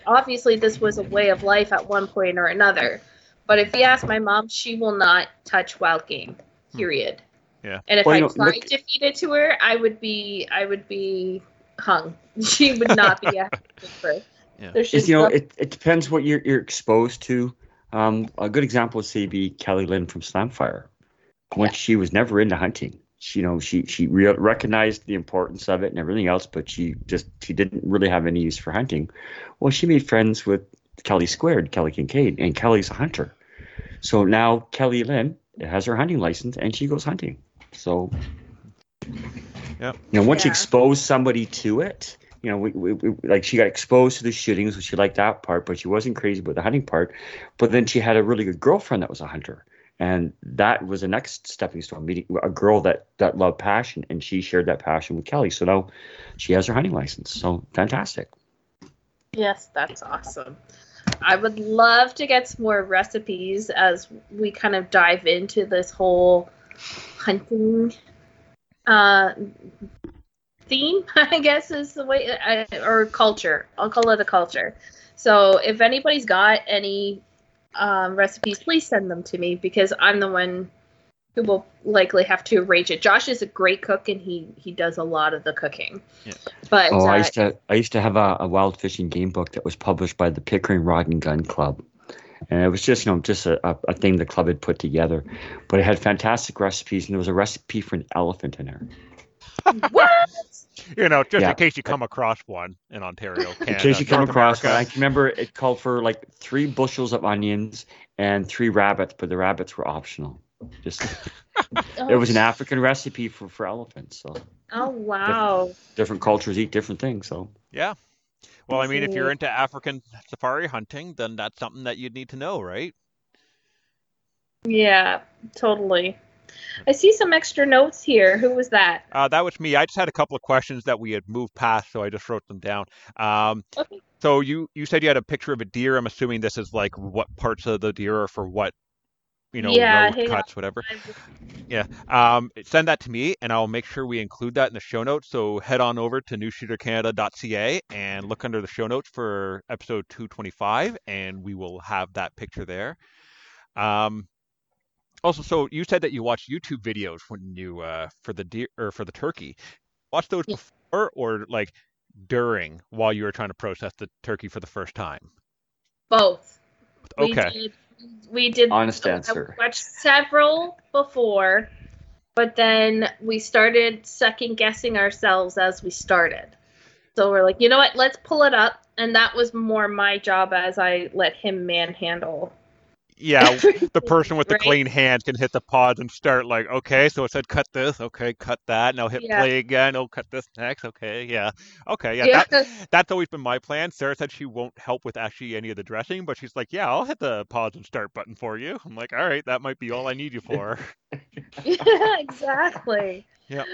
obviously this was a way of life at one point or another, but if you ask my mom, she will not touch wild game. Period. Yeah. And if Well, I know, tried look- to feed it to her, I would be, I would be hung. (laughs) She would not be a happy. (laughs) Yeah. There's It's, just you know, it, it depends what you're, you're exposed to. Um, a good example would say be Kelly Lynn from Slamfire. When Yeah. she was never into hunting, she, you know, she she re- recognized the importance of it and everything else, but she just she didn't really have any use for hunting. Well, she made friends with Kelly Squared, Kelly Kincaid, and Kelly's a hunter. So now Kelly Lynn has her hunting license and she goes hunting. So, Yep. you know, once you expose somebody to it, you know, we, we, we, like she got exposed to the shootings, so she liked that part, but she wasn't crazy about the hunting part. But then she had a really good girlfriend that was a hunter, and that was the next stepping stone. Meeting a girl that that loved passion, and she shared that passion with Kelly. So now she has her hunting license. So fantastic. Yes, that's awesome. I would love to get some more recipes as we kind of dive into this whole hunting uh, theme, (laughs) I guess is the way, I, or culture. I'll call it a culture. So if anybody's got any um, recipes, please send them to me because I'm the one who will likely have to arrange it. Josh is a great cook and he he does a lot of the cooking. Yeah. But Oh, I uh, used to I used to have a, a wild fishing game book that was published by the Pickering Rod and Gun Club, and it was just you know just a, a, a thing the club had put together, but it had fantastic recipes, and there was a recipe for an elephant in there. what? You know, just Yeah. in case you come across one in Ontario, Canada, In case you come North across America. one, I can remember it called for like three bushels of onions and three rabbits, but the rabbits were optional. Just (laughs) it was an African recipe for for elephants, so Oh wow. different cultures eat different things. So Yeah. Well, I mean, if you're into African safari hunting, then that's something that you'd need to know, right? Yeah, totally. I see some extra notes here. Who was that? Uh, that was me. I just had a couple of questions that we had moved past, so I just wrote them down. Um, Okay. so you you said you had a picture of a deer. I'm assuming this is like what parts of the deer are for what, you know, Yeah, road hang on. cuts, whatever. Yeah. Um, send that to me, and I'll make sure we include that in the show notes. So head on over to newshootercanada.ca and look under the show notes for episode 225, and we will have that picture there. Um, also, so you said that you watch YouTube videos when you uh, for the deer or for the turkey. Watch those Yeah. before or like during while you were trying to process the turkey for the first time. Both. We Okay. did, we did Honest I answer. watched several before, but then we started second guessing ourselves as we started. So we're like, you know what? Let's pull it up, and that was more my job as I let him manhandle. Yeah, (laughs) the person with the Right. clean hands can hit the pause and start like, okay, so it said cut this, okay, cut that, now hit Yeah. play again, oh, cut this next, okay, yeah, okay, yeah, Yeah. That, that's always been my plan. Sarah said she won't help with actually any of the dressing, but she's like, yeah, I'll hit the pause and start button for you. I'm like, all right, that might be all I need you for. (laughs) (laughs) yeah, exactly. Yeah.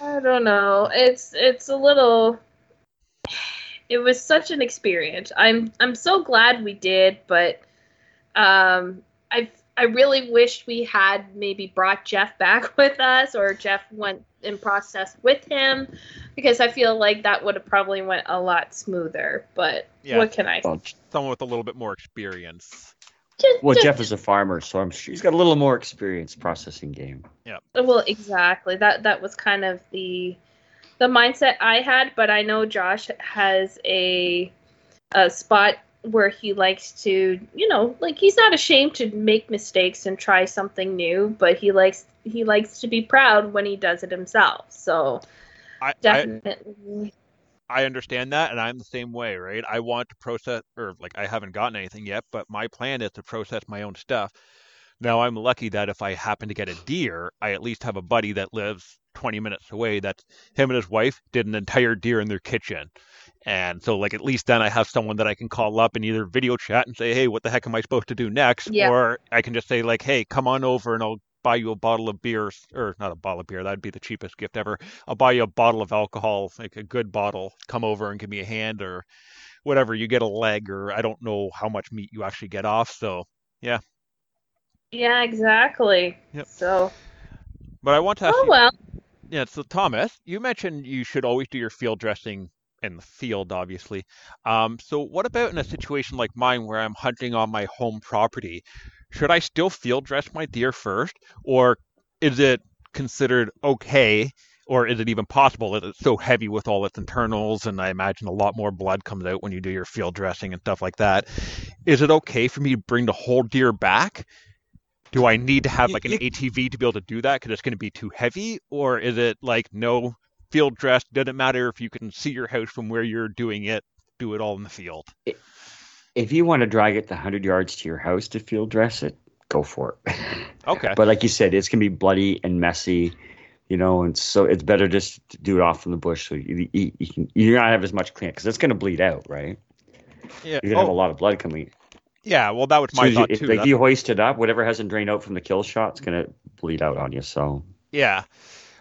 I don't know. It's it's a little. It was such an experience. I'm I'm so glad we did, but um, I I really wished we had maybe brought Jeff back (laughs) with us, or Jeff went and processed with him, because I feel like that would have probably went a lot smoother. But Yeah. what can I? Well, Someone with a little bit more experience. Just, well, just- Jeff is a farmer, so I'm sure he's got a little more experience processing game. Yeah. Well, exactly. That that was kind of the the mindset I had, but I know Josh has a a spot where he likes to, you know, like he's not ashamed to make mistakes and try something new, but he likes he likes to be proud when he does it himself. So I, I definitely I understand that, and I'm the same way, right? I want to process, or like I haven't gotten anything yet, but my plan is to process my own stuff. Now, I'm lucky that if I happen to get a deer, I at least have a buddy that lives 20 minutes away. That him and his wife did an entire deer in their kitchen. And so, like, at least then I have someone that I can call up and either video chat and say, hey, what the heck am I supposed to do next? Yeah. Or I can just say, like, hey, come on over and I'll buy you a bottle of beer, or not a bottle of beer, that'd be the cheapest gift ever. I'll buy you a bottle of alcohol, like a good bottle. Come over and give me a hand or whatever. You get a leg, or I don't know how much meat you actually get off. So, Yeah, Yeah, exactly. Yep. So but I want to ask oh you, well. yeah. So Thomas, you mentioned you should always do your field dressing in the field, obviously. Um, so what about in a situation like mine where I'm hunting on my home property? Should I still field dress my deer first, or is it considered okay? Or is it even possible that it's so heavy with all its internals, and I imagine a lot more blood comes out when you do your field dressing and stuff like that? Is it okay for me to bring the whole deer back? Do I need to have like an ATV to be able to do that because it's going to be too heavy, or is it like no field dress doesn't matter if you can see your house from where you're doing it, do it all in the field? If you want to drag it the 100 yards to your house to field dress it, go for it. (laughs) Okay. But like you said, it's going to be bloody and messy, you know, and so it's better just to do it off from the bush so you, you, you can, you're not have as much clean because it's going to bleed out, right? Yeah. You're going to have oh. a Oh, lot of blood coming. yeah. Well, that was So my you- thought if, too. like you hoist it up, whatever hasn't drained out from the kill shot, it's going to bleed out on you. So Yeah.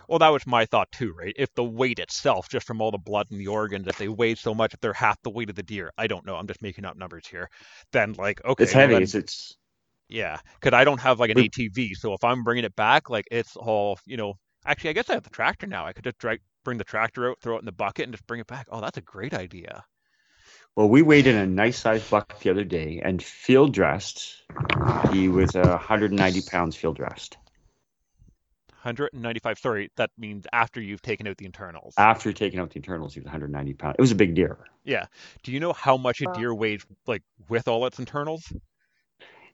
Well, that was my thought too, right? If the weight itself, just from all the blood in the organs, if they weigh so much, if they're half the weight of the deer, I don't know. I'm just making up numbers here. Then, like, okay, it's well, heavy. then- It's, yeah, because I don't have like an We- ATV, so if I'm bringing it back, like it's all, you know. Actually, I guess I have the tractor now. I could just drag, bring the tractor out, throw it in the bucket, and just bring it back. Oh, that's a great idea. well, we weighed in a nice sized buck the other day and field dressed. He was uh, 190 pounds field dressed 195. Sorry, that means after you've taken out the internals. after taking out the internals. He was 190 pounds. It was a big deer. Yeah. Do you know how much a deer weighs, like with all its internals?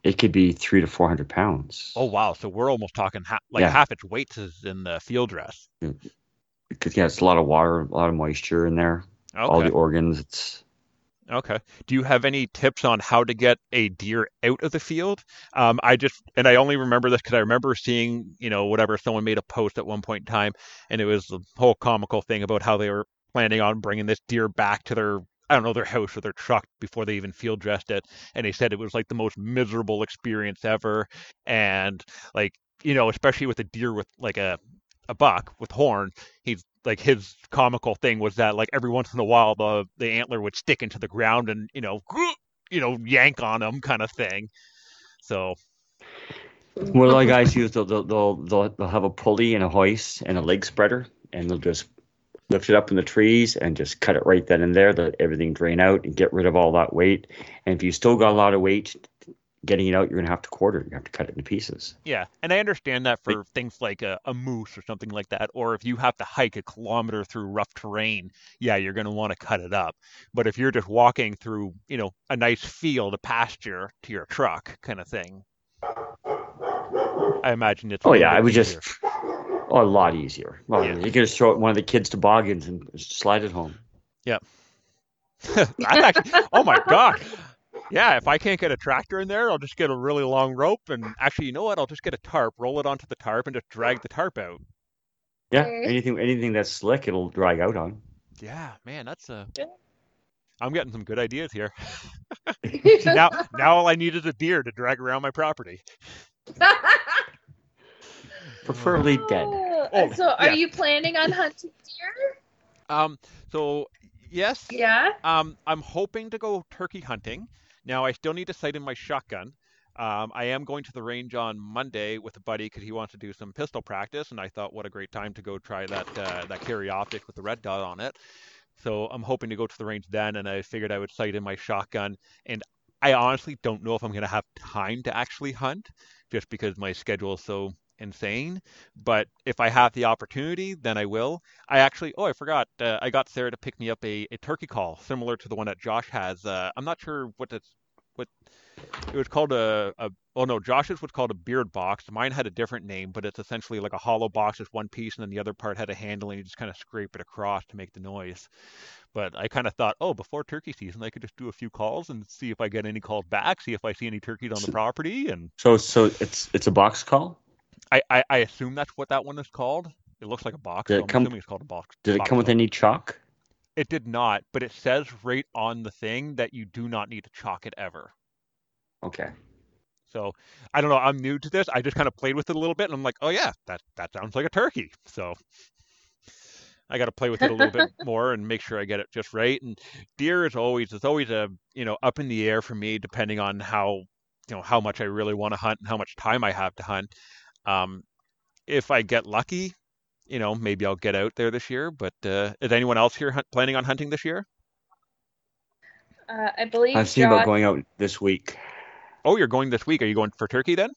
It could be three to 400 pounds. Oh wow! So we're almost talking ha- like Yeah. half its weight is in the field dress. because yeah, it's a lot of water, a lot of moisture in there. All the organs. It's Okay. Do you have any tips on how to get a deer out of the field? Um, I just, and I only remember this because I remember seeing, you know, whatever, someone made a post at one point in time, and it was the whole comical thing about how they were planning on bringing this deer back to their I don't know their house or their truck before they even field dressed it, and they said it was like the most miserable experience ever, and like you know, especially with a deer with like a a buck with horn, he's like his comical thing was that like every once in a while the the antler would stick into the ground and you know (clears throat) you know yank on him kind of thing. So What a guys use, they'll, they'll, they'll, they'll have a pulley and a hoist and a leg spreader, and they'll just lift it up in the trees and just cut it right then and there, let everything drain out and get rid of all that weight. And if you still got a lot of weight getting it out, you're going to have to quarter it. You have to cut it into pieces. yeah, and I understand that for things like a, a moose or something like that, or if you have to hike a kilometer through rough terrain, yeah, you're going to want to cut it up. But if you're just walking through, you know, a nice field, a pasture to your truck kind of thing, I imagine it's. Oh, yeah, I would easier. just, oh, a lot easier. Well, Yeah. You could just throw it one of the kids' toboggans and slide it home. (laughs) That's actually, oh my god. Yeah, if I can't get a tractor in there, I'll just get a really long rope and actually, you know what? I'll just get a tarp, roll it onto the tarp and just drag the tarp out. Yeah, Okay. anything anything that's slick, it'll drag out on. Yeah, man, that's a Yeah. I'm getting some good ideas here. (laughs) (laughs) now now all I need is a deer to drag around my property. (laughs) Preferably dead. Oh, so, are yeah. you planning on hunting deer? Um so yes, Yeah. Um, I'm hoping to go turkey hunting. Now, I still need to sight in my shotgun. Um, I am going to the range on Monday with a buddy because he wants to do some pistol practice, and I thought, what a great time to go try that uh, that carry optic with the red dot on it. So I'm hoping to go to the range then, and I figured I would sight in my shotgun. And I honestly don't know if I'm going to have time to actually hunt, just because my schedule is so insane. But if I have the opportunity, then I will. I actually, oh, I forgot. Uh, I got Sarah to pick me up a, a turkey call similar to the one that Josh has. Uh, I'm not sure what it's what it was called a, a oh no, Josh's was called a beard box. Mine had a different name, but it's essentially like a hollow box with one piece, and then the other part had a handle, and you just kind of scrape it across to make the noise. But I kind of thought, oh, before turkey season, I could just do a few calls and see if I get any calls back, see if I see any turkeys on the property, and So so it's it's a box call. I, I, I assume that's what that one is called. It looks like a box. Did so it I'm come- assuming it's called a box. Did it come with call. any chalk? It did not, but it says right on the thing that you do not need to chalk it ever. Okay. So I don't know. I'm new to this. I just kind of played with it a little bit, and I'm like, oh yeah, that that sounds like a turkey. So I got to play with it a little bit (laughs) more and make sure I get it just right. And deer is always it's always a you know up in the air for me, depending on how you know how much I really want to hunt and how much time I have to hunt. Um, if I get lucky, you know, maybe I'll get out there this year. But uh, is anyone else here hunt, planning on hunting this year? Uh, I believe I've seen about going out this week. Oh, you're going this week. Are you going for turkey then?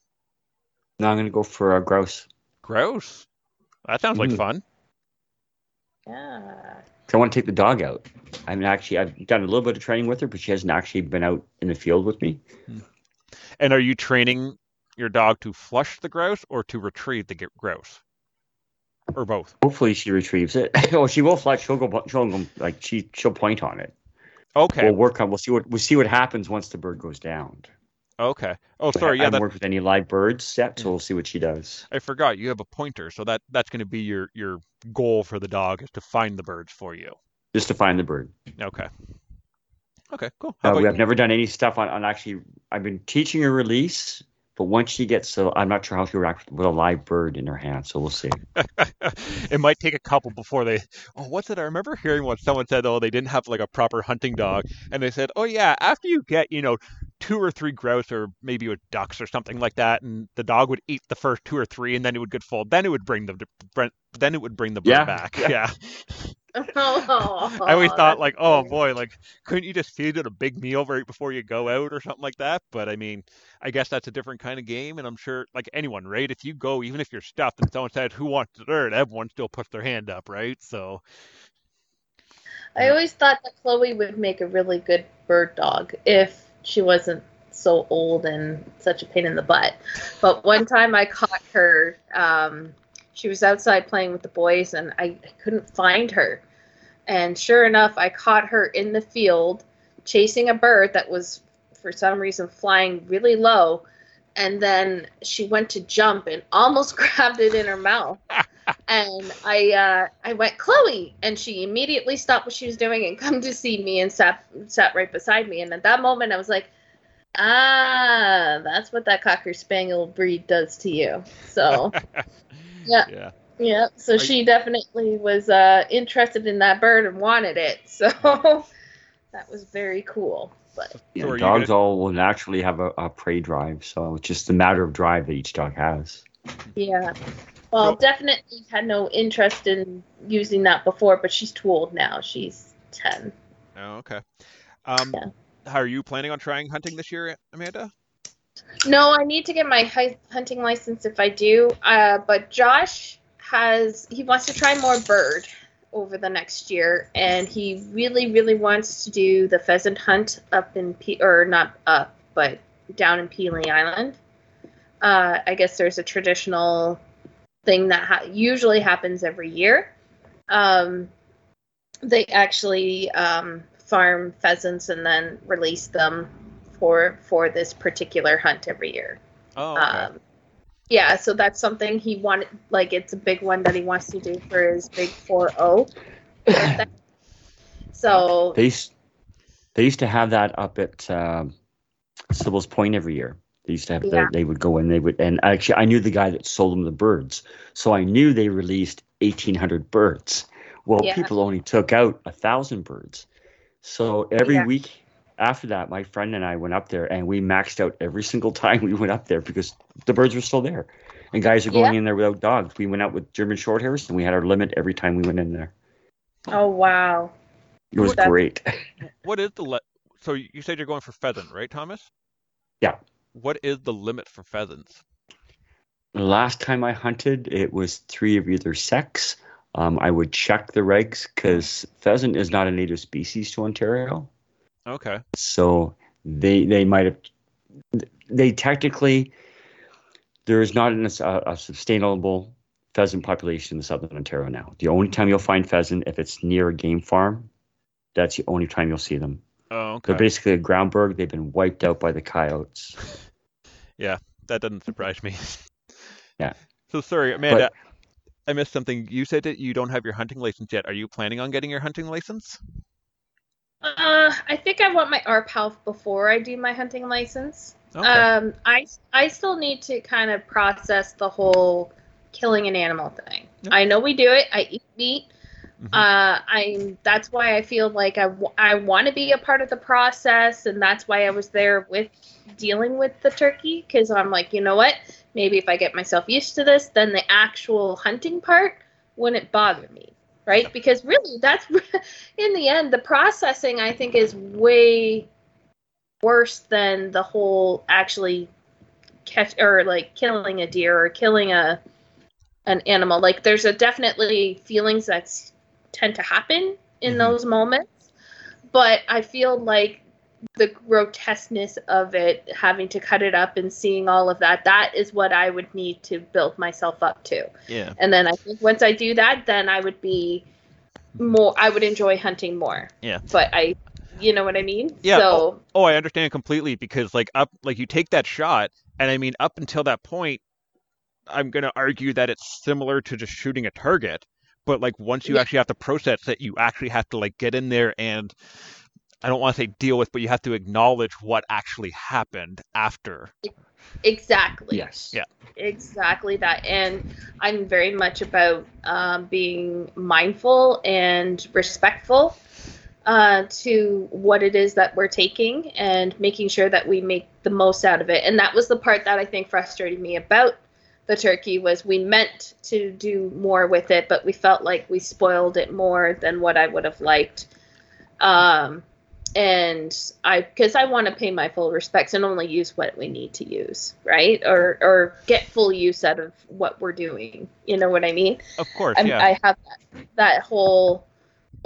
No, I'm gonna go for a grouse. Gross. That sounds like Mm. fun. Yeah. 'Cause I want to take the dog out. I mean, actually, I've done a little bit of training with her, but she hasn't actually been out in the field with me. And are you training your dog to flush the grouse or to retrieve the grouse? Or both? Hopefully, she retrieves it. (laughs) oh, she will fly. She'll go. She'll go. Like she, she'll point on it. Okay. We'll work on. We'll see what we'll see what happens once the bird goes down. Okay. Oh, sorry. I Yeah, haven't that, worked with any live birds yet, so we'll see what she does. I forgot. You have a pointer, so that that's going to be your your goal for the dog is to find the birds for you. Just to find the bird. Okay. Okay. Cool. Uh, about we have never done any stuff on, on actually. I've been teaching a release, but once she gets, so I'm not sure how she'll react with a live bird in her hand. So we'll see. (laughs) it might take a couple before they. Oh, what's it? I remember hearing what someone said. Oh, they didn't have like a proper hunting dog, and they said, oh yeah, after you get you know two or three grouse or maybe with ducks or something like that, and the dog would eat the first two or three, and then it would get full. Then it would bring the then it would bring the bird Yeah, back. yeah. (laughs) Yeah. Oh, I always thought like, oh boy, like couldn't you just feed it a big meal right before you go out or something like that? But I mean, I guess that's a different kind of game, and I'm sure like anyone, right? If you go, even if you're stuffed and someone says who wants dessert, everyone still puts their hand up, right? So I always thought that Chloe would make a really good bird dog if she wasn't so old and such a pain in the butt. But one time I caught her. Um, she was outside playing with the boys, and I, I couldn't find her. And sure enough, I caught her in the field chasing a bird that was, for some reason, flying really low. and then she went to jump and almost (laughs) grabbed it in her mouth. (laughs) and I uh, I went Chloe, and she immediately stopped what she was doing and (laughs) come to see me and sat sat right beside me. And at that moment, I was like, ah, that's what that cocker spaniel breed does to you. So yeah, Yeah. yeah. So Are she definitely was uh, interested in that bird and wanted it. (laughs) So that was very cool. But Yeah, So dogs gonna- all will naturally have a, a prey drive, so it's just a matter of drive that each dog has. yeah. Well, So- definitely had no interest in using that before, but she's too old now. She's 10. Oh, okay. Um, Yeah. how are you planning on trying hunting this year, Amanda? No, I need to get my hunting license if I do. Uh, but Josh has he wants to try more bird over the next year, and he really, really wants to do the pheasant hunt up in Pe- or not up, but down in Pelee Island. Uh, I guess there's a traditional thing that ha- usually happens every year. Um, they actually um, farm pheasants and then release them for for this particular hunt every year. Oh, okay. Um, yeah, so that's something he wanted. Like, it's a big one that he wants to do for his big four zero. (coughs) So They used, they used to have that up at um, Sybil's Point every year. They used to have Yeah. the, they would go in, they would, and actually I knew the guy that sold them the birds, so I knew they released eighteen hundred birds. Well, Yeah. people only took out a thousand birds, so every Yeah. week after that, my friend and I went up there, and we maxed out every single (laughs) time we went up there because the birds were still there, and guys are going in there without dogs. We went out with German Shorthairs, and we had our limit every time we went in there. oh wow, It was That's- great. (laughs) What is the le- so you said you're going for pheasant, right, Thomas? Yeah. What is the limit for pheasants? Last time I hunted, it was three of either sex. Um, I would check the regs because pheasant is not a native species to Ontario, Okay. so they they might have they technically there is not an, a, a sustainable pheasant population in southern Ontario now. The only time you'll find pheasant if it's near a game farm, that's the only time you'll see them. Oh, okay. They're basically a ground bird. They've been wiped out by the coyotes. (laughs) Yeah, that doesn't surprise me. Yeah. So sorry, Amanda. I missed something. You said that you don't have your hunting license yet. Are you planning on getting your hunting license? Uh, I think I want my RPALF before I do my hunting license. Okay. Um, I I still need to kind of process the whole killing an animal thing. Yeah. I know we do it. I eat meat. Mhm. Uh, I that's why I feel like I, w- I want to be a part of the process, and that's why I was there with dealing with the turkey because I'm like, you know what? Maybe if I get myself used to this, then the actual hunting part wouldn't bother me, right? Because really, that's (laughs) in the end, the processing I think is way worse than the whole actually catch or like killing a deer or killing a an animal. Like there's a definitely feelings that tend to happen in Mhm. those moments, but I feel like the grotesqueness of it, having to cut it up and seeing all of that, that is what I would need to build myself up to. yeah. And then I think once I do that, then I would be more. I would enjoy hunting more. Yeah. But I, you know what I mean. Yeah, So Oh, oh I understand completely because like up like you take that shot and I mean up until that point I'm going to argue that it's similar to just shooting a target, but like once you Yeah. actually have to process it, you actually have to like get in there and I don't want to say deal with, but you have to acknowledge what actually happened after. exactly. Yes. Yeah. Exactly that. And I'm very much about um, being mindful and respectful uh, to what it is that we're taking and making sure that we make the most out of it. And that was the part that I think frustrated me about the turkey was we meant to do more with it, but we felt like we spoiled it more than what I would have liked. Um, and I because I want to pay my full respects and only use what we need to use, right? Or or get full use out of what we're doing. You know what I mean? Of course, yeah. I have that, that whole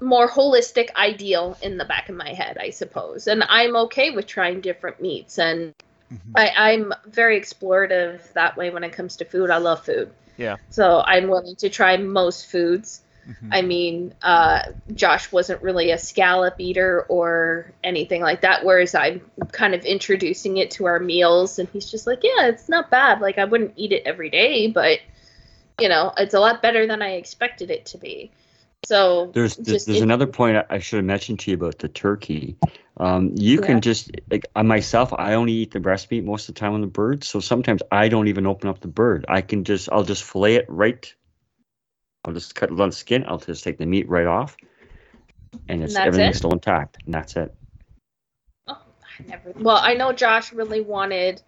more holistic ideal in the back of my head, I suppose. And I'm okay with trying different meats and Mhm. I, I'm very explorative that way when it comes to food. I love food. Yeah. So I'm willing to try most foods. Mhm. I mean, uh, Josh wasn't really a scallop eater or anything like that. Whereas I'm kind of introducing it to our meals, and he's just like, "Yeah, it's not bad. Like I wouldn't eat it every day, but you know, it's a lot better than I expected it to be." So There's there's, there's in- another point I- I should have mentioned to you about the turkey. Um, you Yeah. can just like myself, I only eat the breast meat most of the time on the bird. So sometimes I don't even open up the bird. I can just I'll just fillet it right. I'll just cut the skin. I'll just take the meat right off, and it's that's everything's it? still intact, and that's it. Oh, I never. Well, I know Josh really wanted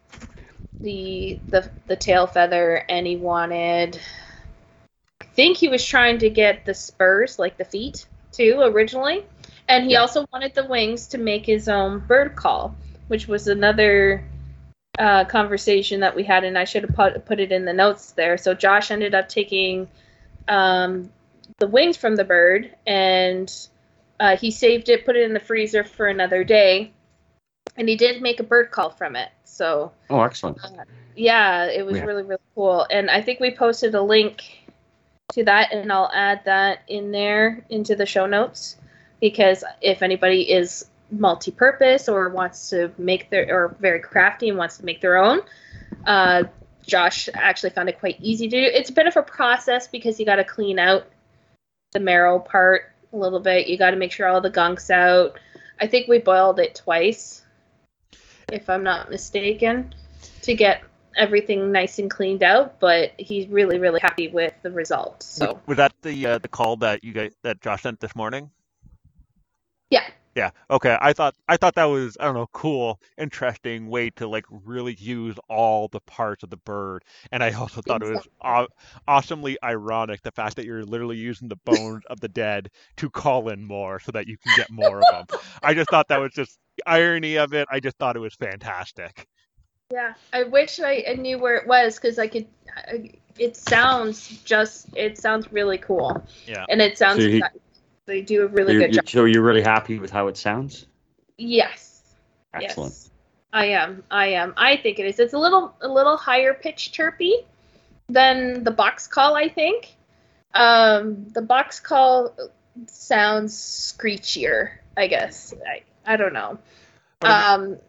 the the the tail feather, and he wanted. I think he was trying to get the spurs, like the feet, too, originally, and he Yeah. also wanted the wings to make his own bird call, which was another uh, conversation that we had, and I should have put put it in the notes there. So Josh ended up taking um, the wings from the bird, and uh, he saved it, put it in the freezer for another day, and he did make a bird call from it. So Oh, excellent. yeah, it was Yeah. really really cool. And I think we posted a link to that, and I'll add that in there into the show notes because if anybody is multi-purpose or wants to make their or very crafty and wants to make their own, uh, Josh actually found it quite easy to do. It's a bit of a process because you got to clean out the marrow part a little bit. You got to make sure all the gunk's out. I think we boiled it twice, if I'm not mistaken, to get everything nice and cleaned out. But he's really, really happy with the results. So was that the uh, the call that you guys that Josh sent this morning? yeah, Yeah. Okay. I thought I thought that was I don't know cool, interesting way to like really use all the parts of the bird, and I (laughs) also thought it was aw- awesomely ironic the fact that you're literally using the bones of the dead to call in more so that you can get more of them. I just thought that was just the irony of it. I just thought it was fantastic. yeah. I wish I, I knew where it was because I could. I, it sounds just. It sounds really cool. Yeah. And it sounds. So he- they do a really you're, good you- job. so you're really happy with how it sounds? Yes. Excellent. Yes, I am. I am. I think it is. It's a little a little higher pitch chirpy than the box call, I think. Um, the box call sounds screechier, I guess. I, I don't know. But I mean- Um,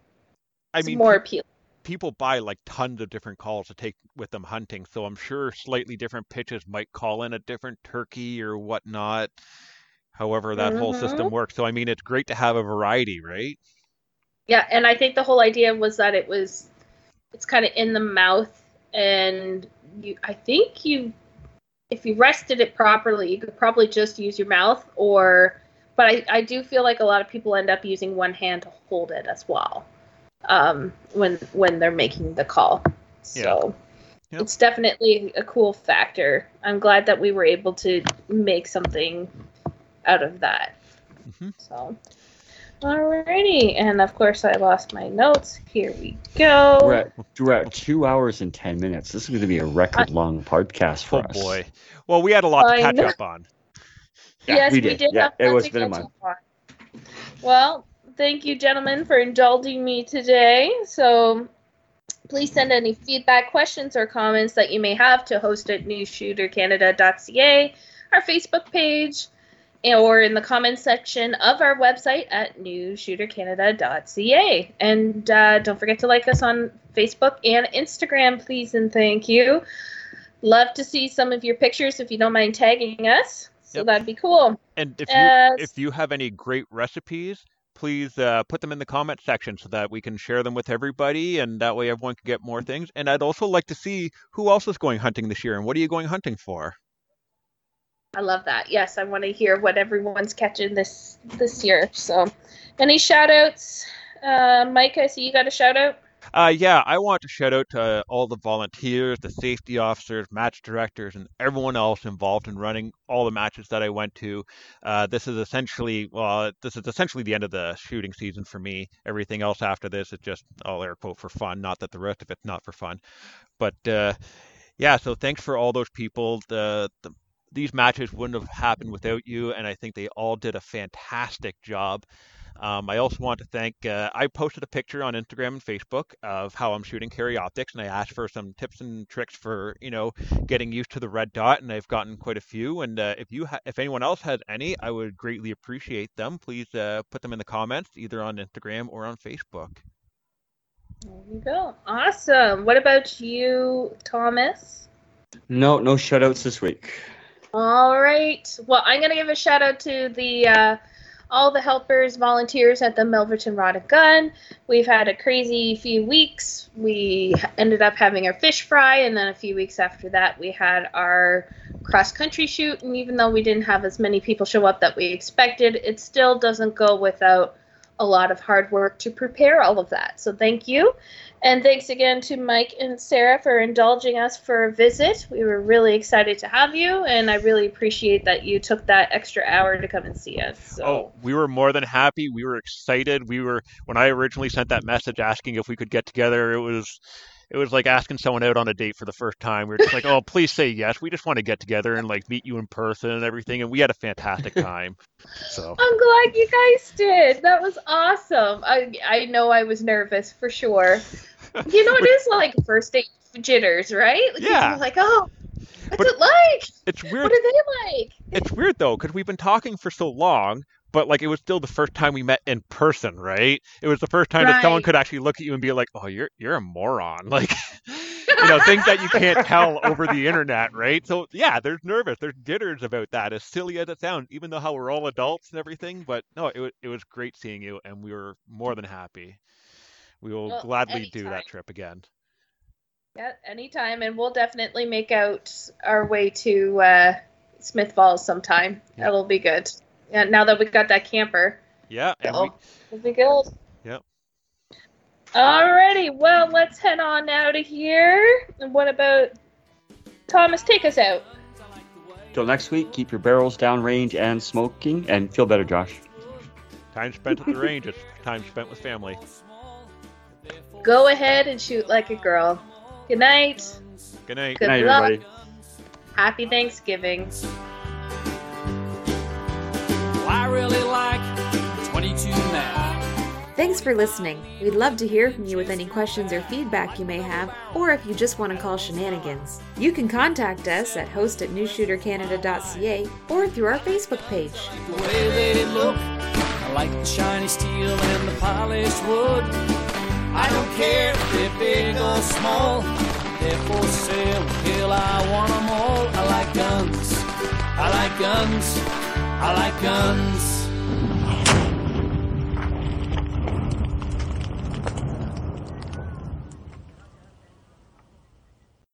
I it's mean, more pe- appealing. people buy like tons of different calls to take with them hunting, so I'm sure slightly different pitches might call in a different turkey or whatnot. However, that whole system works. So I mean, it's great to have a variety, right? Yeah, and I think the whole idea was that it was it's kind of in the mouth and you I think you if you rested it properly, you could probably just use your mouth or but I, I do feel like a lot of people end up using one hand to hold it as well. Um when when they're making the call. So Yep. it's definitely a cool factor. I'm glad that we were able to make something out of that. Mm-hmm. So Alrighty, and of course I lost my notes. Here we go. We're at, we're at two hours and ten minutes. This is going to be a record long podcast for Oh us. boy. Well, we had a lot to catch know. up on. Yeah, yes, we we did. did. Yeah, have it was to been a catch month. on. Well, thank you, gentlemen, for indulging me today. So please send any feedback, questions, or comments that you may have to host at newshootercanada.ca, our Facebook page, or in the comments section of our website at newshootercanada.ca. And uh, don't forget to like us on Facebook and Instagram, please and thank you. Love to see some of your pictures if you don't mind tagging us. So Yep. that'd be cool. And if you Uh, if you have any great recipes, please uh, put them in the comment section so that we can share them with everybody, and that way everyone can get more things. And I'd also like to see who else is going hunting this year, and what are you going hunting for? I love that. Yes, I want to hear what everyone's catching this this year. So, any shout outs? Uh, Mike, I see you got a shout out. Uh, yeah, I want to shout out to all the volunteers, the safety officers, match directors, and everyone else involved in running all the matches that I went to. Uh, this is essentially, well, this is essentially the end of the shooting season for me. Everything else after this is just all air quote for fun. Not that the rest of it's not for fun, but uh, yeah. So thanks for all those people. The, the these matches wouldn't have happened without you, and I think they all did a fantastic job. Um, I also want to thank. Uh, I posted a picture on Instagram and Facebook of how I'm shooting carry optics, and I asked for some tips and tricks for you know getting used to the red dot, and I've gotten quite a few. And uh, if you, ha- if anyone else has any, I would greatly appreciate them. Please uh, put them in the comments, either on Instagram or on Facebook. There you go. Awesome. What about you, Thomas? No, no shutouts this week. All right. Well, I'm going to give a shout out to the uh, all the helpers, volunteers at the Milverton Rod and Gun. We've had a crazy few weeks. We ended up having our fish fry, and then a few weeks after that, we had our cross country shoot. And even though we didn't have as many people show up that we expected, it still doesn't go without a lot of hard work to prepare all of that. So thank you. And thanks again to Mike and Sarah for indulging us for a visit. We were really excited to have you, and I really appreciate that you took that extra hour to come and see us. So. Oh, we were more than happy. We were excited. We were when I originally sent that message asking if we could get together. It was it was like asking someone out on a date for the first time. We were just like, "Oh, please say yes. We just want to get together and like meet you in person and everything." And we had a fantastic (laughs) time. So I'm glad you guys did. That was awesome. I I know I was nervous for sure. You know, it is like first date jitters, right? Like, Yeah. you're like, oh, what's But it like? it's weird. What are they like? it's weird though because we've been talking for so long but like it was still the first time we met in person right it was the first time that someone could actually look at you and be like oh you're you're a moron (laughs) like (laughs) you know things that you can't tell over the internet right so yeah there's nervous there's jitters about that as silly as it sounds even though how we're all adults and everything but no it was it was great seeing you and we were more than happy we will Well, gladly do that trip again Yeah, anytime, and we'll definitely make out our way to uh, Smith Falls sometime. Yeah. That'll be good. Yeah, now that we got that camper, yeah and we, it'll be good. Yep. Alrighty, well, let's head on out of here. And what about Thomas? Take us out. Till next week, keep your barrels downrange and smoking, and feel better, Josh. time spent at the range is time spent with family Go ahead and shoot like a girl. Good night. good night Good Good night, luck. everybody. Happy Thanksgiving. Thanks for listening. We'd love to hear from you with any questions or feedback you may have, or if you just want to call shenanigans. You can contact us at host at newshootercanada.ca or through our Facebook page. The way they look, I like the shiny steel and the polished wood. I don't care if they're big or small. They're for sale, I want 'em all. I like guns, I like guns, I like guns.